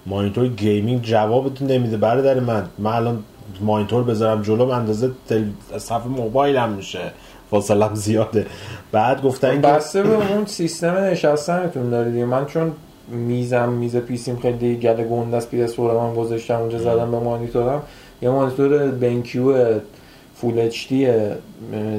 S1: مانیتور gaming جوابتون نمیده برادر من من الان مانیتور بذارم جلو اندازه تل... صفحه موبایلم میشه. فاصلم زیاده. بعد گفتن که
S2: بسته به اون سیستم نشستنتون داره دیگه من چون میزم میز PC م خیلی گله گنده است PS من گذاشتم اونجا زدم به مانیتورم. یه مانیتور BenQ full H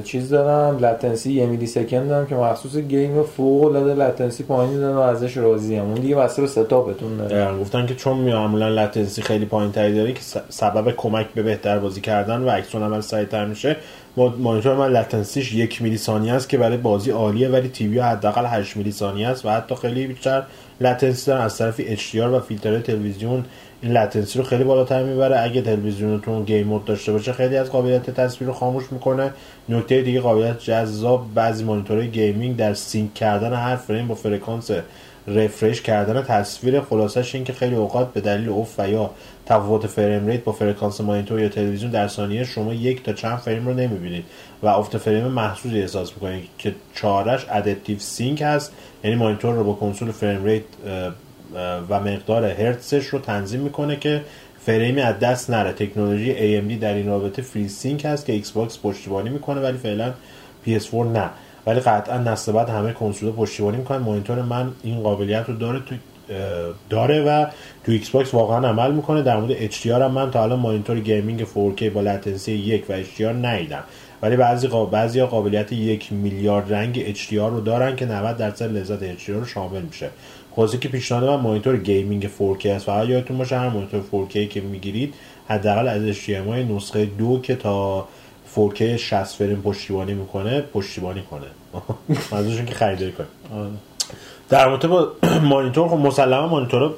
S2: چیز دارم. latency یه میلی second دارم که مخصوص game فوق العاده latency پایینی داره و ازش راضی ام اون دیگه به setup تون
S1: داره گفتن که چون معمولا latency خیلی پایین تری داره که سبب کمک به بهتر بازی کردن و عکس‌العمل سریعتر میشه. ما- مانیتور من latency ش یک میلی ثانیه است که برای بازی عالیه ولی TV حداقل 8 میلی ثانیه است و حتی خیلی بیشتر latency دارن از طرف HDR و فیلتر تلویزیون این latency رو خیلی بالاتر می‌بره. اگه تلویزیونتون game mode داشته باشه خیلی از قابلیت تصویر رو خاموش می‌کنه. نکته دیگه قابلیت جذاب بعضی مانیتورهای gaming در sync کردن هر فریم با فرکانس refresh کردن تصویر. خلاصش این که خیلی اوقات به دلیل افت و یا تفاوت frame rate با فرکانس مانیتور یا تلویزیون در ثانیه شما یک تا چند فریم رو نمی‌بینید و افت فریم محسوسی احساس می‌کنید که چاره‌ش adaptive sync هست. یعنی مانیتور رو با کنسول frame rate و مقدار هرتزش رو تنظیم می‌کنه که فریمی از دست نره. تکنولوژی AMD در این رابطه FreeSync هست که ایکس باکس پشتیبانی می‌کنه ولی فعلا PS4 نه. ولی قطعا نسل بعد همه کنسول پشتیبانی می‌کنن. مانیتور من این قابلیت رو داره تو داره و تو ایکس باکس واقعا عمل می‌کنه. در مورد HDR هم من تا الان مانیتور gaming 4K با latency یک و HDR ندیدم. ولی بعضی قا... بعضی قابلیت یک میلیارد رنگ HDR رو دارن که 90 درصد لذت HDR رو شامل میشه. خلاصه که پیشنهاد من مانیتور gaming 4K است. فقط یادتون باشه هر مانیتور 4K که می‌گیرید حداقل از HDMI نسخه دو که تا 4K 60 فریم پشتیبانی می‌کنه پشتیبانی کنه. منظورشون که خریداری کنه در رابطه با مانیتور خب مسلما مانیتور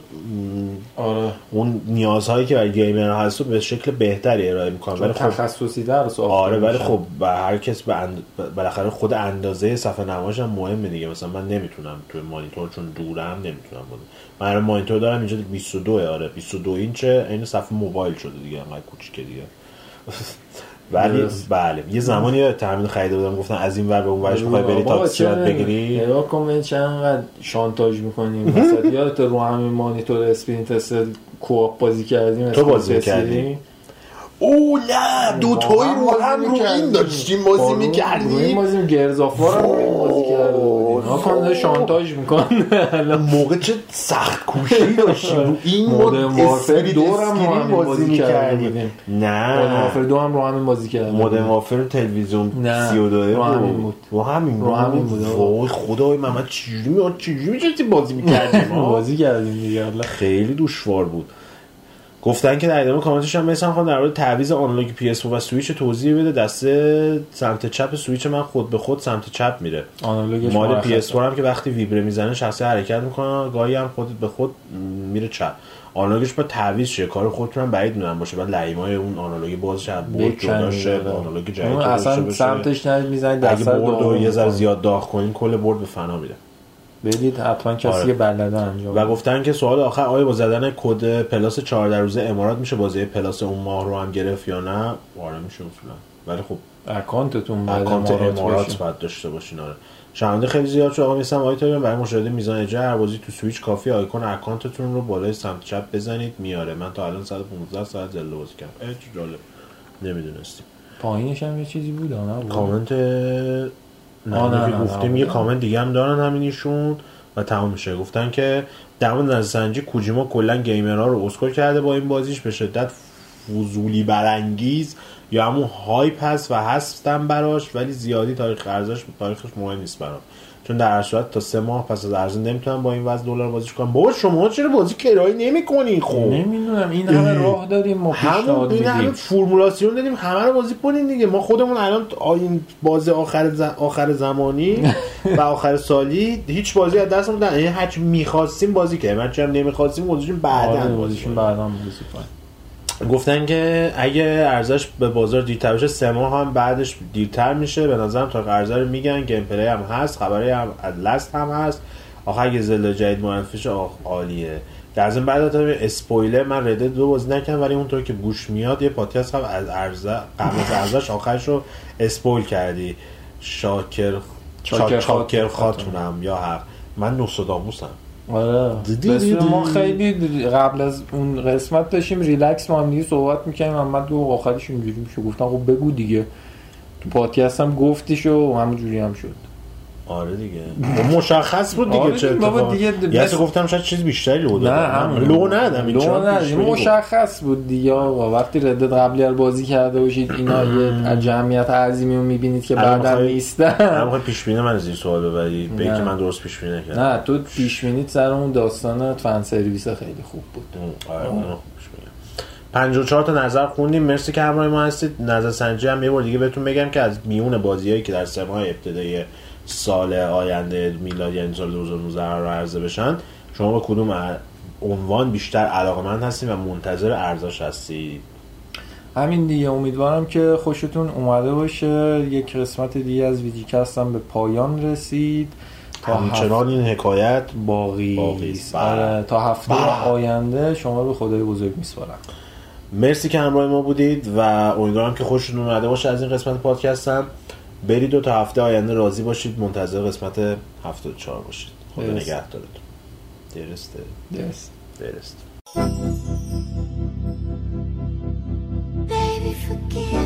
S2: آره.
S1: اون نیازهایی که برای گیمر هست رو به شکل بهتری ارائه می‌کنه. ولی خب
S2: تخصصی در
S1: آره ولی. خب به هر کس به اند... بالاخره خود اندازه صفحه نمایش هم مهمه دیگه. مثلا من نمی‌تونم توی مانیتور چون دورم نمی‌تونم بود من مانیتور دارم اینجا 22 آره. 22 اینچه این صفحه موبایل شده دیگه انقدر کوچیکه دیگه. ولی. بله یه زمانی یاد تامین خریده بودم گفتن از این ور به اون ورش می‌خوای بری تاکسی بگیری
S2: نگاه کن چقدر شانتاژ می‌کنیم مثلا یادت رو همین مانیتور اسپرینت تست کوآپ بازی کردیم
S1: تو بازی؟
S2: رسیدیم.
S1: او نه دوتایی رو هم رو
S2: می‌کردیم.
S1: این داشتیم
S2: با
S1: بازی
S2: رو- رو این
S1: می‌کردیم
S2: بازی گرزافوار هم رو بازی کرده بودیم. ها کن داره شانتاژ می‌کنه.
S1: موقع چه سخت کوشی داشتیم رو این
S2: مودرن
S1: مود
S2: وارفر دو هم بازی بودیم.
S1: نه.
S2: مودرن وارفر دو هم رو همین بازی کرده
S1: مودرن وارفر تلویزیون
S2: نه،
S1: 32
S2: رو همین بود.
S1: رو همین
S2: رو همین بود،.
S1: وای خدای محمد چجوری می چجوری بازی می‌کردیم؟
S2: بازی کردیم دیگه
S1: خیلی دشوار بود. گفتن که در ادامه کامنتش هم مثلا خواهم در مورد تعویض آنالوگ PS4 و سویچ توضیح بده. دسته سمت چپ سویچ من خود به خود سمت چپ میره.
S2: آنالوگش
S1: مال
S2: مرخصه.
S1: PS4 هم که وقتی ویبره می‌زنه شخصیت حرکت می‌کنه گاهی هم خود به خود میره چپ. آنالوگش باید تعویض شه. کار خودتون هم بعید می‌دونم باشه. بعد لحیمای اون آنالوگی باز شه بود جدا شه. آنالوگ جدید
S2: اصلا. سمتش دست
S1: برد رو یه ذره زیاد داغ کنین کل برد به فنا میره.
S2: بدید حتما کسی
S1: آره.
S2: بلده انجام
S1: و گفتن که سوال آخر آیا با زدن کد Plus 14 روزه امارات میشه بازی Plus اون ماه رو هم گرفت یا نه؟ آره میشه اصولا. ولی خب
S2: اکانتتون باید
S1: اکانت
S2: امارات.
S1: باید داشته باشین آره. شنونده خیلی زیاد شد. آقا میسم تایبان برای مشاهده میزان اجرا هر بازی تو سویچ کافی آیکون اکانتتون رو بالای سمت چپ بزنید میاره. من تا الان 115 ساعت Zelda بازی کردم. چه جالب. نمی‌دونستیم.
S2: پایینش هم یه چیزی بود نه؟
S1: کامنت نه که گفتیم. یه کامنت دیگه هم دارن همینیشون و تمام میشه گفتن که در مورد نظرسنجی کوجیما کلا گیمرها رو اسکل کرده با این بازیش به شدت فضولی برانگیز یا همون هایپ هست و هستم براش ولی زیادی تاریخ ارزش تاریخش مهم نیست برام چون در هر صورت تا سه ماه پس از عرضه نمی‌تونم با این وضع دلار بازیش کنم بابا شما چرا بازی کرایه نمی‌کنین خب؟
S2: نمی‌دونم این همه
S1: اه.
S2: راه داریم ما
S1: همون
S2: پیشنهاد
S1: این همه فرمولاسیون دادیم همه رو بازی کنین دیگه. ما خودمون الان این بازی آخر ز... آخر زمانی و آخر سالی هیچ بازی از دستمون نه یعنی هرچی می‌خواستیم بازی کردیم هرچی هم نمی‌خواستیم گذاشتیم بعدا
S2: آره،
S1: بازی
S2: بازیشون
S1: کنیم.
S2: بعدا بازی کنیم.
S1: گفتن که اگه ارزش به بازار دیرتر بشه سه ماه هم بعدش دیرتر میشه. به نظرم تا ارزش رو میگن گیم پلی هم هست خبری هم از لست هم هست. آخه اگه زلدا جدید معرفی شه آخ عالیه. در ضمن بعد از اسپویلر من رده دو بازی نکردم ولی اونطور که گوش میاد یه پادکست هم از ارزه قبل از ارزش آخرش رو اسپویل کردی. شاکر
S2: شاکر
S1: خاتونم یا حق من نوستراداموسم
S2: آره.
S1: دیدی.
S2: ما خیلی قبل از اون قسمت داشتیم ریلکس ما هم دیگه صحبت می‌کنیم محمد گفت آخرش اینجوری میشه گفتم خب بگو دیگه. تو پادکست هم گفتیش و همونجوری هم شد.
S1: آره دیگه. مشخص بود دیگه
S2: آره
S1: چه
S2: بابا
S1: اتفاقی
S2: دیگه بس-
S1: گفتم شاید چیز بیشتری لو
S2: نه
S1: دادم
S2: همون
S1: لو ندم این بینی؟
S2: مشخص بود دیگه آقا. وقتی Red Dead قبلی رو بازی کرده باشید اینا یه از جمعیت عظیمی رو می‌بینید که
S1: الان
S2: نیستن.
S1: می‌خوای پیش بینی من از این سوال ببری به. اینکه من درست پیش بینی نکردم.
S2: نه تو پیش بینیت سر اون داستان فن سرویس خیلی خوب بود.
S1: آره، اونو پیش بینی. 54 تا نظر خوندیم. مرسی که همراه ما هستید. نظر سنجی هم یه بار دیگه بهتون بگم که از میون بازیایی که در سه ماه ابتدای سال آینده میلادی یعنی سال 2019 رو عرضه بشن شما به کدوم عنوان بیشتر علاقمند هستید و منتظر ارزش هستید
S2: همین دیگه امیدوارم که خوشتون اومده باشه یک قسمت دیگه از ویدیکست هم به پایان رسید تا
S1: همچنان این حکایت
S2: باقی
S1: باقی است. بله.
S2: آره، تا هفته
S1: بله.
S2: آینده شما رو به خدای بزرگ میسپارم
S1: مرسی که همراه ما بودید و امیدوارم که خوشتون اومده باشه از این قسمت پادکستم برید و تا هفته آینده راضی باشید منتظر قسمت 74 باشید خدا
S2: درست.
S1: نگهدارتون درسته
S2: درست.
S1: درست
S3: Baby, forgive